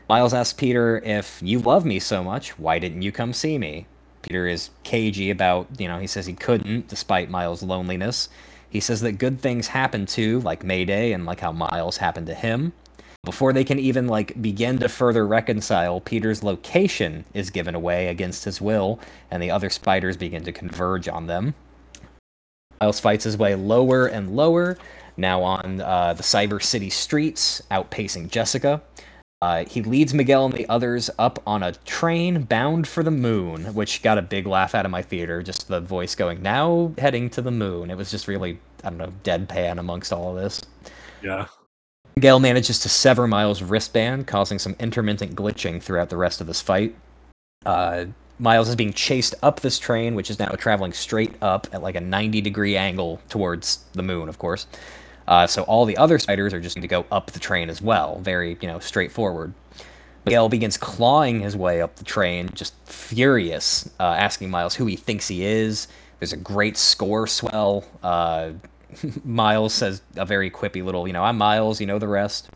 Miles asks Peter, If you love me so much, why didn't you come see me? Peter is cagey about, you know, he says he couldn't despite Miles' loneliness. He says that good things happen too, like Mayday and like how Miles happened to him. Before they can even like begin to further reconcile, Peter's location is given away against his will, and the other spiders begin to converge on them. Miles fights his way lower and lower, now on uh, the Cyber City streets, outpacing Jessica. Uh, he leads Miguel and the others up on a train bound for the moon, which got a big laugh out of my theater. Just the voice going, now heading to the moon. It was just really, I don't know, deadpan amongst all of this. Yeah. Miguel manages to sever Miles' wristband, causing some intermittent glitching throughout the rest of this fight. Uh, Miles is being chased up this train, which is now traveling straight up at like a 90 degree angle towards the moon, of course. Uh, so all the other spiders are just going to go up the train as well. Very, you know, straightforward. Miguel begins clawing his way up the train, just furious, uh, asking Miles who he thinks he is. There's a great score swell. Uh, Miles says a very quippy little, you know, I'm Miles, you know the rest.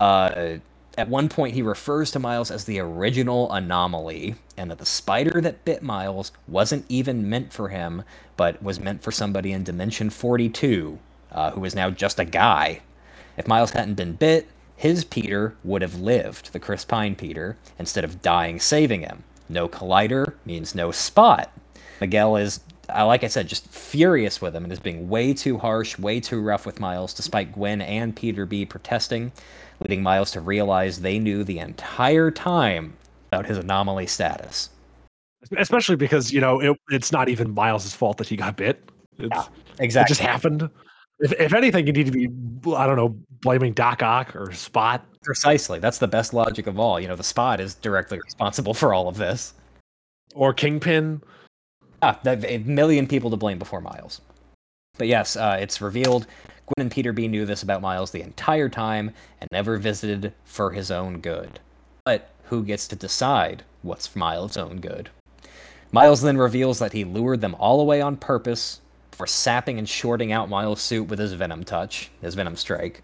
Uh, at one point, he refers to Miles as the original anomaly, and that the spider that bit Miles wasn't even meant for him, but was meant for somebody in Dimension 42, uh, who is now just a guy. If Miles hadn't been bit, his Peter would have lived, the Chris Pine Peter, instead of dying saving him. No collider means no spot. Miguel is, uh, like I said, just furious with him and is being way too harsh, way too rough with Miles, despite Gwen and Peter B protesting, leading Miles to realize they knew the entire time about his anomaly status. Especially because, you know, it, it's not even Miles' fault that he got bit. It's, Yeah, It Exactly. just happened. If, if anything, you need to be, I don't know, blaming Doc Ock or Spot. Precisely. That's the best logic of all. You know, the spot is directly responsible for all of this. or Kingpin. Ah, that- a million people to blame before Miles. But yes, uh, it's revealed Gwen and Peter B knew this about Miles the entire time and never visited for his own good. But who gets to decide what's Miles' own good? Miles then reveals that he lured them all away on purpose for sapping and shorting out Miles' suit with his Venom touch, his Venom strike.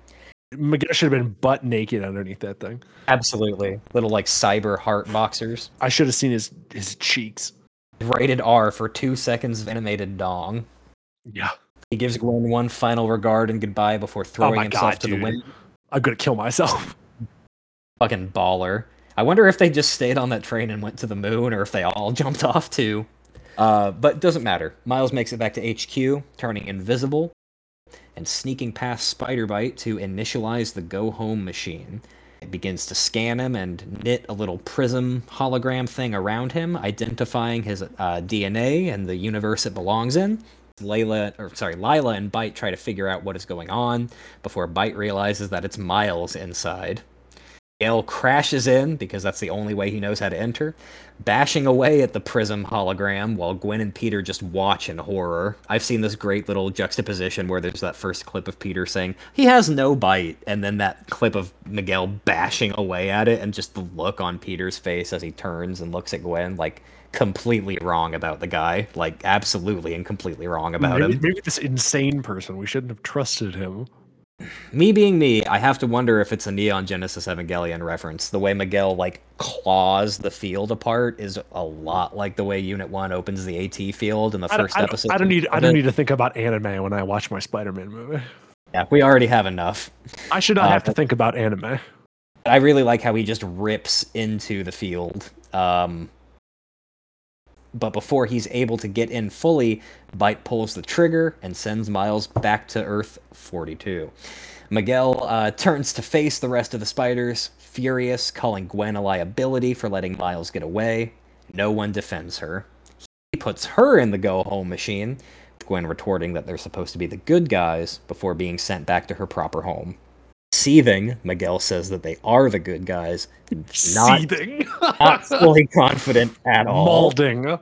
Miguel should have been butt naked underneath that thing. Absolutely. Little like cyber heart boxers. I should have seen his his cheeks. Rated R for two seconds of animated dong. Yeah, He gives Gwen one final regard and goodbye before oh throwing Oh himself God, to dude. the wind. I'm gonna kill myself. Fucking baller. I wonder if they just stayed on that train and went to the moon or if they all jumped off too. Uh, but it doesn't matter. Miles makes it back to HQ, turning invisible and sneaking past Spider-Bite to initialize the go home machine. It begins to scan him and knit a little prism hologram thing around him, identifying his uh, DNA and the universe it belongs in. Layla, or sorry, Lyla and Bite try to figure out what is going on before Bite realizes that it's Miles inside. Gale crashes in because that's the only way he knows how to enter, bashing away at the prism hologram while Gwen and Peter just watch in horror. I've seen this great little juxtaposition where there's that first clip of Peter saying, he has no bite, and then that clip of Miguel bashing away at it, and just the look on Peter's face as he turns and looks at Gwen, like completely wrong about the guy. Like, absolutely and completely wrong about maybe, him. maybe this insane person. We shouldn't have trusted him. Me being me, I have to wonder if it's a Neon Genesis Evangelion reference. The way Miguel like claws the field apart is a lot like the way Unit One opens the AT field in the first I don't- episode. I don't need. I don't need to think about anime when I watch my Spider-Man movie. Yeah, we already have enough. I should not Uh, have to think about anime. I really like how he just rips into the field. Um, but before he's able to get in fully, Bite pulls the trigger and sends Miles back to Earth 42. Miguel uh, turns to face the rest of the spiders, furious, calling Gwen a liability for letting Miles get away. No one defends her. He puts her in the go home machine, Gwen retorting that they're supposed to be the good guys before being sent back to her proper home. Seething, Miguel says that they are the good guys, not, Seething, not fully confident at all. molding.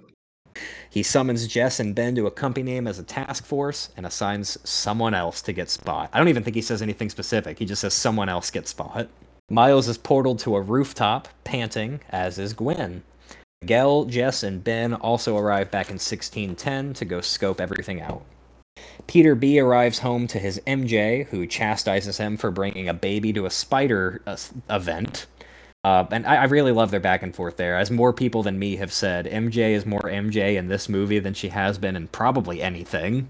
He summons Jess and Ben to accompany him as a task force and assigns someone else to get Spot. I don't even think he says anything specific. He just says someone else get Spot. Miles is portaled to a rooftop, panting, as is Gwen. Miguel, Jess, and Ben also arrive back in 1610 to go scope everything out. Peter B arrives home to his MJ, who chastises him for bringing a baby to a spider uh, event. Uh, and I, I, really love their back and forth there. As more people than me have said, MJ is more MJ in this movie than she has been in probably anything.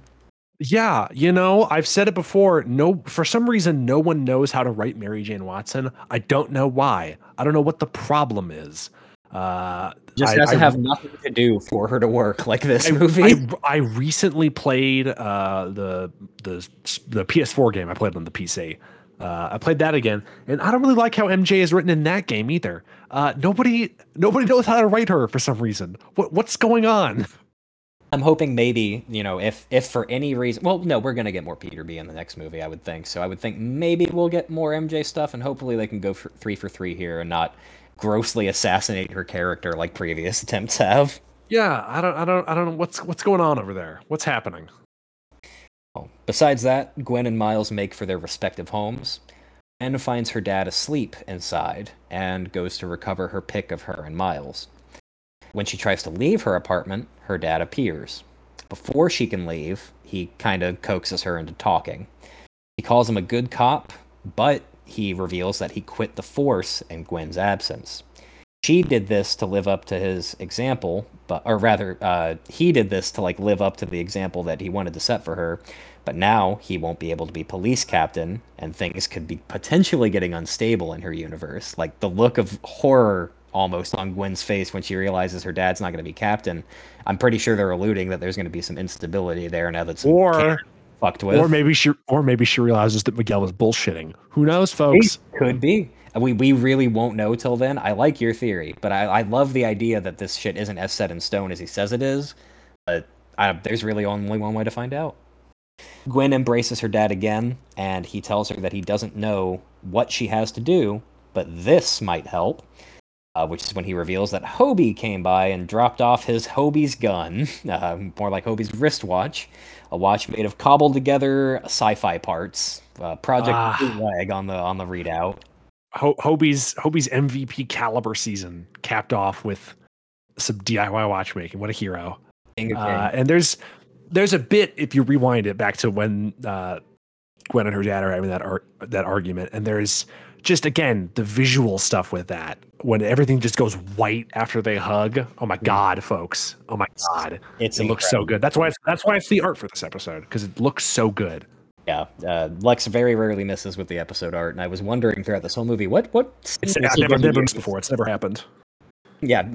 Yeah, you know, I've said it before. No, for some reason, no one knows how to write Mary Jane Watson. I don't know why. I don't know what the problem is. Uh, just I, has to I, have nothing to do for her to work like this I, movie. I, recently played uh, the the the PS4 game. I played on the PC. Uh, I played that again, and I don't really like how MJ is written in that game either. Uh, nobody nobody knows how to write her for some reason. What what's going on? I'm hoping maybe you know if if for any reason, well, no, we're gonna get more Peter B in the next movie. I would think so. I would think maybe we'll get more MJ stuff, and hopefully they can go for three for three here and not grossly assassinate her character like previous attempts have. Yeah, I don't, I don't, I don't know what's what's going on over there. What's happening? Oh, besides that, Gwen and Miles make for their respective homes. Gwen finds her dad asleep inside and goes to recover her pick of her and Miles. When she tries to leave her apartment, her dad appears. Before she can leave, he kind of coaxes her into talking. He calls him a good cop, but he reveals that he quit the Force in Gwen's absence. She did this to live up to his example, but or rather, uh, he did this to like live up to the example that he wanted to set for her. But now he won't be able to be police captain, and things could be potentially getting unstable in her universe. Like the look of horror almost on Gwen's face when she realizes her dad's not going to be captain. I'm pretty sure they're alluding that there's going to be some instability there now that some or fucked with. Or maybe she, or maybe she realizes that Miguel is bullshitting. Who knows, folks? It could be. We we really won't know till then. I like your theory, but I, I love the idea that this shit isn't as set in stone as he says it is. But I, there's really only one way to find out. Gwen embraces her dad again, and he tells her that he doesn't know what she has to do, but this might help. Uh, which is when he reveals that Hobie came by and dropped off his Hobie's gun, uh, more like Hobie's wristwatch, a watch made of cobbled together sci-fi parts. Uh, Project ah. Leg on the on the readout. Ho- Hobie's Hobie's MVP caliber season capped off with some DIY watchmaking. What a hero! Uh, and there's there's a bit if you rewind it back to when uh, Gwen and her dad are having that ar- that argument, and there's just again the visual stuff with that when everything just goes white after they hug. Oh my god, folks! Oh my god, it's it incredible. looks so good. That's why it's, that's why it's the art for this episode because it looks so good. Yeah, uh, Lex very rarely misses with the episode art, and I was wondering throughout this whole movie what what. It's, I've never, never missed before. It's never happened. Yeah,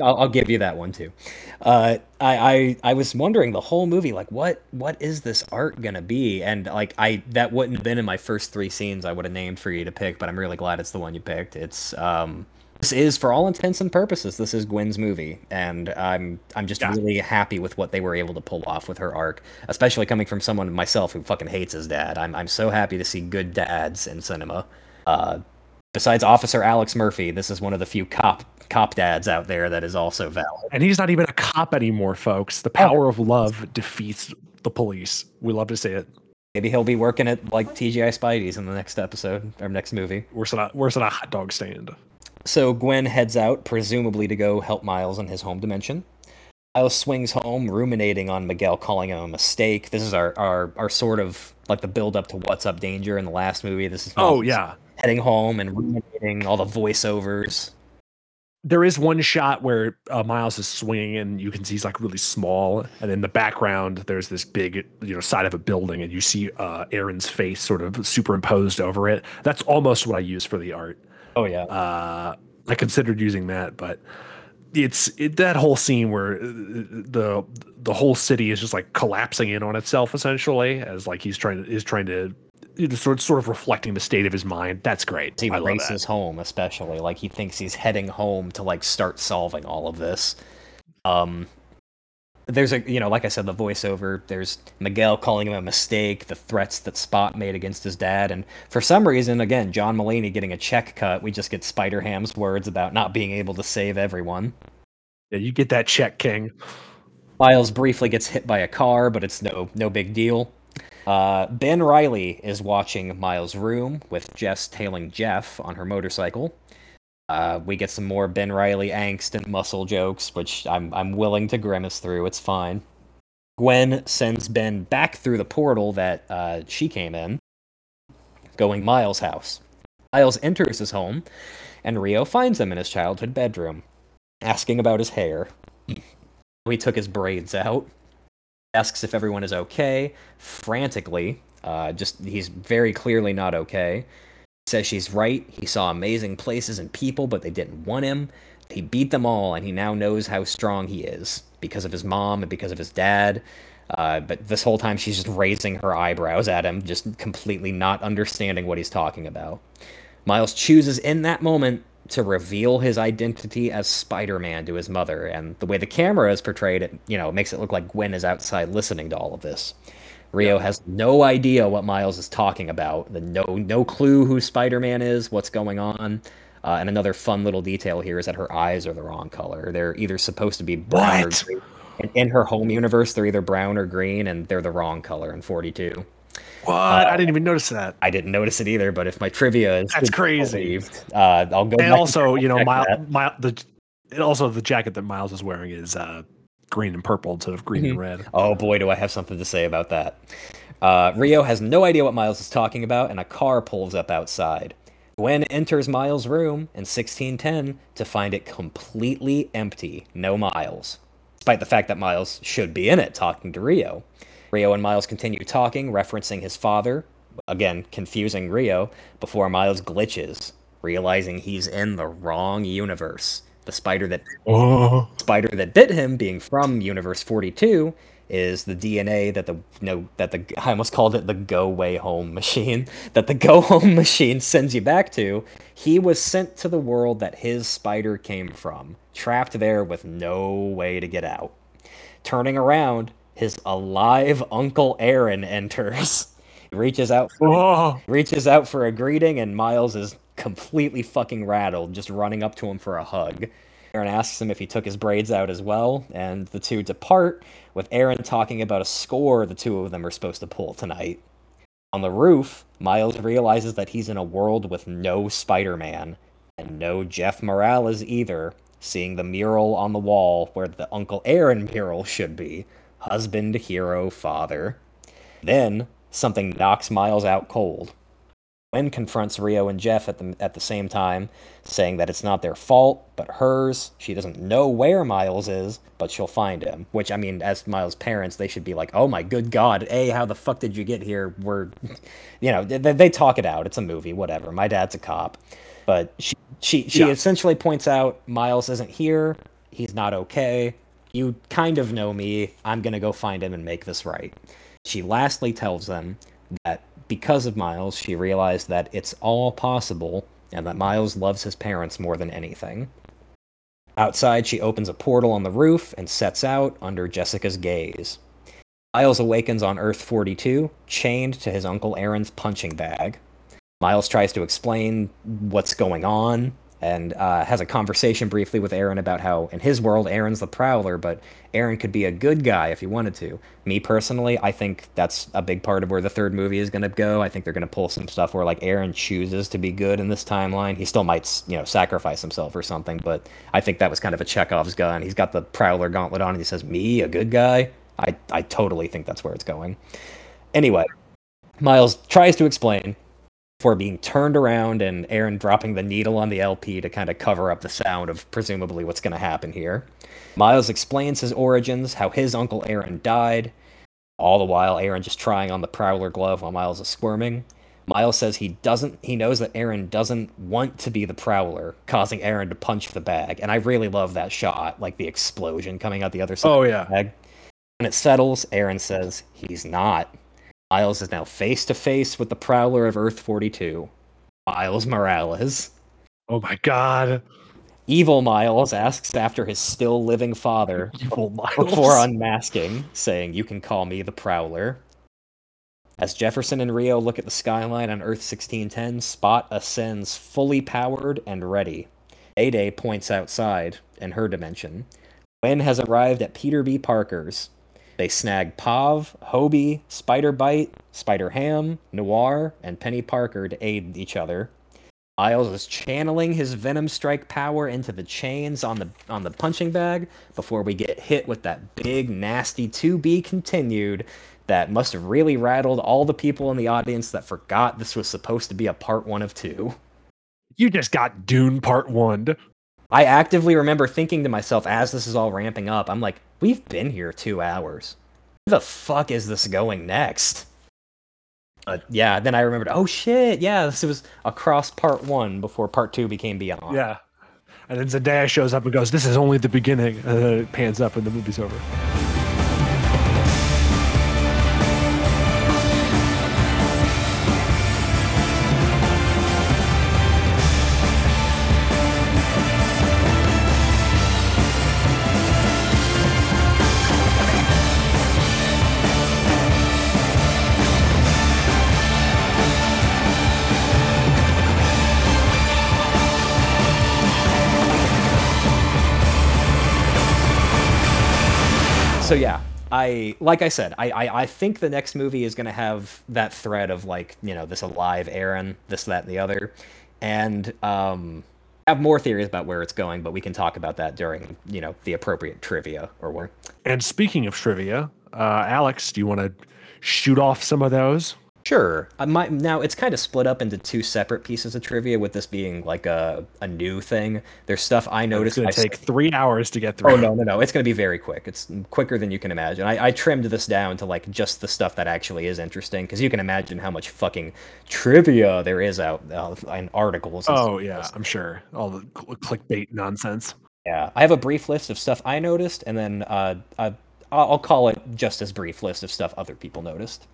I'll, I'll, give you that one too. Uh, I, I I was wondering the whole movie, like, what what is this art gonna be? And like, I that wouldn't have been in my first three scenes. I would have named for you to pick, but I'm really glad it's the one you picked. It's um, this is for all intents and purposes, this is Gwen's movie, and I'm I'm just yeah. really happy with what they were able to pull off with her arc, especially coming from someone myself who fucking hates his dad. I'm I'm so happy to see good dads in cinema. Uh, besides Officer Alex Murphy, this is one of the few cop cop dads out there that is also valid. And he's not even a cop anymore, folks. The power of love defeats the police. We love to see it. Maybe he'll be working at like TGI Spidey's in the next episode or next movie. Worse than a, worse than a hot dog stand. So Gwen heads out, presumably to go help Miles in his home dimension. Miles swings home, ruminating on Miguel calling him a mistake. This is our, our, our sort of like the build up to What's Up Danger in the last movie. This is oh, Miles oh yeah, heading home and ruminating all the voiceovers there is one shot where uh, Miles is swinging and you can see he's like really small, and in the background there's this big you know side of a building, and you see uh, Aaron's face sort of superimposed over it. That's almost what I use for the art. Oh yeah. Uh, I considered using that, but it's it, that whole scene where uh, the the whole city is just like collapsing in on itself essentially as like he's trying to is trying to sort sort of reflecting the state of his mind. That's great. He I races home, especially like he thinks he's heading home to like start solving all of this. Um, there's a you know, like I said, the voiceover. There's Miguel calling him a mistake, the threats that Spot made against his dad, and for some reason, again, John Mulaney getting a check cut. We just get Spider Ham's words about not being able to save everyone. Yeah, you get that check, King. Miles briefly gets hit by a car, but it's no no big deal. Uh, ben Reilly is watching Miles' room with Jess tailing Jeff on her motorcycle. Uh, we get some more Ben Reilly angst and muscle jokes, which I'm I'm willing to grimace through. It's fine. Gwen sends Ben back through the portal that uh, she came in, going Miles' house. Miles enters his home, and Rio finds him in his childhood bedroom, asking about his hair. He took his braids out, asks if everyone is okay, frantically. Uh, just he's very clearly not okay. Says she's right. He saw amazing places and people, but they didn't want him. He beat them all, and he now knows how strong he is because of his mom and because of his dad. Uh, but this whole time, she's just raising her eyebrows at him, just completely not understanding what he's talking about. Miles chooses in that moment to reveal his identity as Spider-Man to his mother, and the way the camera is portrayed, it you know makes it look like Gwen is outside listening to all of this. Rio has no idea what Miles is talking about. The no no clue who Spider-Man is, what's going on. Uh, and another fun little detail here is that her eyes are the wrong color. They're either supposed to be brown What? or green. In her home universe, they're either brown or green, and they're the wrong color in 42. What? I didn't even notice that. I didn't notice it either, but if my trivia is That's crazy. believed, uh, I'll go. And also, you know, Miles, the and also the jacket that Miles is wearing is uh, green and purple instead of green and red. Oh boy, do I have something to say about that. Uh, Rio has no idea what Miles is talking about, and a car pulls up outside. Gwen enters Miles' room in 1610 to find it completely empty, no Miles, despite the fact that Miles should be in it talking to Rio. Rio and Miles continue talking, referencing his father, again, confusing Rio, before Miles glitches, realizing he's in the wrong universe. The spider that Oh, spider that bit him, being from Universe 42, is the DNA that the no that the I almost called it the Go Way Home machine that the Go Home machine sends you back to. He was sent to the world that his spider came from, trapped there with no way to get out. Turning around, his alive Uncle Aaron enters. He reaches out for oh. reaches out for a greeting, and Miles is completely fucking rattled, just running up to him for a hug. Aaron asks him if he took his braids out as well, and the two depart, with Aaron talking about a score the two of them are supposed to pull tonight. On the roof, Miles realizes that he's in a world with no Spider Man, and no Jeff Morales either, seeing the mural on the wall where the Uncle Aaron mural should be husband, hero, father. Then, something knocks Miles out cold. Gwen confronts Rio and Jeff at the at the same time, saying that it's not their fault, but hers. She doesn't know where Miles is, but she'll find him. Which I mean, as Miles' parents, they should be like, "Oh my good God, a how the fuck did you get here?" We're, you know, they, they talk it out. It's a movie, whatever. My dad's a cop, but she she she Yeah. essentially points out Miles isn't here. He's not okay. You kind of know me. I'm gonna go find him and make this right. She lastly tells them that because of Miles, she realized that it's all possible and that Miles loves his parents more than anything. Outside, she opens a portal on the roof and sets out under Jessica's gaze. Miles awakens on Earth 42, chained to his Uncle Aaron's punching bag. Miles tries to explain what's going on and uh, has a conversation briefly with Aaron about how, in his world, Aaron's the Prowler, but Aaron could be a good guy if he wanted to. Me personally, I think that's a big part of where the third movie is going to go. I think they're going to pull some stuff where like Aaron chooses to be good in this timeline. He still might, you know, sacrifice himself or something, but I think that was kind of a Chekhov's gun. He's got the Prowler gauntlet on, and he says, "Me, a good guy." I I totally think that's where it's going. Anyway, Miles tries to explain before being turned around and Aaron dropping the needle on the LP to kind of cover up the sound of presumably what's going to happen here. Miles explains his origins, how his uncle Aaron died, all the while Aaron just trying on the Prowler glove while Miles is squirming. Miles says he doesn't he knows that Aaron doesn't want to be the Prowler, causing Aaron to punch the bag. And I really love that shot, like the explosion coming out the other side Oh of yeah. the bag. When it settles, Aaron says he's not. Miles is now face to face with the Prowler of Earth 42, Miles Morales. Oh my god. Evil Miles asks after his still living father before unmasking, saying, You can call me the Prowler. As Jefferson and Rio look at the skyline on Earth 1610, Spot ascends fully powered and ready. Day points outside in her dimension. Gwen has arrived at Peter B. Parker's. They snag Pav, Hobie, Spider Bite, Spider Ham, Noir, and Penny Parker to aid each other. Miles is channeling his Venom Strike power into the chains on the on the punching bag before we get hit with that big nasty to be continued that must have really rattled all the people in the audience that forgot this was supposed to be a part 1 of 2. You just got Dune Part One. I actively remember thinking to myself as this is all ramping up, I'm like, we've been here 2 hours. Where the fuck is this going next? But yeah, then I remembered, oh shit, yeah, this was across part 1 before part 2 became Beyond. Yeah. And then Zendaya shows up and goes, "This is only the beginning." And then it pans up and the movie's over. So yeah i like i said I, I i think the next movie is going to have that thread of like you know this alive aaron this that and the other and um I have more theories about where it's going but we can talk about that during you know the appropriate trivia or where And speaking of trivia, uh, Alex, do you want to shoot off some of those? Sure. I might, now it's kind of split up into two separate pieces of trivia, with this being like a, a new thing. There's stuff I noticed. It's going to take three hours to get through. Oh no, no, no! It's gonna be very quick. It's quicker than you can imagine. I, I trimmed this down to like just the stuff that actually is interesting, because you can imagine how much fucking trivia there is out uh, in articles. Oh yeah, I'm sure. All the cl- clickbait nonsense. Yeah, I have a brief list of stuff I noticed, and then uh, I'll I'll call it just as brief list of stuff other people noticed.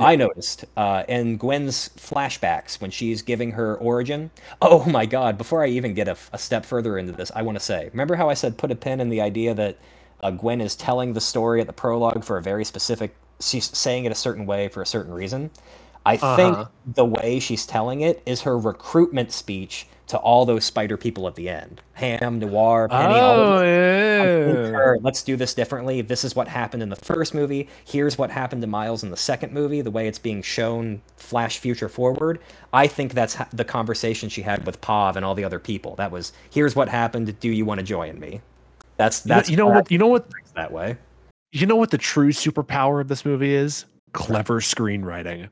I noticed uh, in Gwen's flashbacks when she's giving her origin. Oh my god! Before I even get a, a step further into this, I want to say, remember how I said put a pin in the idea that uh, Gwen is telling the story at the prologue for a very specific. She's saying it a certain way for a certain reason. I think Uh-huh. the way she's telling it is her recruitment speech to all those spider people at the end. Ham, Noir, Penny, all of Oh them. yeah. Let's do this differently. This is what happened in the first movie. Here's what happened to Miles in the second movie. The way it's being shown, flash future forward. I think that's the conversation she had with Pav and all the other people. That was, here's what happened. Do you want to join me? That's You know- that's you know what? You know what? That way. You know what the true superpower of this movie is? Clever screenwriting.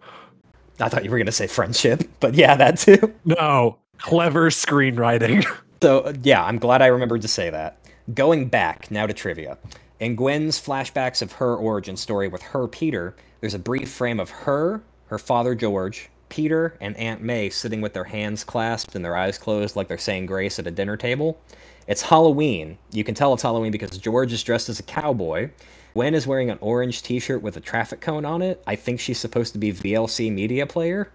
I thought you were gonna say friendship, but yeah, that too. No, clever screenwriting. So yeah, I'm glad I remembered to say that. Going back now to trivia. In Gwen's flashbacks of her origin story with her Peter, there's a brief frame of her, her father George, Peter, and Aunt May sitting with their hands clasped and their eyes closed like they're saying grace at a dinner table. It's Halloween. You can tell it's Halloween because George is dressed as a cowboy. Gwen is wearing an orange t-shirt with a traffic cone on it. I think she's supposed to be VLC media player.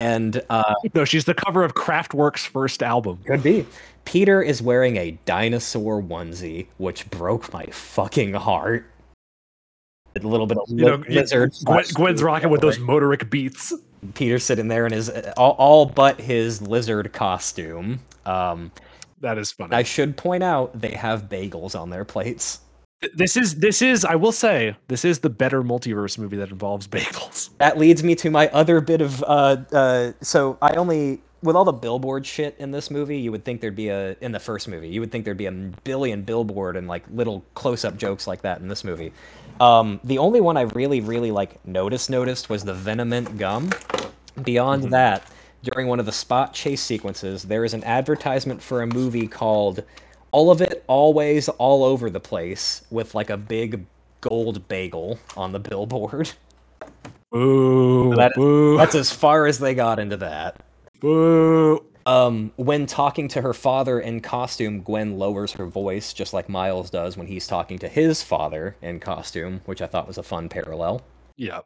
And uh no, she's the cover of Kraftwerk's first album. could be. Peter is wearing a dinosaur onesie, which broke my fucking heart. A little bit of You know, li- lizard. Gwen, Gwen's rocking with those motorik beats. Peter sitting there in his all, all but his lizard costume. Um, That is funny. I should point out they have bagels on their plates. This is this is I will say this is the better multiverse movie that involves bagels. That leads me to my other bit of uh, uh, so I only with all the billboard shit in this movie, you would think there'd be a in the first movie, you would think there'd be a billion billboard and like little close-up jokes like that in this movie. Um, the only one I really, really like noticed noticed was the Venomint gum. Beyond that, during one of the spot chase sequences, there is an advertisement for a movie called All of It, Always, All Over the Place with like a big gold bagel on the billboard. Boo! That is- boo! That's as far as they got into that. boo! Um, when talking to her father in costume, Gwen lowers her voice just like Miles does when he's talking to his father in costume, which I thought was a fun parallel. Yeah.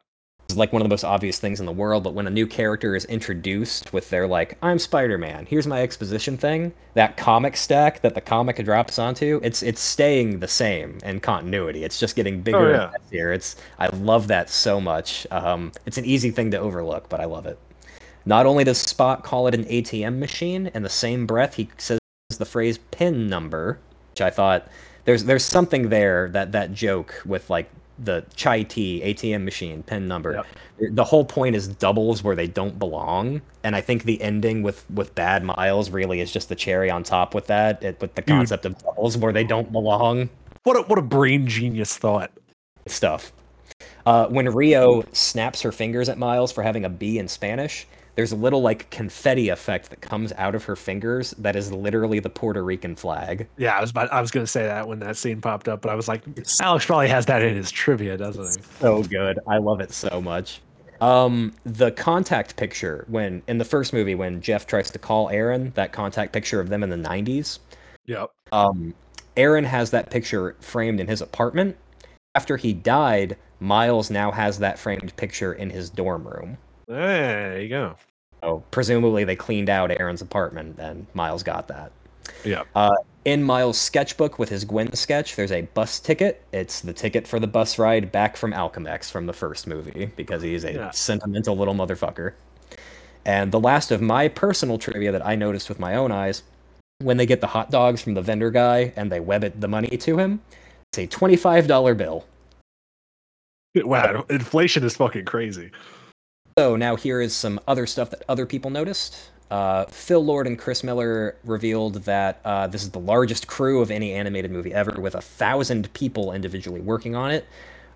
It's like one of the most obvious things in the world, but when a new character is introduced with their like, I'm Spider-Man, here's my exposition thing, that comic stack that the comic drops onto, it's it's staying the same in continuity. It's just getting bigger Oh, yeah. and messier. It's I love that so much. Um, it's an easy thing to overlook, but I love it. Not only does Spot call it an ATM machine, in the same breath he says the phrase pin number, which I thought there's there's something there that that joke with like the chai tea ATM machine pin number. Yep. The whole point is doubles where they don't belong, and I think the ending with with Bad Miles really is just the cherry on top with that, it, with the Dude. concept of doubles where they don't belong What a, what a brain genius thought. stuff. Uh, when Rio snaps her fingers at Miles for having a B in Spanish, there's a little like confetti effect that comes out of her fingers that is literally the Puerto Rican flag. Yeah, I was about, I was gonna say that when that scene popped up, but I was like, Alex probably has that in his trivia, doesn't he? so good. I love it so much. Um, the contact picture when in the first movie when Jeff tries to call Aaron, that contact picture of them in the '90s. Yep. Um, Aaron has that picture framed in his apartment. After he died, Miles now has that framed picture in his dorm room. There you go. So presumably they cleaned out Aaron's apartment and Miles got that. Yep. Uh, in Miles' sketchbook with his Gwen sketch, there's a bus ticket. It's the ticket for the bus ride back from Alchemax from the first movie because he's a Yeah. sentimental little motherfucker. And the last of my personal trivia that I noticed with my own eyes, when they get the hot dogs from the vendor guy and they web it the money to him, it's a $25 bill. Wow, inflation is fucking crazy. So now here is some other stuff that other people noticed. Uh, Phil Lord and Chris Miller revealed that uh, this is the largest crew of any animated movie ever, with a thousand people individually working on it.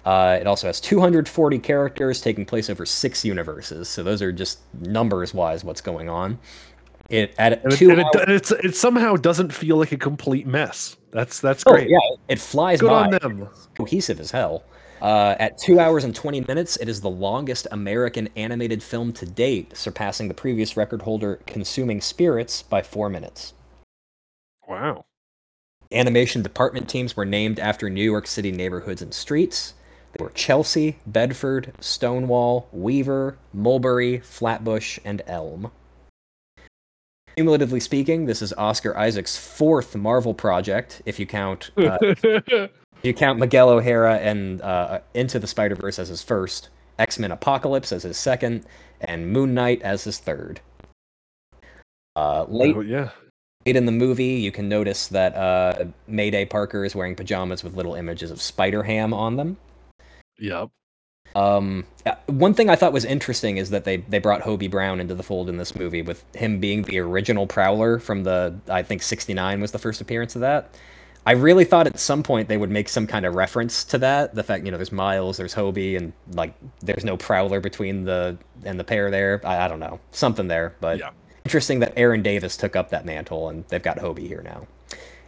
Uh, it also has 240 characters taking place over six universes. So those are just numbers-wise what's going on. It at And, it, two and it, it's it somehow doesn't feel like a complete mess. That's that's Oh, great. yeah, it flies Good by. on them. cohesive as hell. Uh, at two hours and 20 minutes, it is the longest American animated film to date, surpassing the previous record holder, Consuming Spirits, by four minutes. Wow. Animation department teams were named after New York City neighborhoods and streets. They were Chelsea, Bedford, Stonewall, Weaver, Mulberry, Flatbush, and Elm. Cumulatively speaking, this is Oscar Isaac's fourth Marvel project, if you count uh, you count Miguel O'Hara and uh, Into the Spider Verse as his first, X Men Apocalypse as his second, and Moon Knight as his third. Uh, late Oh, yeah. late in the movie, you can notice that uh, Mayday Parker is wearing pajamas with little images of Spider Ham on them. Yep. Um, uh, one thing I thought was interesting is that they they brought Hobie Brown into the fold in this movie, with him being the original Prowler from the I think '69 was the first appearance of that. I really thought at some point they would make some kind of reference to that. The fact you know there's Miles, there's Hobie, and like there's no Prowler between the and the pair there. I, I don't know something there, but Yeah. interesting that Aaron Davis took up that mantle and they've got Hobie here now.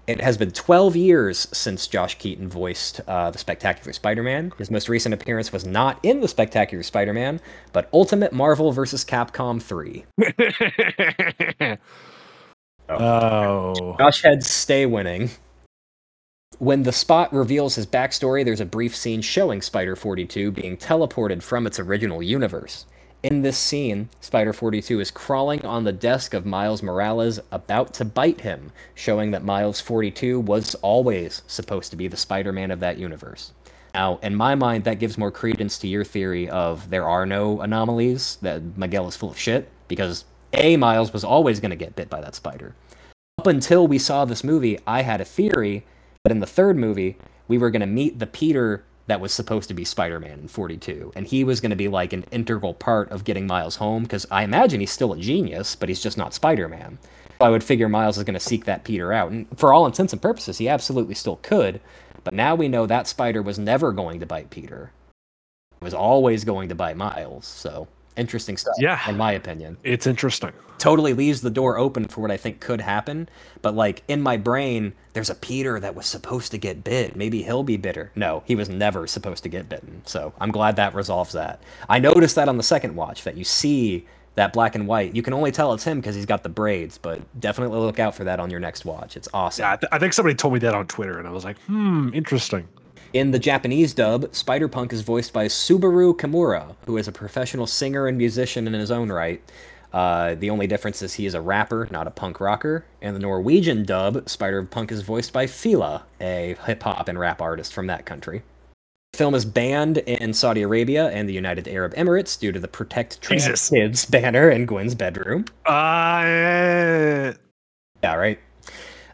It has been 12 years since Josh Keaton voiced uh, the Spectacular Spider-Man. His most recent appearance was not in the Spectacular Spider-Man, but Ultimate Marvel vs. Capcom 3. oh. Josh heads stay winning. When the spot reveals his backstory, there's a brief scene showing Spider 42 being teleported from its original universe. In this scene, Spider 42 is crawling on the desk of Miles Morales, about to bite him, showing that Miles 42 was always supposed to be the Spider Man of that universe. Now, in my mind, that gives more credence to your theory of there are no anomalies, that Miguel is full of shit, because A, Miles was always going to get bit by that spider up until we saw this movie, I had a theory that in the third movie, we were going to meet the Peter that was supposed to be Spider Man in 42. And he was going to be like an integral part of getting Miles home, because I imagine he's still a genius, but he's just not Spider Man. So I would figure Miles is going to seek that Peter out. And for all intents and purposes, he absolutely still could. But now we know that spider was never going to bite Peter, it was always going to bite Miles. So interesting stuff, Yeah. in my opinion It's interesting. totally leaves the door open for what I think could happen. But like in my brain, there's a Peter that was supposed to get bit. Maybe he'll be bitter. No, he was never supposed to get bitten. So I'm glad that resolves that. I noticed that on the second watch that you see that black and white. You can only tell it's him because he's got the braids, but definitely look out for that on your next watch. It's awesome. Yeah, I, th- I think somebody told me that on Twitter, and I was like, hmm, interesting. In the Japanese dub, Spider Punk is voiced by Subaru Kimura, who is a professional singer and musician in his own right. Uh, the only difference is he is a rapper, not a punk rocker. In the Norwegian dub, Spider Punk is voiced by Fila, a hip hop and rap artist from that country. The film is banned in Saudi Arabia and the United Arab Emirates due to the Protect Trans Jesus. Kids banner in Gwen's bedroom. Uh, Yeah, right.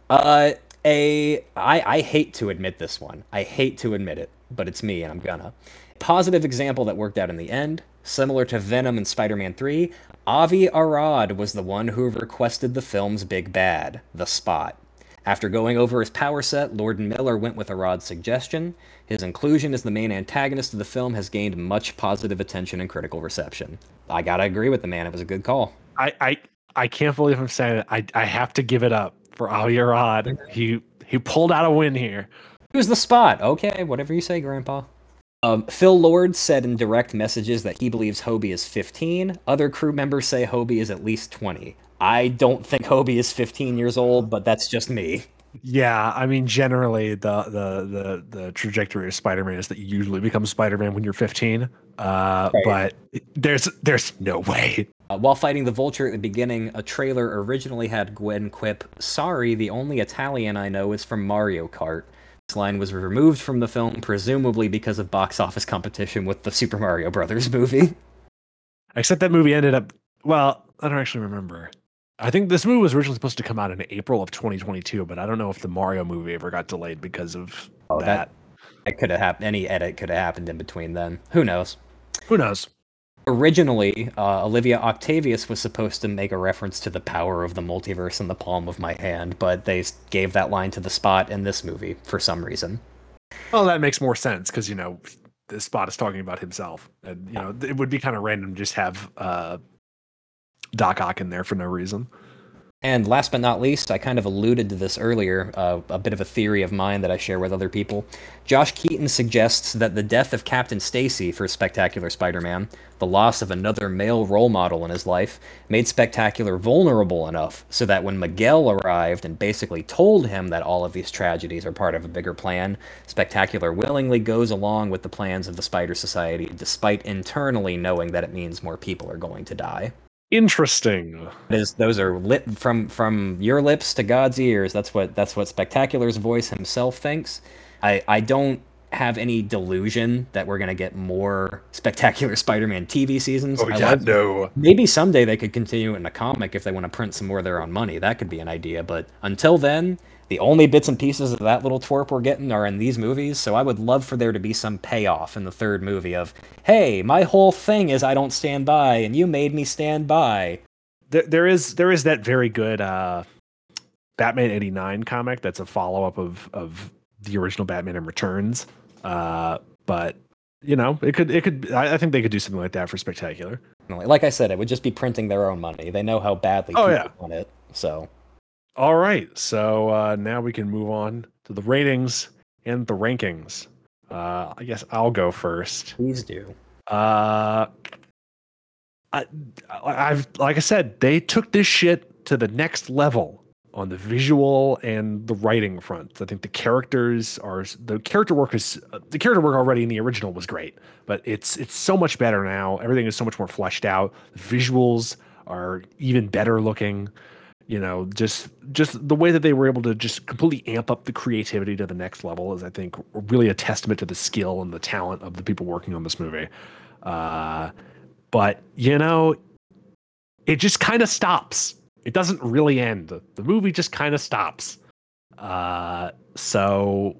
Uh, A I I hate to admit this one. I hate to admit it, but it's me and I'm gonna. Positive example that worked out in the end, similar to Venom and Spider-Man 3, Avi Arad was the one who requested the film's big bad, the Spot. After going over his power set, Lord and Miller went with Arad's suggestion. His inclusion as the main antagonist of the film has gained much positive attention and critical reception. I gotta agree with the man; it was a good call. I I, I can't believe I'm saying it. I I have to give it up for Avi Arad. He he pulled out a win here. Who's the spot? Okay, whatever you say, Grandpa. Um, Phil Lord said in direct messages that he believes Hobie is 15. Other crew members say Hobie is at least 20. I don't think Hobie is 15 years old, but that's just me. Yeah, I mean, generally the the the the trajectory of Spider-Man is that you usually become Spider-Man when you're 15. Uh, Right. But there's there's no way. Uh, while fighting the Vulture at the beginning, a trailer originally had Gwen quip, Sorry, the only Italian I know is from Mario Kart. This line was removed from the film, presumably because of box office competition with the Super Mario Brothers movie. Except that movie ended up. Well, I don't actually remember. I think this movie was originally supposed to come out in April of 2022, but I don't know if the Mario movie ever got delayed because of Oh, that. that- It could have happened. Any edit could have happened in between then. Who knows? Who knows? Originally, uh, Olivia Octavius was supposed to make a reference to the power of the multiverse in the palm of my hand, but they gave that line to the spot in this movie for some reason. Well, that makes more sense because you know the spot is talking about himself, and you know it would be kind of random to just have uh, Doc Ock in there for no reason. And last but not least, I kind of alluded to this earlier, uh, a bit of a theory of mine that I share with other people. Josh Keaton suggests that the death of Captain Stacy for Spectacular Spider Man, the loss of another male role model in his life, made Spectacular vulnerable enough so that when Miguel arrived and basically told him that all of these tragedies are part of a bigger plan, Spectacular willingly goes along with the plans of the Spider Society, despite internally knowing that it means more people are going to die Interesting. is those are lit from from your lips to God's ears. That's what that's what Spectacular's voice himself thinks. I I don't have any delusion that we're gonna get more Spectacular Spider-Man TV seasons. Oh I yeah, love- no. Maybe someday they could continue in a comic if they want to print some more of their own money. That could be an idea. But until then, the only bits and pieces of that little twerp we're getting are in these movies. So I would love for there to be some payoff in the third movie of, hey, my whole thing is I don't stand by, and you made me stand by. There, there is there is that very good uh, Batman '89 comic that's a follow up of of the original Batman and Returns. Uh, but you know, it could it could. I, I think they could do something like that for Spectacular. Like I said, it would just be printing their own money. They know how badly Oh, people yeah. want it. So All right, so uh, now we can move on to the ratings and the rankings. Uh, I guess I'll go first. please do. Uh, I, I've like I said, they took this shit to the next level on the visual and the writing front. I think the characters are the character work is uh, the character work already in the original was great, but it's it's so much better now. Everything is so much more fleshed out. The visuals are even better looking. You know, just just the way that they were able to just completely amp up the creativity to the next level is, I think, really a testament to the skill and the talent of the people working on this movie. Uh, but you know, it just kind of stops. It doesn't really end. The movie just kind of stops. Uh, so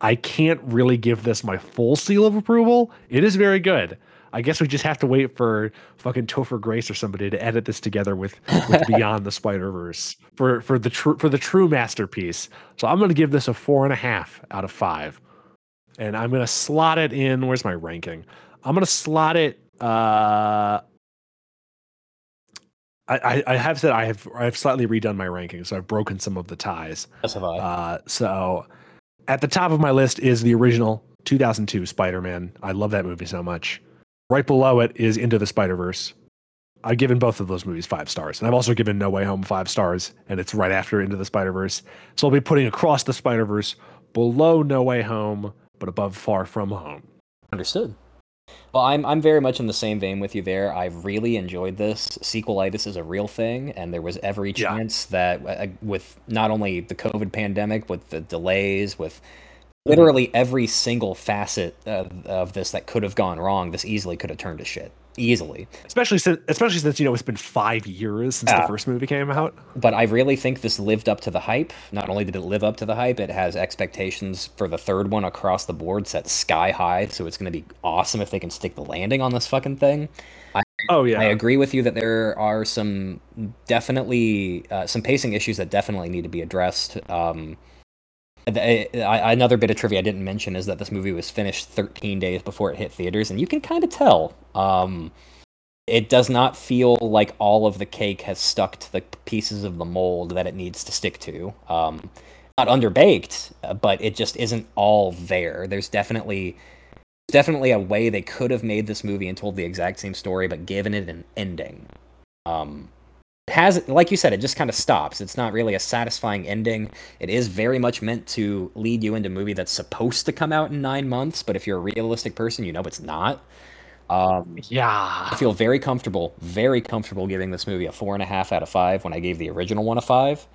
I can't really give this my full seal of approval. It is very good. I guess we just have to wait for fucking Topher Grace or somebody to edit this together with, with Beyond the Spider Verse for for the true for the true masterpiece. So I'm gonna give this a four and a half out of five, and I'm gonna slot it in. Where's my ranking? I'm gonna slot it. Uh, I, I have said I have I have slightly redone my ranking, so I've broken some of the ties. As have I. Uh, so at the top of my list is the original 2002 Spider-Man. I love that movie so much. Right below it is Into the Spider-Verse. I've given both of those movies five stars, and I've also given No Way Home five stars, and it's right after Into the Spider-Verse. So I'll be putting Across the Spider-Verse below No Way Home, but above Far From Home. Understood. Well, I'm I'm very much in the same vein with you there. I really enjoyed this. Sequelitis is a real thing, and there was every Yeah. chance that uh, with not only the COVID pandemic, with the delays, with literally every single facet of, of this that could have gone wrong, this easily could have turned to shit. easily. especially since especially since you know it's been five years since the first movie came out. But I really think this lived up to the hype. Not only did it live up to the hype, it has expectations for the third one across the board set sky high. So it's going to be awesome if they can stick the landing on this fucking thing. Oh yeah, I agree with you that there are some definitely uh, some pacing issues that definitely need to be addressed. Um, Another bit of trivia I didn't mention is that this movie was finished 13 days before it hit theaters, and you can kind of tell. Um, it does not feel like all of the cake has stuck to the pieces of the mold that it needs to stick to. Um, not underbaked, but it just isn't all there. There's definitely definitely a way they could have made this movie and told the exact same story, but given it an ending. Um, has, like you said, it just kind of stops. It's not really a satisfying ending. It is very much meant to lead you into a movie that's supposed to come out in nine months, but if you're a realistic person, you know it's not. Um, yeah. I feel very comfortable, very comfortable giving this movie a four and a half out of five when I gave the original one a five.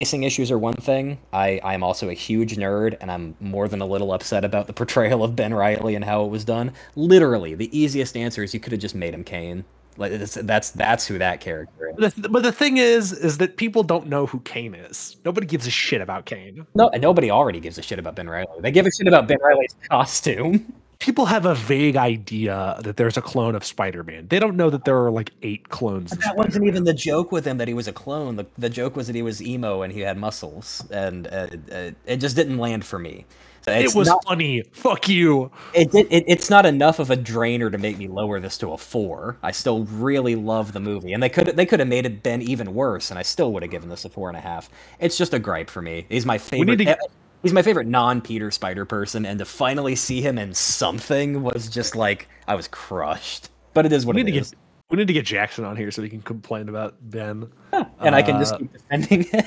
Pacing issues are one thing. I, I'm also a huge nerd, and I'm more than a little upset about the portrayal of Ben Reilly and how it was done. Literally, the easiest answer is you could have just made him Kaine. Like it's, that's that's who that character is. The, but the thing is, is that people don't know who Kaine is. Nobody gives a shit about Kaine. No, and nobody already gives a shit about Ben Reilly. They give a shit about Ben Reilly's costume. People have a vague idea that there's a clone of Spider-Man. They don't know that there are like eight clones. Of That wasn't even the joke with him that he was a clone. The, the joke was that he was emo and he had muscles, and uh, uh, it just didn't land for me. So It was not, funny. Fuck you. it, it, it's not enough of a drainer to make me lower this to a four. I still really love the movie, and they could they could have made it been even worse, and I still would have given this a four and a half. It's just a gripe for me. He's my favorite. need to- He's my favorite non-Peter Spider person, and to finally see him in something was just like I was crushed. But it is what We it need to is. get we need to get Jackson on here so he can complain about Ben. and I can just Uh, keep defending it.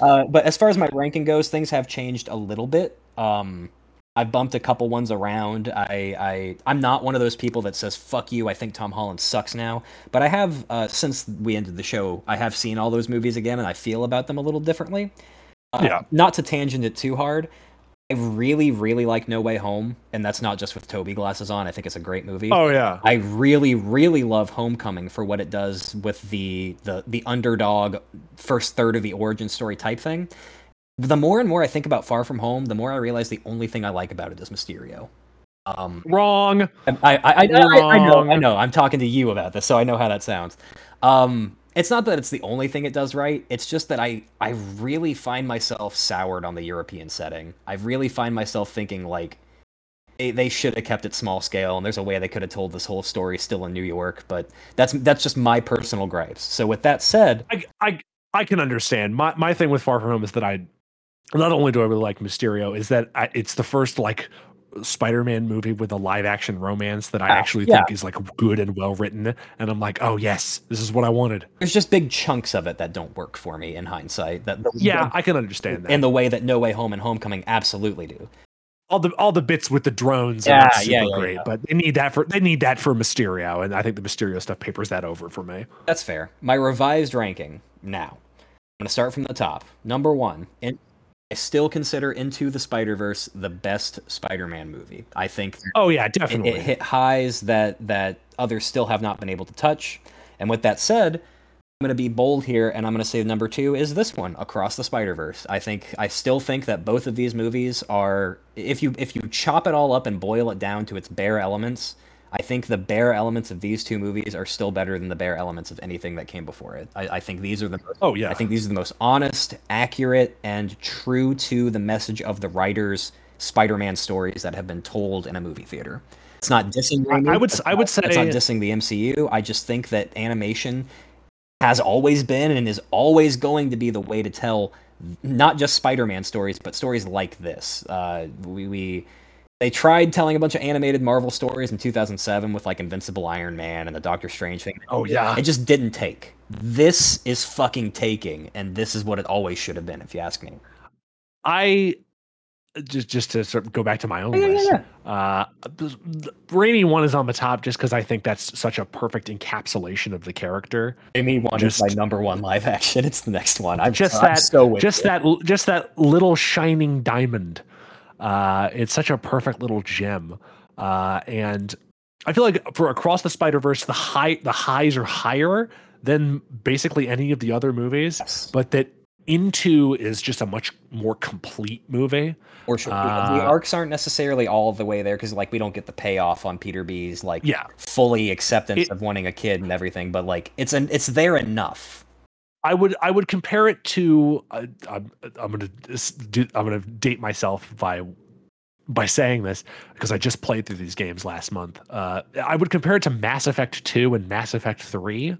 Uh, but as far as my ranking goes, things have changed a little bit. Um, I bumped a couple ones around. I, I I'm not one of those people that says "fuck you." I think Tom Holland sucks now, but I have uh, since we ended the show. I have seen all those movies again, and I feel about them a little differently. Uh, Yeah. Not to tangent it too hard. I really, really like No Way Home, and that's not just with Tobey glasses on. I think it's a great movie. Oh yeah. I really, really love Homecoming for what it does with the the the underdog first third of the origin story type thing. The more and more I think about Far From Home, the more I realize the only thing I like about it is Mysterio. Um, Wrong. I, I, I, I, I know, I know. I'm talking to you about this, so I know how that sounds. Um, it's not that it's the only thing it does right. It's just that I, I really find myself soured on the European setting. I really find myself thinking like they, they should have kept it small scale, and there's a way they could have told this whole story still in New York. But that's that's just my personal gripes. So with that said, I I I can understand. My my thing with Far From Home is that I not only do I really like Mysterio, is that I, it's the first like Spider-Man movie with a live action romance that I Ah, actually yeah. think is like good and well written, and I'm like, oh yes, this is what I wanted. there's just big chunks of it that don't work for me in hindsight. That the, Yeah, I can understand that. in the way that No Way Home and Homecoming absolutely do. all the all the bits with the drones Yeah, are super yeah, yeah, great, yeah. but they need that for they need that for Mysterio, and I think the Mysterio stuff papers that over for me. That's fair. My revised ranking now. I'm going to start from the top. Number one, in, I still consider Into the Spider Verse the best Spider Man movie. I think Oh yeah, it, definitely. it hit highs that, that others still have not been able to touch. And with that said, I'm going to be bold here and I'm going to say number two is this one, Across the Spider Verse. I think I still think that both of these movies are if you if you chop it all up and boil it down to its bare elements, I think the bare elements of these two movies are still better than the bare elements of anything that came before it. I, I think these are the most oh yeah, I think these are the most honest, accurate, and true to the message of the writers' Spider-Man stories that have been told in a movie theater. It's not dissing. I- I would- I would not- it's not dissing the MCU. I just think that animation has always been and is always going to be the way to tell not just Spider-Man stories, but stories like this. Uh, we, we they tried telling a bunch of animated Marvel stories in 2007 with like Invincible Iron Man and the Doctor Strange thing. oh yeah. It just didn't take. This is fucking taking, and this is what it always should have been, if you ask me. I just just to sort of go back to my own Yeah, yeah, list. yeah. Uh, the- the- Raimi one is on the top just because I think that's such a perfect encapsulation of the character. Amy one Just- is my number one live action. It's the next one. I'm Just I'm that- so with just that just that little shining diamond. Uh, it's such a perfect little gem. Uh, and I feel like for across the Spider Verse, the high the highs are higher than basically any of the other movies, Yes. but that Into is just a much more complete movie. Or sure. the Uh, arcs aren't necessarily all the way there because like we don't get the payoff on Peter B's like Yeah, fully acceptance It- of wanting a kid and everything, but like it's an it's there enough. I would I would compare it to uh, I'm I'm gonna do I'm gonna date myself by by saying this because I just played through these games last month. Uh, I would compare it to Mass Effect Two and Mass Effect Three,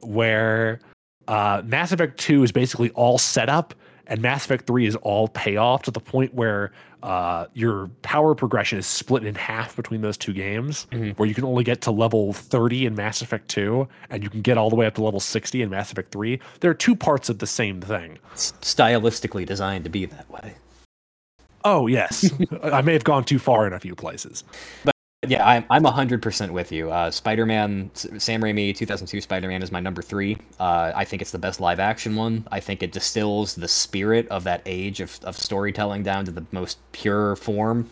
where uh, Mass Effect Two is basically all setup and Mass Effect Three is all payoff to the point where uh, your power progression is split in half between those two games, Mhm. where you can only get to level 30 in Mass Effect 2, and you can get all the way up to level 60 in Mass Effect 3. There are two parts of the same thing. It's stylistically designed to be that way. Oh, yes. I may have gone too far in a few places. Yeah, I'm I'm hundred percent with you. Uh, Spider-Man, Sam Raimi, 2002 Spider-Man is my number three. Uh, I think it's the best live-action one. I think it distills the spirit of that age of, of storytelling down to the most pure form.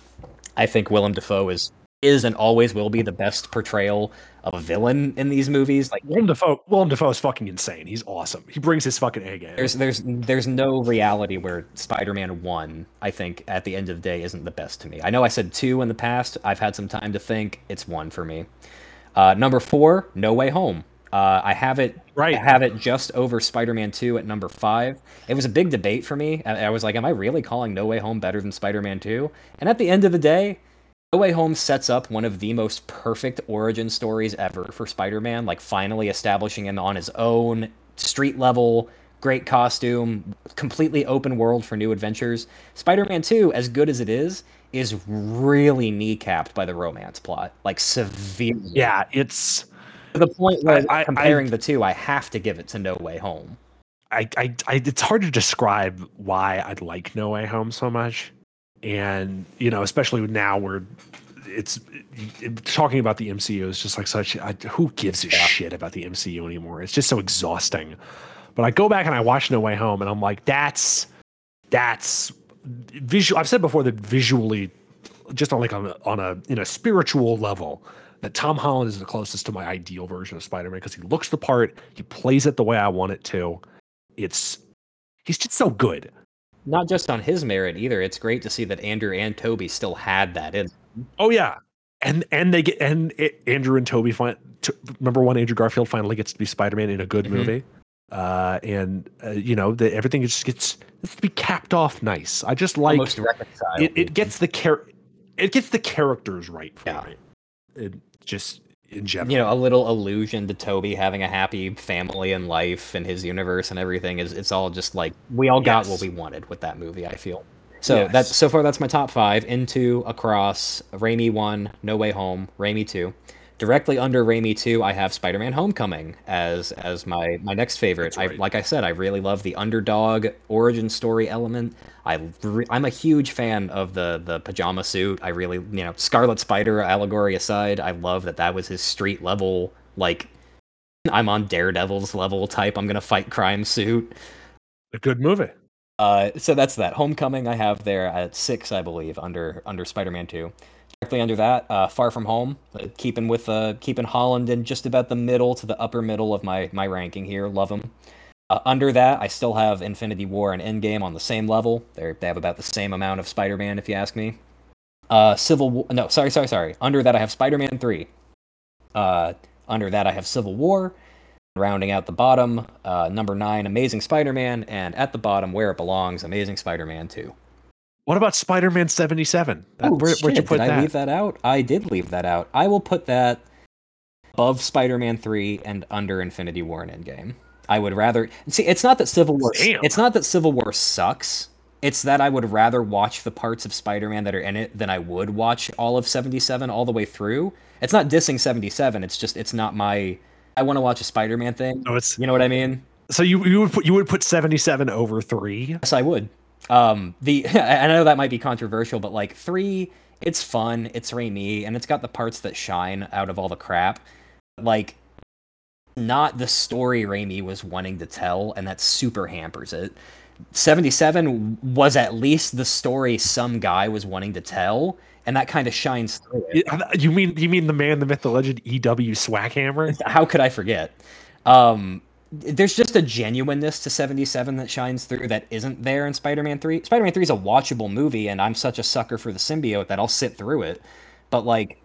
I think Willem Dafoe is is and always will be the best portrayal of a villain in these movies. Like Willem Dafoe, Willem Dafoe is fucking insane. He's awesome. He brings his fucking A game. there's there's there's no reality where Spider-Man one, I think, at the end of the day, isn't the best to me. I know I said two in the past. I've had some time to think. It's one for me. Uh, number four, No Way Home. Uh, I have it. Right. I have it just over Spider-Man two at number five. It was a big debate for me. I, I was like, am I really calling No Way Home better than Spider-Man two? And at the end of the day. No Way Home sets up one of the most perfect origin stories ever for Spider-Man, like finally establishing him on his own, street level, great costume, completely open world for new adventures. Spider-Man 2, as good as it is, is really kneecapped by the romance plot, like severely. yeah, it's. To the point where I- I- comparing the two, I have to give it to No Way Home. I, I, I, it's hard to describe why I like No Way Home so much, and you know, especially now where it's it, talking about the MCU is just like such. I, who gives a Yeah. shit about the MCU anymore? It's just so exhausting. But I go back and I watch No Way Home, and I'm like, that's that's visual. I've said before that visually, just on like on a, on a in a spiritual level, that Tom Holland is the closest to my ideal version of Spider-Man because he looks the part, he plays it the way I want it to. It's he's just so good. Not just on his merit either. It's great to see that Andrew and Tobey still had that in. Oh yeah, and and they get and it, Andrew and Tobey find t- remember when Andrew Garfield finally gets to be Spider-Man in a good Mhm. movie, uh, and uh, you know the, everything just gets gets to be capped off nice. I just like it. It gets the char- it gets the characters right for Yeah. me. It just in general. you know a little allusion to Tobey having a happy family and life and his universe and everything is it's all just like we all got Yes. what we wanted with that movie I feel so Yes. that's so far that's my top five into across Raimi one No Way Home Raimi two directly under Raimi two I have Spider Man Homecoming as as my my next favorite That's I like I said I really love the underdog origin story element I re- I'm a huge fan of the the pajama suit. I really, you know, Scarlet Spider allegory aside, I love that that was his street level like I'm on Daredevil's level type. I'm going to fight crime suit. a good movie. Uh so that's that. Homecoming I have there at 6 I believe under under Spider-Man 2. Directly under that, uh, Far From Home, uh, keeping with uh, keeping Holland in just about the middle to the upper middle of my my ranking here. Love him. Uh, under that, I still have Infinity War and Endgame on the same level. They they have about the same amount of Spider-Man, if you ask me. Uh, Civil War. No, sorry, sorry, sorry. Under that, I have Spider-Man three. Uh, under that, I have Civil War. Rounding out the bottom, uh, number nine, Amazing Spider-Man, and at the bottom, where it belongs, Amazing Spider-Man two. What about Spider-Man 77? That- Oh, where, would you put did that? I leave that out? I did leave that out. I will put that above Spider-Man 3 and under Infinity War and Endgame. I would rather see. It's not that Civil War. Damn. It's not that Civil War sucks. It's that I would rather watch the parts of Spider-Man that are in it than I would watch all of 77 all the way through. It's not dissing 77. It's just it's not my. I want to watch a Spider-Man thing. No, it's You know what I mean? so you you would put you would put 77 over three. Yes, I would. Um, the I know that might be controversial, but like three, it's fun, it's Raimi, and it's got the parts that shine out of all the crap. Like, not the story Raimi was wanting to tell, and that super hampers it. 77 was at least the story some guy was wanting to tell, and that kind of shines through it. You mean you mean the man, the myth, the legend, E.W. Swackhamer? How could I forget? Um, there's just a genuineness to 77 that shines through that isn't there in Spider-Man 3. Spider-Man 3 is a watchable movie, and I'm such a sucker for the symbiote that I'll sit through it. But like,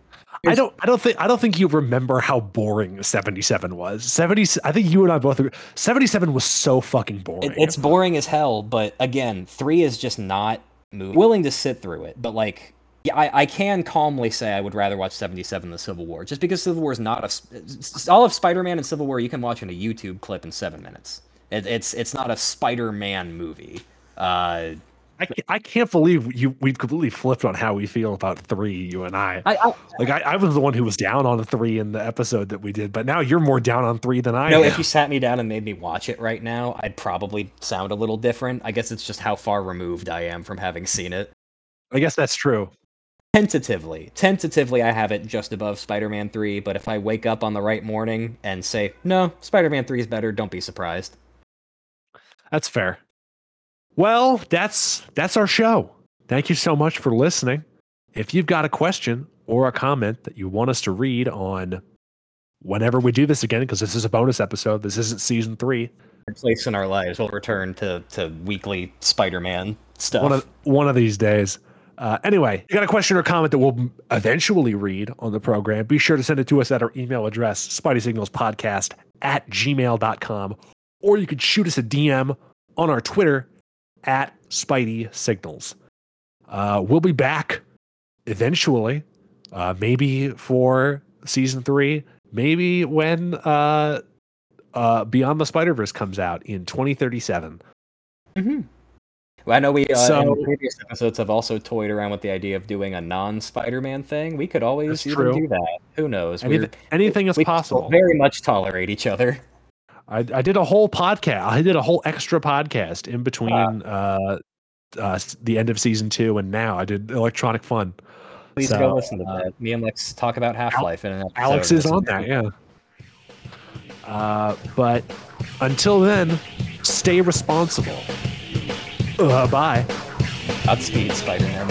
I don't. I don't think. I don't think you remember how boring seventy-seven was. Seventy. I think you and I both. Agree, Seventy-seven was so fucking boring. it, it's boring as hell. But again, three is just not moving. willing to sit through it. But like, yeah, I, I can calmly say I would rather watch 77 than Civil War, just because Civil War is not a all of Spider-Man and Civil War you can watch in a YouTube clip in seven minutes. It, it's it's not a Spider-Man movie. Uh, I, I can't believe you. We've completely flipped on how we feel about three. You and I. I, I Like I, I was the one who was down on three in the episode that we did, but now you're more down on three than I know am. if you sat me down and made me watch it right now, I'd probably sound a little different. I guess it's just how far removed I am from having seen it. I guess that's true. Tentatively, tentatively, I have it just above Spider-Man 3. But if I wake up on the right morning and say no, Spider-Man 3 is better, don't be surprised. That's fair. Well, that's that's our show. Thank you so much for listening. If you've got a question or a comment that you want us to read on whenever we do this again, because this is a bonus episode, this isn't season three. place in our lives we'll return to, to weekly Spider-Man stuff. One of one of these days. Uh, anyway, you got a question or comment that we'll eventually read on the program, be sure to send it to us at our email address, spideysignalspodcast at gmail.com, or you could shoot us a DM on our Twitter at Spidey Signals. Uh, we'll be back eventually, uh, maybe for season three, maybe when uh, uh, Beyond the Spider Verse comes out in 2037. Mhm. Well, I know we uh, So- previous episodes have also toyed around with the idea of doing a non-Spider-Man thing. We could always even true. do that. Who knows? Anything, anything is we possible. Very much tolerate each other. I, I did a whole podcast. I did a whole extra podcast in between uh, uh, s- the end of season two and now. I did Electronic Fun. Please So, go listen to uh, that. Me and Lex talk about Half-Life in an. Alex is on that, yeah. Uh, but until then, stay responsible. Uh, bye. Godspeed, Spider-Man.